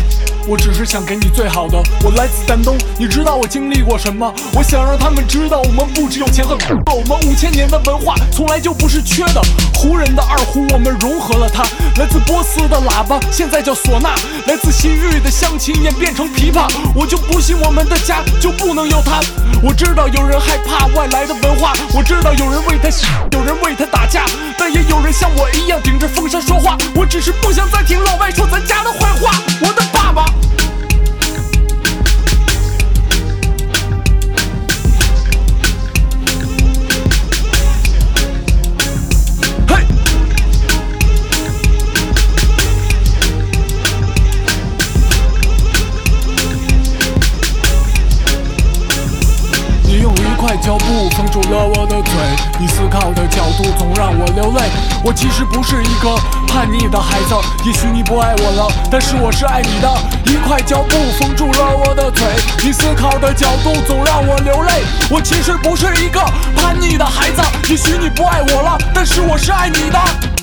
我只是想给你最好的。我来自丹东，你知道我经历过什么？我想让他们知道，我们不只有钱和苦，我们五千年的文化从来就不是缺的。胡人的二胡，我们融合了它。来自波斯的喇叭，现在叫唢呐；来自西域的乡琴，演变成琵琶。我就不信我们的家就不能有它。我知道有人害怕外来的文化，我知道有人为他，有人为他打架，但也有人像我一样顶着风沙说话。我只是不想再听老外说咱家的坏话。我的爸爸。嘿。你用一块胶布封住了我的嘴，你思考的角度总让我流泪。我其实不是一个叛逆的孩子，也许你不爱我了，但是我是爱你的。一块胶布封住了我的嘴，你思考的角度总让我流泪。我其实不是一个叛逆的孩子，也许你不爱我了，但是我是爱你的。